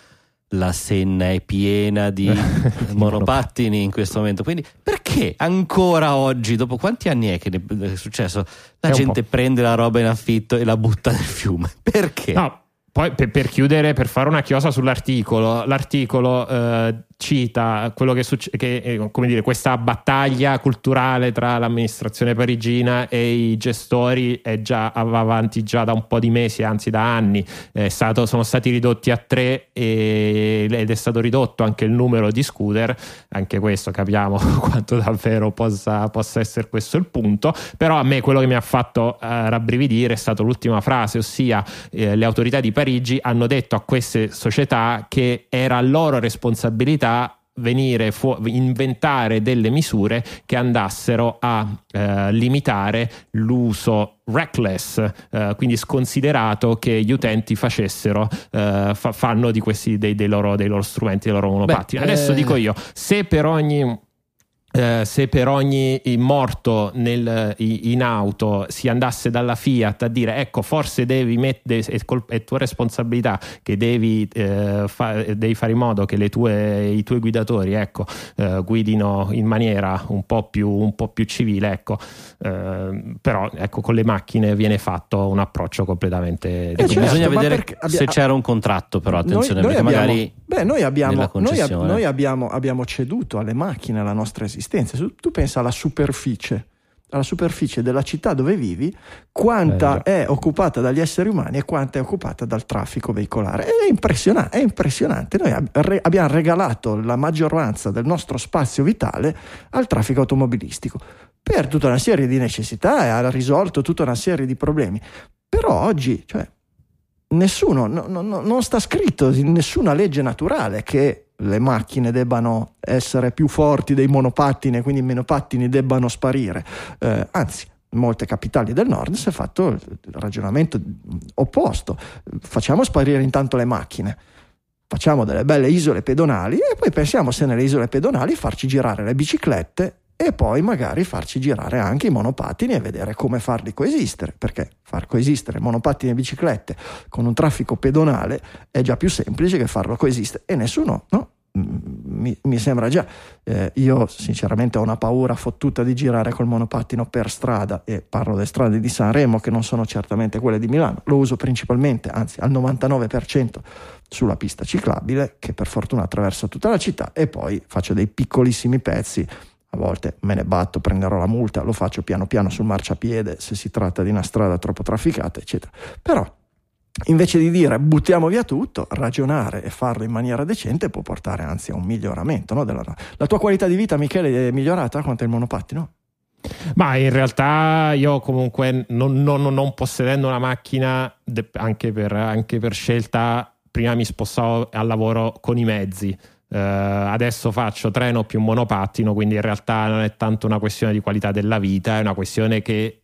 La Senna è piena di monopattini in questo momento. Quindi, perché ancora oggi, dopo quanti anni è che è successo? La È gente prende la roba in affitto e la butta nel fiume. Perché? No, poi per, per chiudere, per fare una chiosa sull'articolo, l'articolo eh, cita quello che succede, eh, come dire, questa battaglia culturale tra l'amministrazione parigina e i gestori è già va avanti già da un po' di mesi, anzi da anni. Stato- sono stati ridotti a tre e- ed è stato ridotto anche il numero di scooter. Anche questo capiamo quanto davvero possa, possa essere questo il punto. Però a me quello che mi ha fatto eh, rabbrividire è stata l'ultima frase, ossia eh, le autorità di Parigi hanno detto a queste società che era loro responsabilità venire fu- inventare delle misure che andassero a eh, limitare l'uso reckless, eh, quindi sconsiderato che gli utenti facessero, eh, fa- fanno di questi dei, dei loro, dei loro strumenti, dei loro monopattini. Beh, Adesso eh, dico io, se per ogni eh, se per ogni morto nel- in auto si andasse dalla Fiat a dire ecco forse devi mettere è, è tua responsabilità che devi, eh, fa- devi fare in modo che le tue, i tuoi guidatori ecco, eh, guidino in maniera un po' più, un po' più civile ecco. Eh, però ecco con le macchine viene fatto un approccio completamente Eh, Ecco, certo, bisogna vedere perché abbia- se c'era un contratto, però attenzione, Noi- noi perché abbiamo- magari beh, noi, abbiamo, noi ab- noi abbiamo, abbiamo ceduto alle macchine la nostra esistenza. Su- Tu pensa alla superficie, alla superficie della città dove vivi, quanta è occupata dagli esseri umani e quanta è occupata dal traffico veicolare. È impressionante. È impressionante. Noi ab- re- abbiamo regalato la maggioranza del nostro spazio vitale al traffico automobilistico per tutta una serie di necessità e ha risolto tutta una serie di problemi. Però oggi, cioè, nessuno, no- no- no- non sta scritto in nessuna legge naturale che le macchine debbano essere più forti dei monopattini e quindi i monopattini debbano sparire. Eh, anzi, in molte capitali del nord si è fatto il ragionamento opposto. Facciamo sparire intanto le macchine. Facciamo delle belle isole pedonali e poi pensiamo se nelle isole pedonali farci girare le biciclette e poi magari farci girare anche i monopattini e vedere come farli coesistere, perché far coesistere monopattini e biciclette con un traffico pedonale è già più semplice che farlo coesistere e nessuno, no? Mm, Mi, mi sembra già, eh, io sinceramente ho una paura fottuta di girare col monopattino per strada e parlo delle strade di Sanremo che non sono certamente quelle di Milano, lo uso principalmente, anzi al 99% sulla pista ciclabile che per fortuna attraversa tutta la città e poi faccio dei piccolissimi pezzi a volte me ne batto, prenderò la multa, lo faccio piano piano sul marciapiede se si tratta di una strada troppo trafficata, eccetera. Però invece di dire buttiamo via tutto, ragionare e farlo in maniera decente può portare anzi a un miglioramento. no, della- La tua qualità di vita, Michele, è migliorata quanto il monopattino? Ma in realtà io comunque non, non- non possedendo una macchina, anche, per, anche per scelta, prima mi spostavo al lavoro con i mezzi. Eh, adesso faccio treno più monopattino, quindi in realtà non è tanto una questione di qualità della vita, è una questione che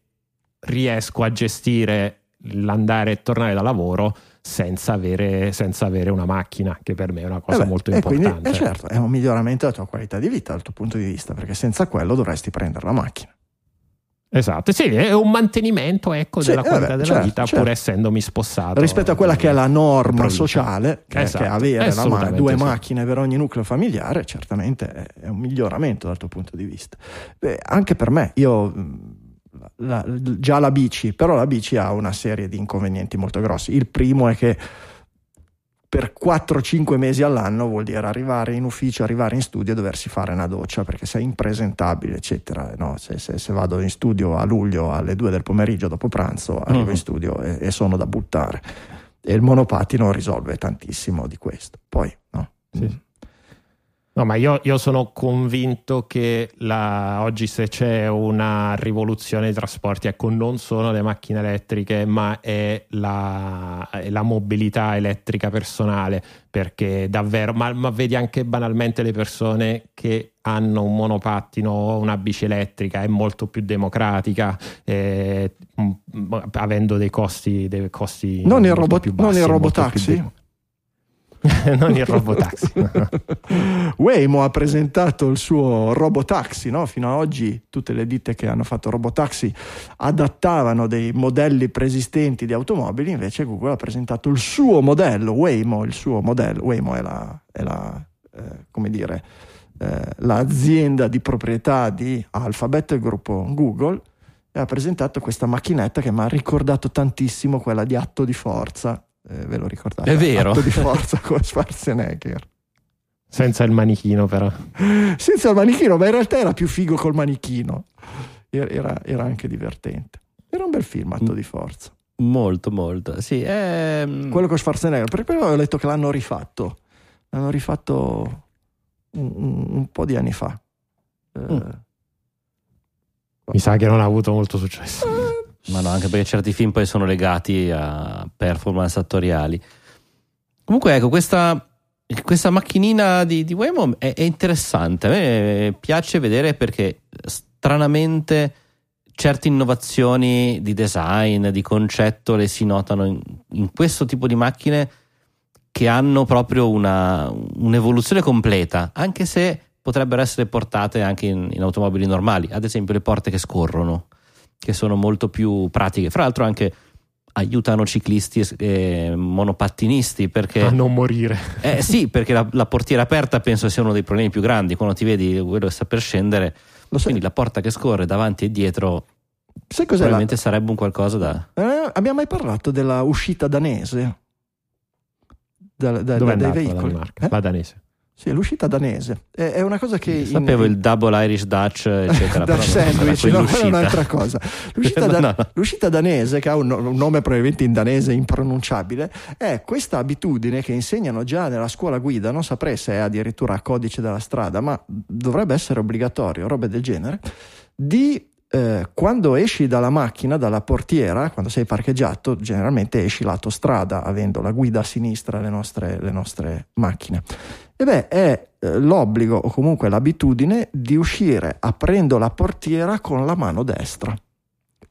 riesco a gestire l'andare e tornare da lavoro senza avere, senza avere, una macchina, che per me è una cosa eh beh, molto importante. Quindi, eh certo, è un miglioramento della tua qualità di vita dal tuo punto di vista, perché senza quello dovresti prendere la macchina. Esatto, sì, è un mantenimento ecco, Sì, della eh qualità beh, della certo, vita, certo. pur essendomi sposato. Rispetto a quella che è la norma provincia. sociale, che, Esatto, che avere ma- due sì. macchine per ogni nucleo familiare, certamente è, è un miglioramento dal tuo punto di vista. Beh, anche per me, io mh, la- già la bici, però la bici ha una serie di inconvenienti molto grossi. Il primo è che per 4-5 mesi all'anno vuol dire arrivare in ufficio, arrivare in studio e doversi fare una doccia perché sei impresentabile, eccetera. No, se, se- se vado in studio a luglio alle 2 del pomeriggio dopo pranzo, arrivo Mhm. in studio e, e sono da buttare. E il monopattino risolve tantissimo di questo. Poi, no. Sì. No, ma io, io sono convinto che la- oggi se c'è una rivoluzione dei trasporti, ecco, non sono le macchine elettriche, ma è la, è la mobilità elettrica personale, perché davvero, ma, ma vedi anche banalmente le persone che hanno un monopattino o una bici elettrica, è molto più democratica, eh, avendo dei costi, dei costi Non il robot- più non il bassi, robotaxi? non il robotaxi. Waymo ha presentato il suo robotaxi, no? fino ad oggi tutte le ditte che hanno fatto robotaxi adattavano dei modelli preesistenti di automobili, invece Google ha presentato il suo modello, Waymo, il suo modello, Waymo è la, è la eh, come dire, eh, l'azienda di proprietà di Alphabet, il gruppo Google, e ha presentato questa macchinetta che mi ha ricordato tantissimo quella di Atto di Forza. Eh, ve lo ricordate? È vero. Atto di Forza con Schwarzenegger. Senza il manichino, però. senza il manichino, ma in realtà era più figo col manichino. Era, era- era anche divertente. Era un bel film, Atto di Forza. Molto, molto. Sì, ehm, Quello con Schwarzenegger, perché poi ho letto che l'hanno rifatto. L'hanno rifatto un, un- un po' di anni fa. Eh, Mm. Mi sa che non ha avuto molto successo. Ma no, anche perché certi film poi sono legati a performance attoriali. Comunque, ecco, questa, questa macchinina di, di Waymo è, è interessante. A me piace vedere perché stranamente certe innovazioni di design, di concetto le si notano in, in questo tipo di macchine che hanno proprio una, un'evoluzione completa, anche se potrebbero essere portate anche in, in automobili normali, ad esempio le porte che scorrono, che sono molto più pratiche. Fra l'altro anche aiutano ciclisti e monopattinisti perché A non morire. eh, sì, perché la, la portiera aperta penso sia uno dei problemi più grandi quando ti vedi quello che sta per scendere. lo sai, Quindi la porta che scorre davanti e dietro sai cos'è la- probabilmente sarebbe un qualcosa da. Eh, abbiamo mai parlato della uscita danese? Da- da- è dai la veicoli? Eh? La danese. Sì, l'uscita danese. È, una cosa che... in- Sapevo il double Irish Dutch, eccetera. Dutch sandwich, no, quella è un'altra cosa. L'uscita, da- no, l'uscita danese, che ha un, un nome probabilmente in danese impronunciabile, è questa abitudine che insegnano già nella scuola guida, non saprei se è addirittura a codice della strada, ma dovrebbe essere obbligatorio, robe del genere, di eh, quando esci dalla macchina, dalla portiera, quando sei parcheggiato, generalmente esci lato strada, avendo la guida a sinistra le nostre, le nostre macchine. E beh, è eh, l'obbligo o comunque l'abitudine di uscire aprendo la portiera con la mano destra,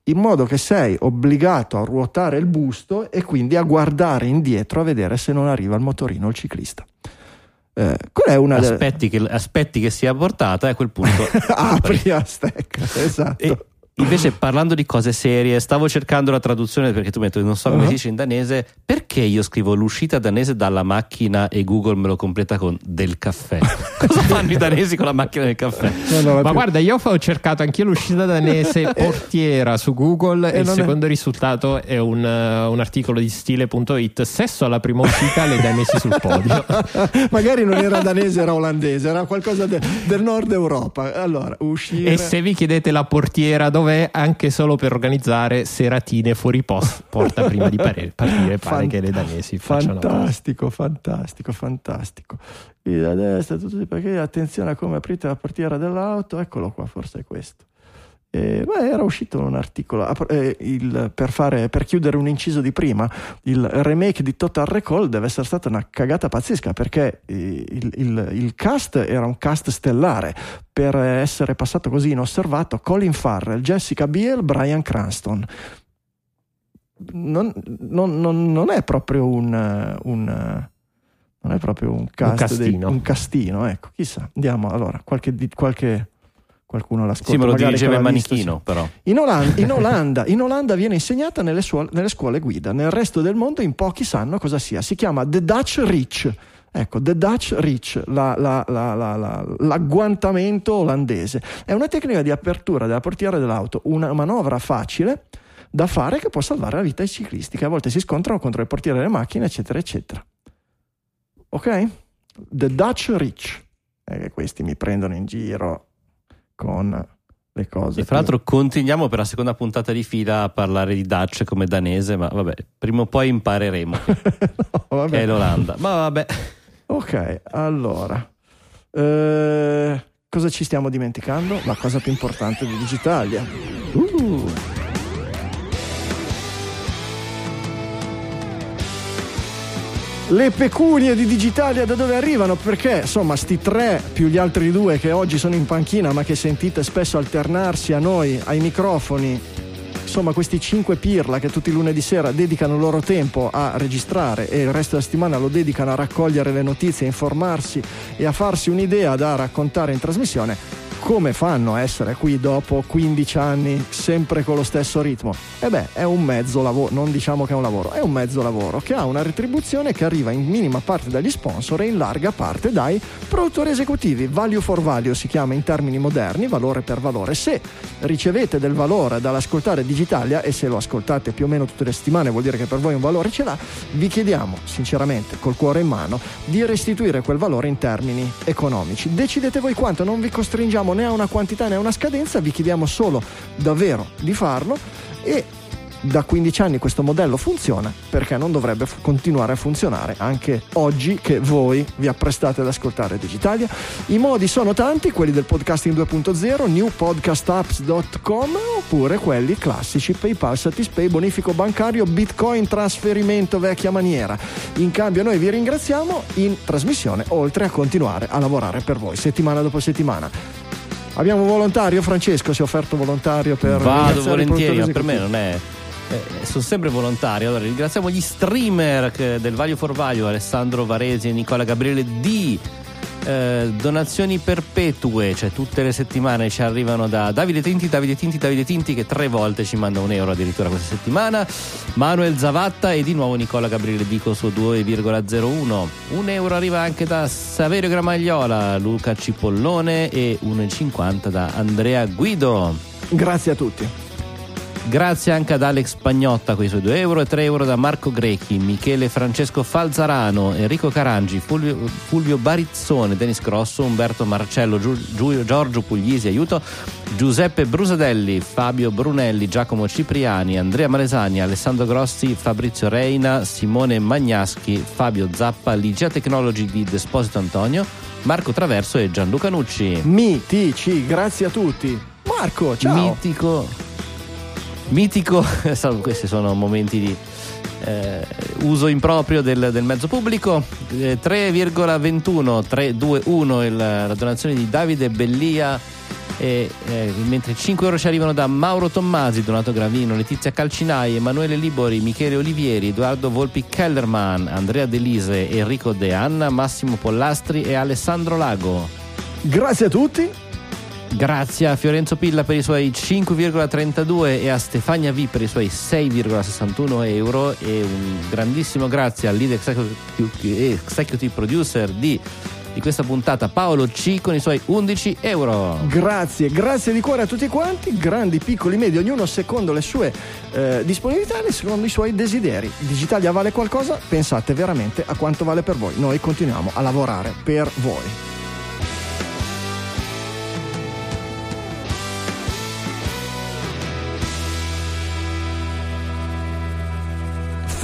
in modo che sei obbligato a ruotare il busto e quindi a guardare indietro a vedere se non arriva il motorino o il ciclista. Eh, qual è una delle... Aspetti che, aspetti che sia portata e a quel punto Apri a stecca, esatto. E invece parlando di cose serie, stavo cercando la traduzione perché tu mi hai detto non so come Uh-huh. si dice in danese, perché io scrivo l'uscita danese dalla macchina e Google me lo completa con del caffè? Cosa fanno i danesi con la macchina del caffè? No, no, Ma più- guarda, io ho cercato anch'io l'uscita danese portiera su Google E e il non è- secondo risultato è un, eh, un articolo di stile.it. Sesso alla prima uscita, le danesi sul podio. Magari non era danese, era olandese, era qualcosa de- del nord Europa. Allora, uscire... E se vi chiedete la portiera dov'è, anche solo per organizzare seratine fuori post, porta prima di pare- partire, pare Fan- che le danesi facciano. Fantastico, fantastico, fantastico. Qui da destra, tutti perché attenzione a come aprite la portiera dell'auto. Eccolo qua, forse è questo. Eh, beh, era uscito un articolo eh, il- per, fare, per chiudere un inciso di prima. Il remake di Total Recall deve essere stata una cagata pazzesca perché eh, il, il- il cast era un cast stellare. Per essere passato così inosservato, Colin Farrell, Jessica Biel, Brian Cranston. non, non- non- non è proprio un, un, non è proprio un, cast dei- castino. un castino, ecco, chissà. Andiamo allora, qualche, qualche qualcuno l'ascolta. Sì, me lo dirigeva il manichino, però. In Olanda, in Olanda- in Olanda viene insegnata nelle, suo- nelle scuole guida, nel resto del mondo in pochi sanno cosa sia. Si chiama The Dutch Reach. Ecco, The Dutch Reach, la- la- la- la- la- l'agguantamento olandese. È una tecnica di apertura della portiera dell'auto, una manovra facile da fare che può salvare la vita ai ciclisti che a volte si scontrano contro le portiere delle macchine, eccetera, eccetera. Ok? The Dutch Reach. Eh, questi mi prendono in giro con le cose. E fra l'altro continuiamo per la seconda puntata di fila a parlare di Dutch come danese, ma vabbè, prima o poi impareremo No, che è l'Olanda. Ma vabbè, Ok, allora. Eh, cosa ci stiamo dimenticando? La cosa più importante di Digitalia. Uh. Le pecunie di Digitalia da dove arrivano? Perché insomma sti tre più gli altri due che oggi sono in panchina ma che sentite spesso alternarsi a noi, ai microfoni, insomma questi cinque pirla che tutti i lunedì sera dedicano il loro tempo a registrare e il resto della settimana lo dedicano a raccogliere le notizie, a informarsi e a farsi un'idea da raccontare in trasmissione, come fanno a essere qui dopo 15 anni sempre con lo stesso ritmo? E beh, è un mezzo lavoro, non diciamo che è un lavoro, è un mezzo lavoro che ha una retribuzione che arriva in minima parte dagli sponsor e in larga parte dai produttori esecutivi. Value for value si chiama in termini moderni, valore per valore. Se ricevete del valore dall'ascoltare Digitalia e se lo ascoltate più o meno tutte le settimane vuol dire che per voi un valore ce l'ha, vi chiediamo sinceramente col cuore in mano di restituire quel valore in termini economici. Decidete voi quanto, non vi costringiamo né a una quantità né a una scadenza, vi chiediamo solo davvero di farlo e da 15 anni questo modello funziona, perché non dovrebbe fu- continuare a funzionare anche oggi che voi vi apprestate ad ascoltare Digitalia? I modi sono tanti, quelli del podcasting 2.0, newpodcastapps.com oppure quelli classici PayPal, Satispay, bonifico bancario, Bitcoin, trasferimento vecchia maniera. In cambio noi vi ringraziamo in trasmissione, oltre a continuare a lavorare per voi settimana dopo settimana. Abbiamo un volontario, Francesco si è offerto volontario per vado volentieri, ma per me non è. eh, sono sempre volontari. Allora, ringraziamo gli streamer del Value for Value, Alessandro Varesi e Nicola Gabriele D. Eh, donazioni perpetue, cioè tutte le settimane ci arrivano da Davide Tinti, Davide Tinti, Davide Tinti che tre volte ci manda un euro addirittura questa settimana, Manuel Zavatta e di nuovo Nicola Gabriele D con il suo 2,01. Un euro arriva anche da Saverio Gramagliola, Luca Cipollone e 1,50 da Andrea Guido. Grazie a tutti. Grazie anche ad Alex Pagnotta con i suoi 2 euro e 3 euro da Marco Grechi, Michele Francesco Falzarano, Enrico Carangi, Fulvio, Fulvio Barizzone, Denis Grosso, Umberto Marcello, Giu- Giu- Giorgio Puglisi, aiuto, Giuseppe Brusadelli, Fabio Brunelli, Giacomo Cipriani, Andrea Malesani, Alessandro Grossi, Fabrizio Reina, Simone Magnaschi, Fabio Zappa, Ligia Technology di Desposito Antonio, Marco Traverso e Gianluca Nucci. Mitici, grazie a tutti. Marco, ciao. Mitico. Mitico, questi sono momenti di eh, uso improprio del, del mezzo pubblico. Eh, 3,21 321 il- la donazione di Davide Bellia. E, eh, mentre 5 euro ci arrivano da Mauro Tommasi, Donato Gravino, Letizia Calcinai, Emanuele Libori, Michele Olivieri, Edoardo Volpi Kellerman, Andrea Delise, Enrico De Anna, Massimo Pollastri e Alessandro Lago. Grazie a tutti. Grazie a Fiorenzo Pilla per i suoi 5,32 e a Stefania V per i suoi 6,61 euro e un grandissimo grazie al lead executive, executive producer di, di questa puntata Paolo C con i suoi 11 euro. Grazie, grazie di cuore a tutti quanti, grandi, piccoli, medi, ognuno secondo le sue eh, disponibilità e secondo i suoi desideri. Digitalia vale qualcosa? Pensate veramente a quanto vale per voi. Noi continuiamo a lavorare per voi.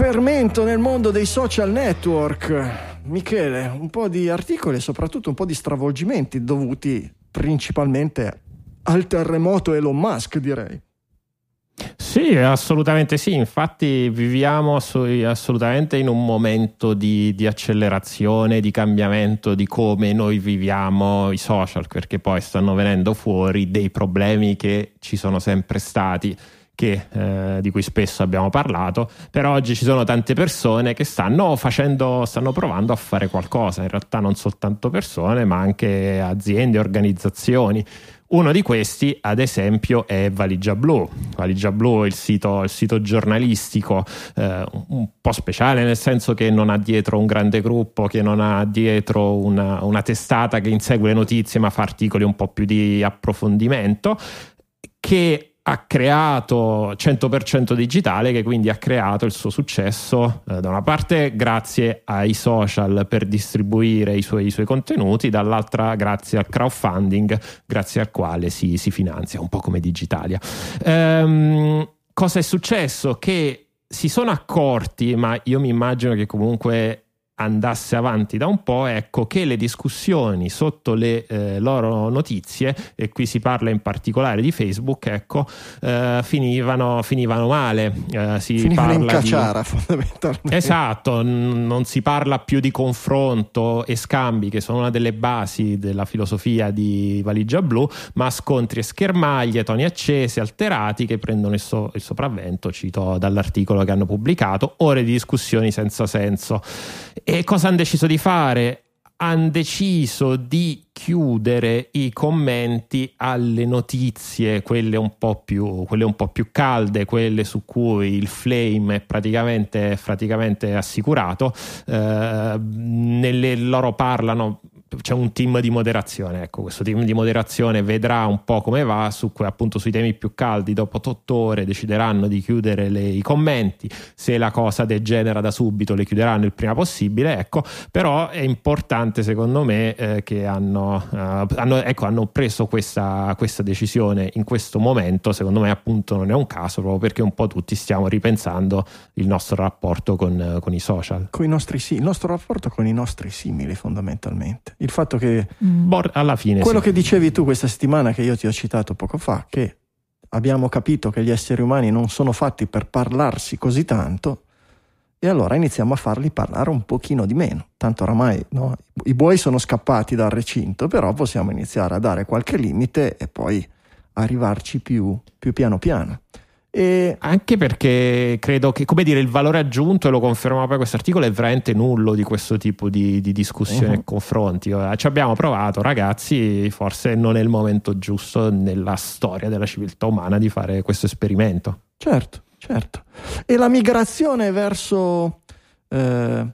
Fermento nel mondo dei social network. Michele, un po' di articoli e soprattutto un po' di stravolgimenti dovuti principalmente al terremoto Elon Musk, direi. Sì, assolutamente sì, infatti viviamo assolutamente in un momento di, di accelerazione, di cambiamento di come noi viviamo i social, perché poi stanno venendo fuori dei problemi che ci sono sempre stati, che, eh, di cui spesso abbiamo parlato, per oggi ci sono tante persone che stanno facendo, stanno provando a fare qualcosa, in realtà non soltanto persone, ma anche aziende, organizzazioni. Uno di questi, ad esempio, è Valigia Blu. Valigia Blu è il sito, il sito giornalistico eh, un po' speciale, nel senso che non ha dietro un grande gruppo, che non ha dietro una, una testata che insegue le notizie, ma fa articoli un po' più di approfondimento, che ha creato 100% digitale che quindi ha creato il suo successo eh, da una parte grazie ai social per distribuire i suoi, i suoi, contenuti dall'altra grazie al crowdfunding grazie al quale si, si finanzia un po' come Digitalia ehm, cosa è successo? che si sono accorti ma io mi immagino che comunque andasse avanti da un po', ecco che le discussioni sotto le eh, loro notizie, e qui si parla in particolare di Facebook, ecco, eh, finivano, finivano, male. Eh, si finivano in cacciara di... fondamentalmente. Esatto, n- non si parla più di confronto e scambi, che sono una delle basi della filosofia di Valigia Blu, ma scontri e schermaglie, toni accesi, alterati, che prendono il, so- il sopravvento, cito dall'articolo che hanno pubblicato, ore di discussioni senza senso. E cosa hanno deciso di fare? Hanno deciso di chiudere i commenti alle notizie, quelle un po' più, quelle un po più calde, quelle su cui il flame è praticamente, praticamente assicurato. Eh, nelle, loro parlano c'è un team di moderazione. Ecco, questo team di moderazione vedrà un po' come va su, appunto sui temi più caldi. Dopo 8 ore decideranno di chiudere le, i commenti. Se la cosa degenera da subito, le chiuderanno il prima possibile. Ecco, però è importante, secondo me, eh, che hanno, eh, hanno, ecco, hanno preso questa, questa, decisione in questo momento. Secondo me, appunto, non è un caso proprio perché un po' tutti stiamo ripensando il nostro rapporto con, con i social. Con i nostri, sì, il nostro rapporto con i nostri simili, fondamentalmente il fatto che alla fine quello sì. che dicevi tu questa settimana che io ti ho citato poco fa che abbiamo capito che gli esseri umani non sono fatti per parlarsi così tanto e allora iniziamo a farli parlare un pochino di meno tanto oramai no? i buoi sono scappati dal recinto però possiamo iniziare a dare qualche limite e poi arrivarci più, più piano piano e... Anche perché credo che, come dire, il valore aggiunto, e lo conferma poi questo articolo, è veramente nullo di questo tipo di, di discussione uh-huh. e confronti. Ci abbiamo provato, ragazzi, forse non è il momento giusto nella storia della civiltà umana di fare questo esperimento. Certo, certo. E la migrazione verso, eh,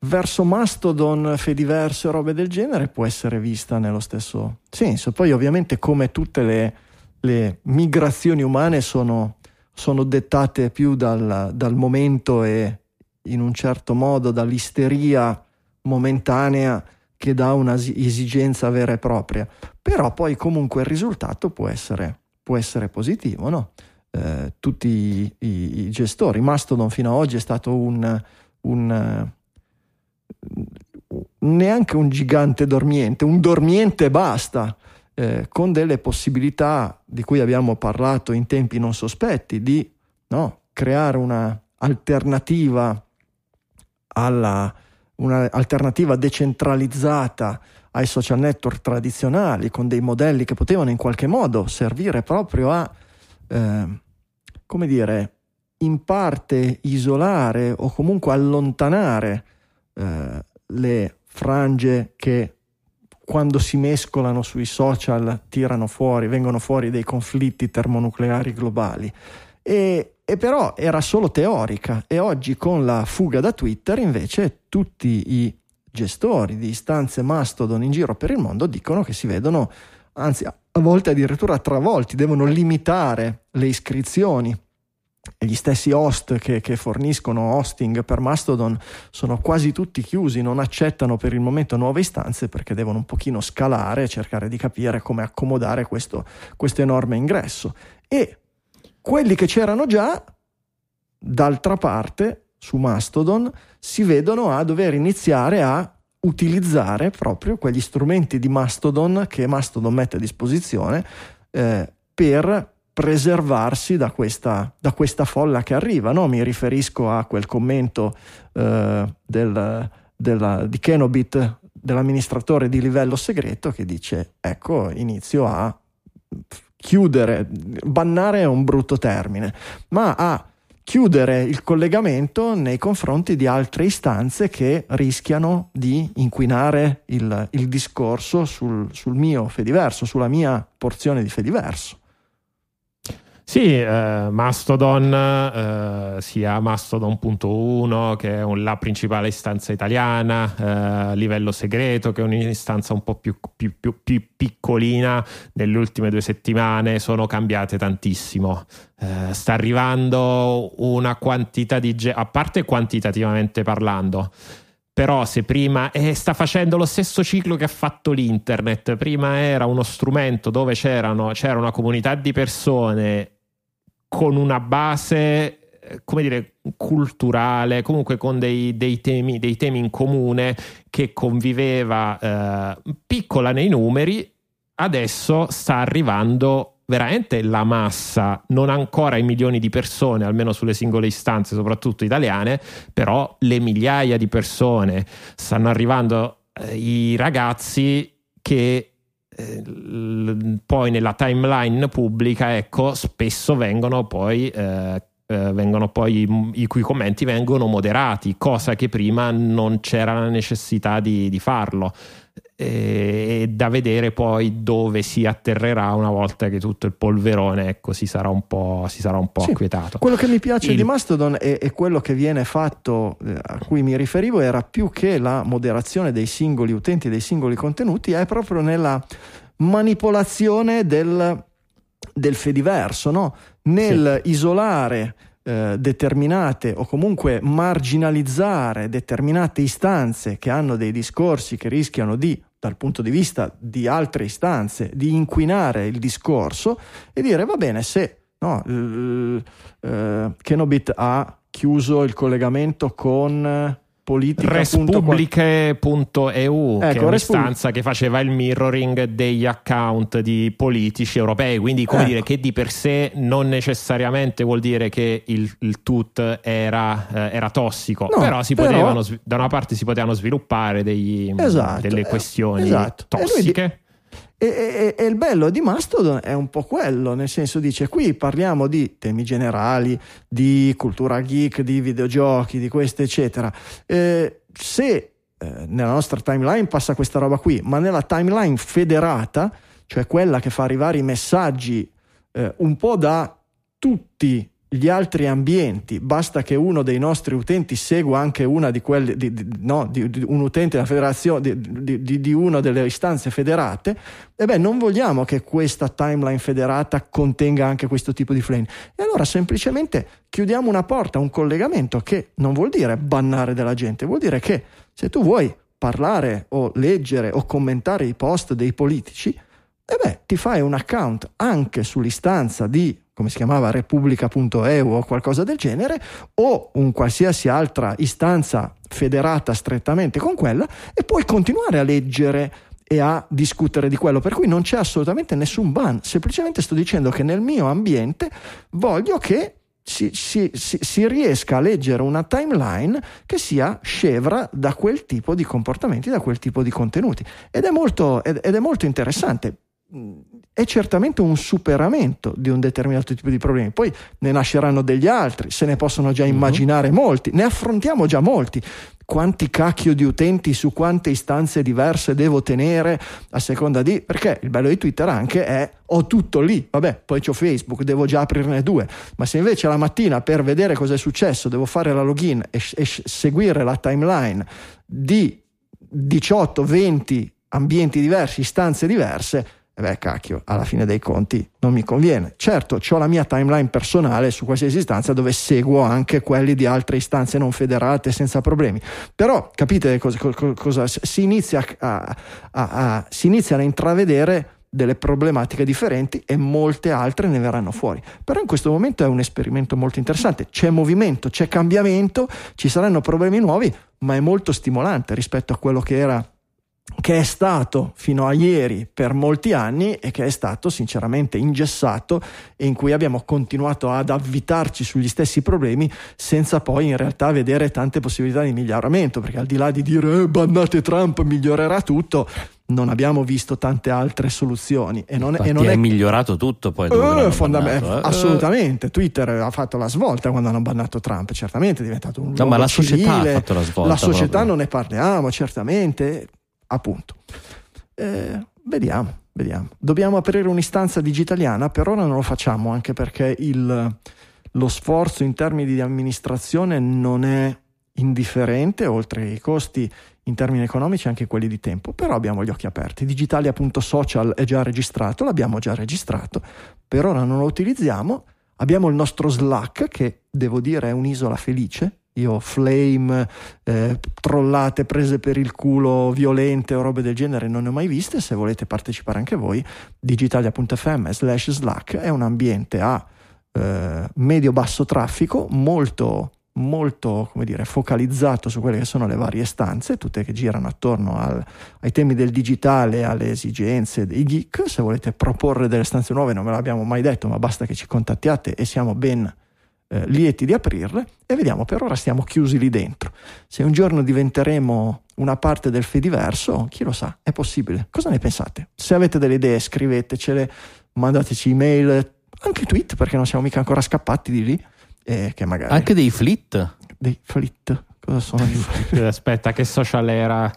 verso Mastodon, Fediverso e robe del genere può essere vista nello stesso senso. Poi ovviamente come tutte le, le migrazioni umane sono sono dettate più dal, dal momento e in un certo modo dall'isteria momentanea che da un'esigenza vera e propria. Però poi comunque il risultato può essere, può essere positivo, no? eh, tutti i, i, i, gestori. Mastodon fino ad oggi è stato un, un neanche un gigante dormiente, un dormiente basta eh, con delle possibilità di cui abbiamo parlato in tempi non sospetti di no, creare un'alternativa alla un'alternativa decentralizzata ai social network tradizionali con dei modelli che potevano in qualche modo servire proprio a eh, come dire in parte isolare o comunque allontanare eh, le frange che quando si mescolano sui social tirano fuori, vengono fuori dei conflitti termonucleari globali. E, e, però era solo teorica e oggi con la fuga da Twitter invece tutti i gestori di istanze Mastodon in giro per il mondo dicono che si vedono, anzi a volte addirittura travolti, devono limitare le iscrizioni gli stessi host che, che, forniscono hosting per Mastodon sono quasi tutti chiusi, non accettano per il momento nuove istanze perché devono un pochino scalare cercare di capire come accomodare questo, questo enorme ingresso. E quelli che c'erano già, d'altra parte, su Mastodon, si vedono a dover iniziare a utilizzare proprio quegli strumenti di Mastodon che Mastodon mette a disposizione eh, per preservarsi da questa, da questa folla che arriva. No? Mi riferisco a quel commento eh, del, della, di Kenobit, dell'amministratore di livello segreto, che dice: Ecco, inizio a chiudere, bannare è un brutto termine, ma a chiudere il collegamento nei confronti di altre istanze che rischiano di inquinare il, il discorso sul, sul mio Fediverso, sulla mia porzione di Fediverso. Sì, eh, Mastodon, eh, sia Mastodon.1 che è un, la principale istanza italiana, eh, livello segreto che è un'istanza un po' più, più, più, più, piccolina, nelle ultime due settimane sono cambiate tantissimo. Eh, sta arrivando una quantità di... Ge- a parte quantitativamente parlando, però se prima eh, sta facendo lo stesso ciclo che ha fatto l'internet, prima era uno strumento dove c'era una comunità di persone con una base eh, come dire, culturale, comunque con dei, dei, temi, dei temi, in comune che conviveva eh, piccola nei numeri, adesso sta arrivando veramente la massa, non ancora i milioni di persone, almeno sulle singole istanze, soprattutto italiane, però le migliaia di persone. Stanno arrivando eh, i ragazzi che poi nella timeline pubblica, ecco, spesso vengono poi, eh, eh, vengono poi i cui commenti vengono moderati, cosa che prima non c'era la necessità di, di farlo. E da vedere poi dove si atterrerà una volta che tutto il polverone ecco, si sarà un po', si sarà un po sì, acquietato. Quello che mi piace il... di Mastodon e, quello che viene fatto eh, a cui mi riferivo era più che la moderazione dei singoli utenti, dei singoli contenuti, è proprio nella manipolazione del, del fediverso, no? nel sì. isolare eh, determinate o comunque marginalizzare determinate istanze che hanno dei discorsi che rischiano di dal punto di vista di altre istanze, di inquinare il discorso e dire va bene se no, l, l, uh, Kenobit ha chiuso il collegamento con politica. Respubliche.eu, ecco, che è un'istanza che faceva il mirroring degli account di politici europei, quindi come ecco. dire che di per sé non necessariamente vuol dire che il, il tut era, eh, era tossico, no, però, si però... Potevano, da una parte si potevano sviluppare degli, esatto, delle questioni esatto. tossiche. E, e, e, il bello di Mastodon è un po' quello, nel senso dice qui parliamo di temi generali, di cultura geek, di videogiochi, di questo eccetera. Eh, se eh, nella nostra timeline passa questa roba qui, ma nella timeline federata, cioè quella che fa arrivare i messaggi eh, un po' da tutti gli altri ambienti, basta che uno dei nostri utenti segua anche una di quelle, di, di, no, di, di un utente della federazione, di, una delle istanze federate, e beh, non vogliamo che questa timeline federata contenga anche questo tipo di flame. E allora semplicemente chiudiamo una porta, un collegamento che non vuol dire bannare della gente, vuol dire che se tu vuoi parlare o leggere o commentare i post dei politici, e beh, ti fai un account anche sull'istanza di come si chiamava repubblica.eu o qualcosa del genere, o un qualsiasi altra istanza federata strettamente con quella, e puoi continuare a leggere e a discutere di quello, per cui non c'è assolutamente nessun ban, semplicemente sto dicendo che nel mio ambiente voglio che si, si, si, si, riesca a leggere una timeline che sia scevra da quel tipo di comportamenti, da quel tipo di contenuti. Ed è molto, ed, ed è molto interessante è certamente un superamento di un determinato tipo di problemi. Poi ne nasceranno degli altri, se ne possono già mhm. immaginare uh-huh. molti, ne affrontiamo già molti. Quanti cacchio di utenti su quante istanze diverse devo tenere a seconda di. Perché il bello di Twitter anche è ho tutto lì, vabbè, poi c'ho Facebook, devo già aprirne due. Ma se invece la mattina per vedere cosa è successo devo fare la login e, e seguire la timeline di 18-20 ambienti diversi, istanze diverse, e beh, cacchio, alla fine dei conti non mi conviene. Certo, ho la mia timeline personale su qualsiasi istanza dove seguo anche quelli di altre istanze non federate senza problemi. Però capite cosa, cosa si, inizia a, a, a, si iniziano a intravedere delle problematiche differenti e molte altre ne verranno fuori. Però in questo momento è un esperimento molto interessante, c'è movimento, c'è cambiamento, ci saranno problemi nuovi, ma è molto stimolante rispetto a quello che era che è stato fino a ieri per molti anni e che è stato sinceramente ingessato e in cui abbiamo continuato ad avvitarci sugli stessi problemi senza poi in realtà vedere tante possibilità di miglioramento perché al di là di dire eh, bannate Trump migliorerà tutto non abbiamo visto tante altre soluzioni e non, e non è è migliorato tutto poi eh, l'hanno fondam- bannato, eh. assolutamente Twitter ha fatto la svolta quando hanno bannato Trump certamente è diventato un No, ma la società ha civile. fatto la svolta la società proprio. non ne parliamo certamente appunto Eh, vediamo vediamo dobbiamo aprire un'istanza digitaliana per ora non lo facciamo anche perché il- lo sforzo in termini di amministrazione non è indifferente oltre ai costi in termini economici anche quelli di tempo, però abbiamo gli occhi aperti. Digitalia.social è già registrato, l'abbiamo già registrato, per ora non lo utilizziamo. Abbiamo il nostro Slack che devo dire è un'isola felice. Io flame, eh, trollate prese per il culo violente o robe del genere non ne ho mai viste. Se volete partecipare anche voi, digitalia.fm slash Slack è un ambiente a eh, medio-basso traffico, molto molto come dire, focalizzato su quelle che sono le varie stanze, tutte che girano attorno al- ai temi del digitale, alle esigenze dei geek. Se volete proporre delle stanze nuove, non ve l'abbiamo mai detto, ma basta che ci contattiate e siamo ben eh, lieti di aprirle. E vediamo, per ora stiamo chiusi lì dentro. Se un giorno diventeremo una parte del Fediverso, chi lo sa, è possibile. Cosa ne pensate? Se avete delle idee, scrivetecele, mandateci email, anche tweet, perché non siamo mica ancora scappati di lì. E che magari Anche dei flit. dei flit. Cosa sono i flit? Aspetta, che social era?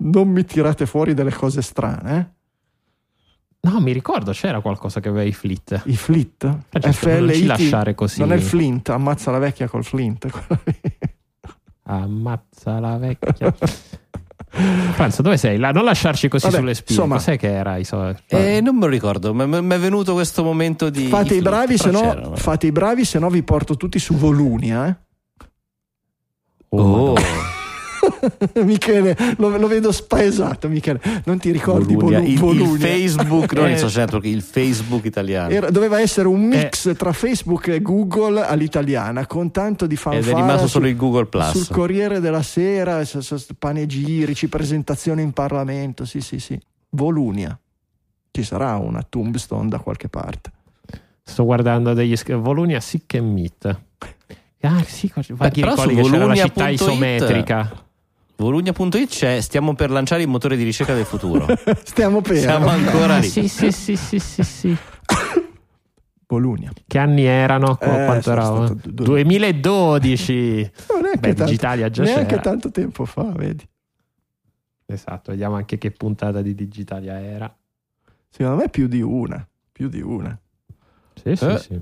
Non mi tirate fuori delle cose strane, eh? No, mi ricordo, c'era qualcosa che aveva i flit. I flit? Certo, non ci lasciare così. Non è il flint, ammazza la vecchia col flint. Ammazza la vecchia. Franzo, dove sei? La- non lasciarci così Vabbè, sulle spine. insomma- Cos'è che era? i so- Eh, non me lo ricordo, mi mi è venuto questo momento di. Fate i bravi, se no, fate i bravi, se no vi porto tutti su Volunia, eh? Oh, Oh, Michele, lo, lo vedo spaesato, Michele. Non ti ricordi Volunia. Volu- il, il Volunia? Facebook, non Eh. il social network, il Facebook italiano. Era- doveva essere un mix Eh. tra Facebook e Google all'italiana, con tanto di Ed fanfara è rimasto su- solo il Google Plus. sul Corriere della Sera, panegirici, presentazioni in Parlamento. Sì, sì, sì. Volunia. Ci sarà una tombstone da qualche parte. sto guardando degli sch- Volunia Sick and Meat. Ah, sì, ti però ricordi su che c'era la città isometrica? Volugna.it c'è stiamo per lanciare il motore di ricerca del futuro. Stiamo per Siamo ancora lì. Sì, sì, sì, sì, sì, sì. Volunia. Che anni erano? Eh, Quanto due- 2012. Non neanche Beh, tanto, Digitalia già neanche c'era. tanto tempo fa, vedi. Esatto, vediamo anche che puntata di Digitalia era. Secondo me più di una. Più di una. Sì, sì, Eh. sì.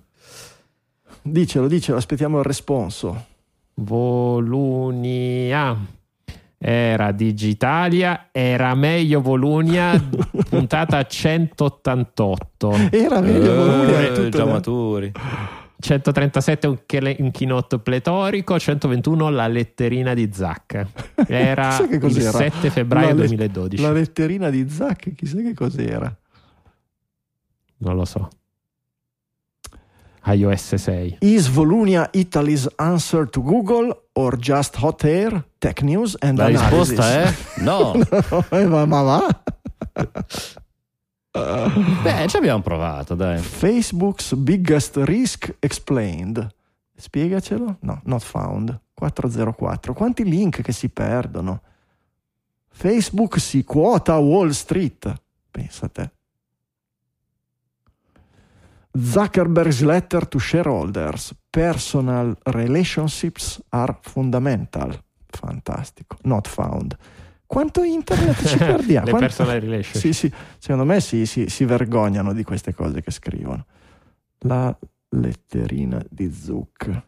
Dicelo, dicelo, aspettiamo il responso. Volunia era Digitalia, era meglio Volunia, puntata 188. Era meglio Volunia. Eh, tutto già da- maturi. 137 un, chele- un chinotto pletorico, 121 la letterina di Zac. Era il cos'era. 7 febbraio La let- 2012. La letterina di Zac, chissà che cos'era. Non lo so. iOS 6. Is Volunia Italy's answer to Google or just hot air, tech news and La analysis? risposta è no. Eh, ma, ma va? Beh, ci abbiamo provato, dai. Facebook's biggest risk explained. Spiegacelo? No, not found. 404. Quanti link che si perdono? Facebook si quota Wall Street. Pensa a te. Zuckerberg's letter to shareholders. Personal relationships are fundamental. Fantastico. Not found. Quanto internet ci perdiamo? Le Quanto- personal relationship. Sì, sì, secondo me sì, sì, si vergognano di queste cose che scrivono. La letterina di Zuc.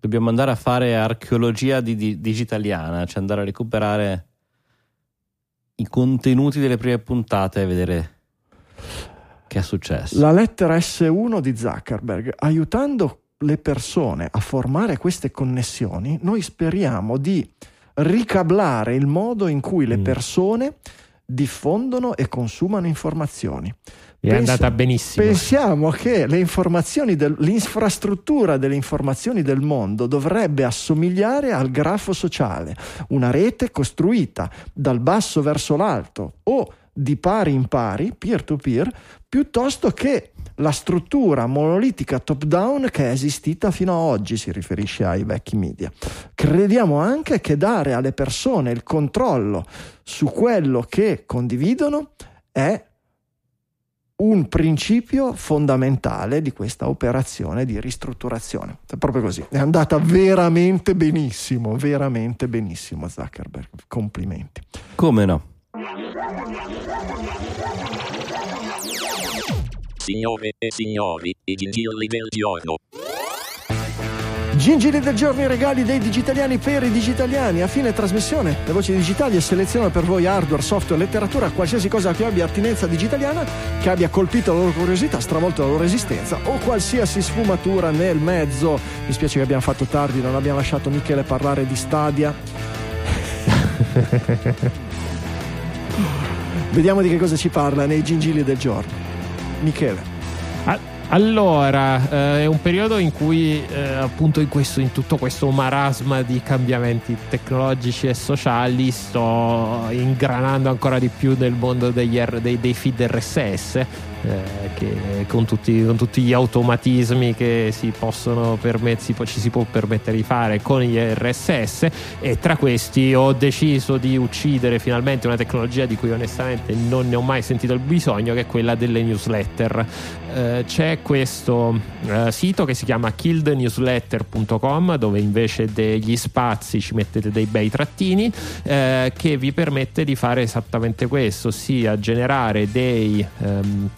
Dobbiamo andare a fare archeologia di, di- digitaliana, cioè andare a recuperare i contenuti delle prime puntate e vedere che è successo. La lettera S1 di Zuckerberg, aiutando le persone a formare queste connessioni, noi speriamo di ricablare il modo in cui le Mm. persone diffondono e consumano informazioni. È Pensa- andata benissimo. Pensiamo che le informazioni del- l'infrastruttura delle informazioni del mondo dovrebbe assomigliare al grafo sociale, una rete costruita dal basso verso l'alto o di pari in pari, peer to peer, piuttosto che la struttura monolitica top down che è esistita fino ad oggi, si riferisce ai vecchi media. Crediamo anche che dare alle persone il controllo su quello che condividono è un principio fondamentale di questa operazione di ristrutturazione. È proprio così. È andata veramente benissimo, veramente benissimo Zuckerberg. Complimenti. Come no? Signore e signori, i gingilli del giorno. Gingili del giorno, i regali dei digitaliani per i digitaliani. A fine trasmissione, le voci digitali e seleziona per voi hardware, software, letteratura, qualsiasi cosa che abbia attinenza digitaliana, che abbia colpito la loro curiosità, stravolto la loro esistenza o qualsiasi sfumatura nel mezzo. Mi spiace che abbiamo fatto tardi, non abbiamo lasciato Michele parlare di Stadia. Vediamo di che cosa ci parla nei gingili del giorno. Michele. Allora, eh, è un periodo in cui eh, appunto in, questo, in, tutto questo marasma di cambiamenti tecnologici e sociali sto ingranando ancora di più nel mondo degli dei, dei feed RSS eh, con tutti, con tutti, gli automatismi che si permet- si ci si può permettere di fare con gli RSS e tra questi ho deciso di uccidere finalmente una tecnologia di cui onestamente non ne ho mai sentito il bisogno che è quella delle newsletter. Eh, c'è questo eh, sito che si chiama killednewsletter.com dove invece degli spazi ci mettete dei bei trattini eh, che vi permette di fare esattamente questo ossia generare dei ehm,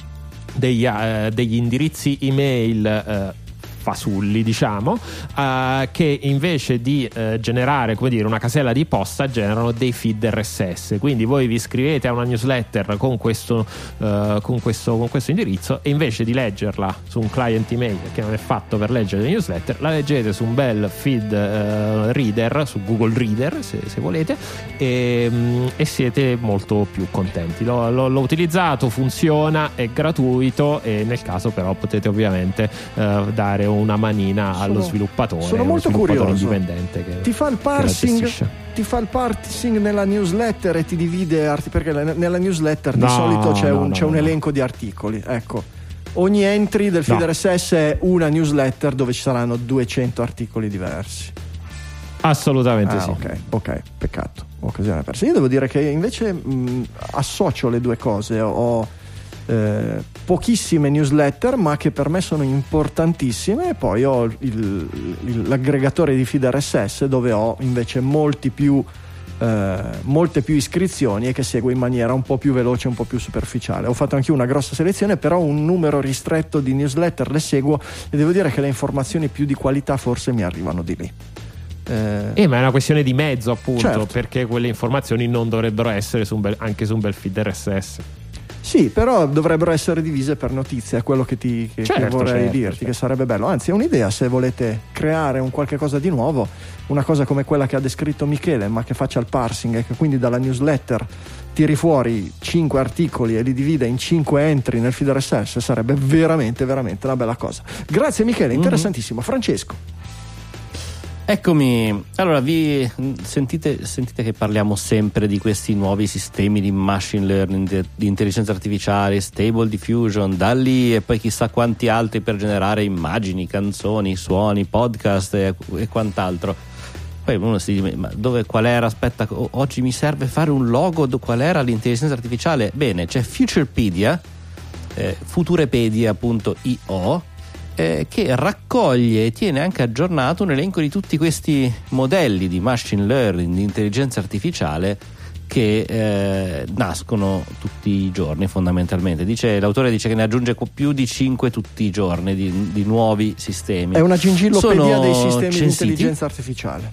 degli, uh, degli, indirizzi email uh, fasulli, diciamo, uh, che invece di uh, generare come dire, una casella di posta generano dei feed RSS. Quindi voi vi iscrivete a una newsletter con questo, uh, con questo, con questo indirizzo e invece di leggerla su un client email che non è fatto per leggere le newsletter, la leggete su un bel feed reader, su Google Reader se, se volete, e, um, e, siete molto più contenti. L'ho, l'ho, l'ho, utilizzato, funziona, è gratuito e nel caso però potete ovviamente dare una manina sono, allo sviluppatore. Sono molto curioso. indipendente che, ti fa il parsing ti fa il parsing nella newsletter e ti divide arti- perché nella newsletter no, di solito c'è, no, un, no, c'è un, elenco di articoli. Ecco. Ogni entry del feed RSS è una newsletter dove ci saranno 200 articoli diversi. Assolutamente ah, sì. Ok, ok, peccato. Occasione persa. Io devo dire che invece mh, associo le due cose. Ho eh, pochissime newsletter ma che per me sono importantissime e poi ho il, il, l'aggregatore di feed RSS dove ho invece molti più eh, molte più iscrizioni e che segue in maniera un po' più veloce, un po' più superficiale. Ho fatto anche una grossa selezione, però un numero ristretto di newsletter le seguo e devo dire che le informazioni più di qualità forse mi arrivano di lì. Eh, eh, ma è una questione di mezzo, appunto, certo. perché quelle informazioni non dovrebbero essere su bel, anche su un bel feed RSS. Sì, però dovrebbero essere divise per notizie, è quello che, ti, che, certo, che vorrei certo, dirti, certo. che sarebbe bello. Anzi, è un'idea se volete creare un qualche cosa di nuovo, una cosa come quella che ha descritto Michele, ma che faccia il parsing e che quindi dalla newsletter tiri fuori 5 articoli e li divide in 5 entry nel feed RSS, sarebbe veramente, veramente una bella cosa. Grazie Michele, mhm. interessantissimo. Mm-hmm. Francesco. Eccomi, allora vi sentite, sentite, che parliamo sempre di questi nuovi sistemi di machine learning, di intelligenza artificiale, stable diffusion, da lì e poi chissà quanti altri per generare immagini, canzoni, suoni, podcast e, e quant'altro. Poi uno si dice, ma dove, qual era? Aspetta, oggi mi serve fare un logo, qual era l'intelligenza artificiale? Bene, c'è Futurepedia, eh, futurepedia.io eh, che raccoglie e tiene anche aggiornato un elenco di tutti questi modelli di machine learning, di intelligenza artificiale che eh, nascono tutti i giorni fondamentalmente. Dice, l'autore dice che ne aggiunge più di 5 tutti i giorni di, di nuovi sistemi. È una gingillopedia sono dei sistemi censiti. di intelligenza artificiale.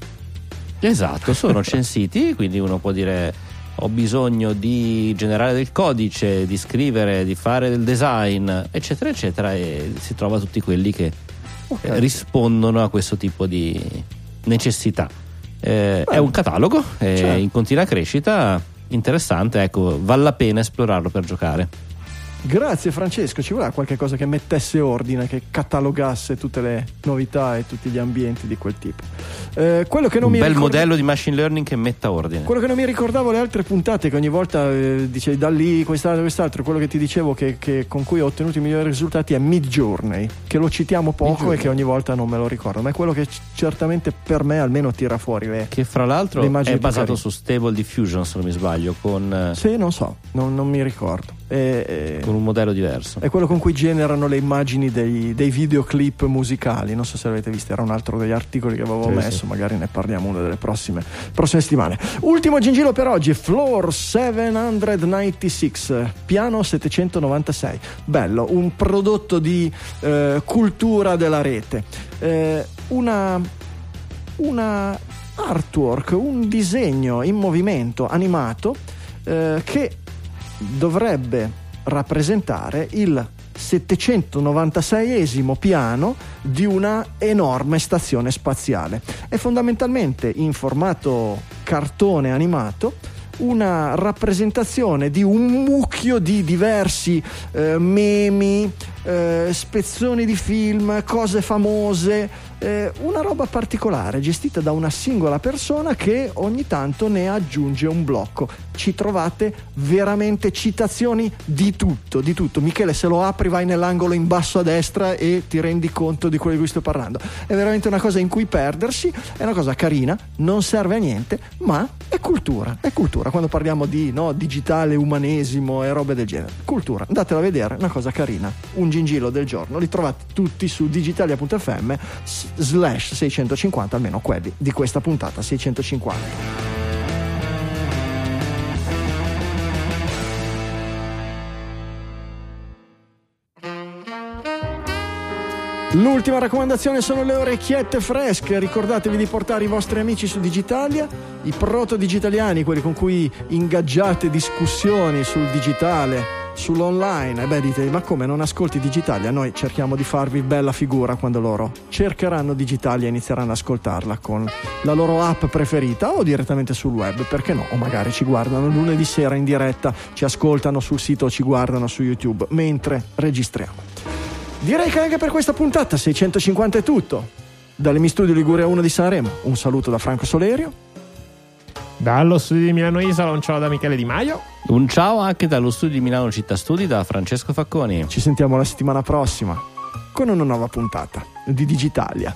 Esatto, sono censiti, quindi uno può dire ho bisogno di generare del codice, di scrivere, di fare del design, eccetera, eccetera, e si trova tutti quelli che okay. rispondono a questo tipo di necessità. Eh, è un catalogo, è certo. in continua crescita, interessante, ecco, vale la pena esplorarlo per giocare. Grazie Francesco, ci voleva qualche cosa che mettesse ordine, che catalogasse tutte le novità e tutti gli ambienti di quel tipo. Eh, quello che non Un mi bel ricorda- modello di machine learning che metta ordine. Quello che non mi ricordavo le altre puntate, che ogni volta eh, dicevi da lì, quest'altro, quest'altro, quello che ti dicevo che, che- con cui ho ottenuto i migliori risultati è Mid Journey, che lo citiamo poco Midjourney. e che ogni volta non me lo ricordo, ma è quello che certamente per me almeno tira fuori le... Che fra l'altro è basato più su Stable Diffusion, se non mi sbaglio, con, eh, Sì, non so, non, non mi ricordo. E- e- con un modello diverso. È quello con cui generano le immagini dei, dei videoclip musicali. Non so se l'avete visto, era un altro degli articoli che avevo Sì, messo. sì. Magari ne parliamo una delle prossime, prossime settimane. Ultimo gingillo per oggi: Floor 796, piano 796. Bello, un prodotto di eh, cultura della rete. Eh, una, una artwork, un disegno in movimento animato eh, che dovrebbe rappresentare il 796esimo piano di una enorme stazione spaziale. È fondamentalmente in formato cartone animato una rappresentazione di un mucchio di diversi eh, memi, eh, spezzoni di film, cose famose, eh, una roba particolare gestita da una singola persona che ogni tanto ne aggiunge un blocco. Ci trovate veramente citazioni di tutto, di tutto. Michele, se lo apri vai nell'angolo in basso a destra e ti rendi conto di quello di cui sto parlando. È veramente una cosa in cui perdersi, è una cosa carina, non serve a niente, ma è cultura, è cultura. Quando parliamo di no, digitale, umanesimo e robe del genere. Cultura, andatela a vedere, è una cosa carina. Un gingillo del giorno, li trovate tutti su digitalia.fm slash 650, almeno quelli di questa puntata 650. L'ultima raccomandazione sono le orecchiette fresche. Ricordatevi di portare i vostri amici su Digitalia, i proto-digitaliani, quelli con cui ingaggiate discussioni sul digitale, sull'online. E beh, dite, ma come non ascolti Digitalia? Noi cerchiamo di farvi bella figura quando loro cercheranno Digitalia e inizieranno ad ascoltarla con la loro app preferita o direttamente sul web, perché no? O magari ci guardano lunedì sera in diretta, ci ascoltano sul sito o ci guardano su YouTube mentre registriamo. Direi che anche per questa puntata 650 è tutto. Dalle Mi Studio Liguria 1 di Sanremo, un saluto da Franco Solerio. Dallo studio di Milano Isola, un ciao da Michele Di Maio. Un ciao anche dallo studio di Milano Città Studi da Francesco Facconi. Ci sentiamo la settimana prossima con una nuova puntata di Digitalia.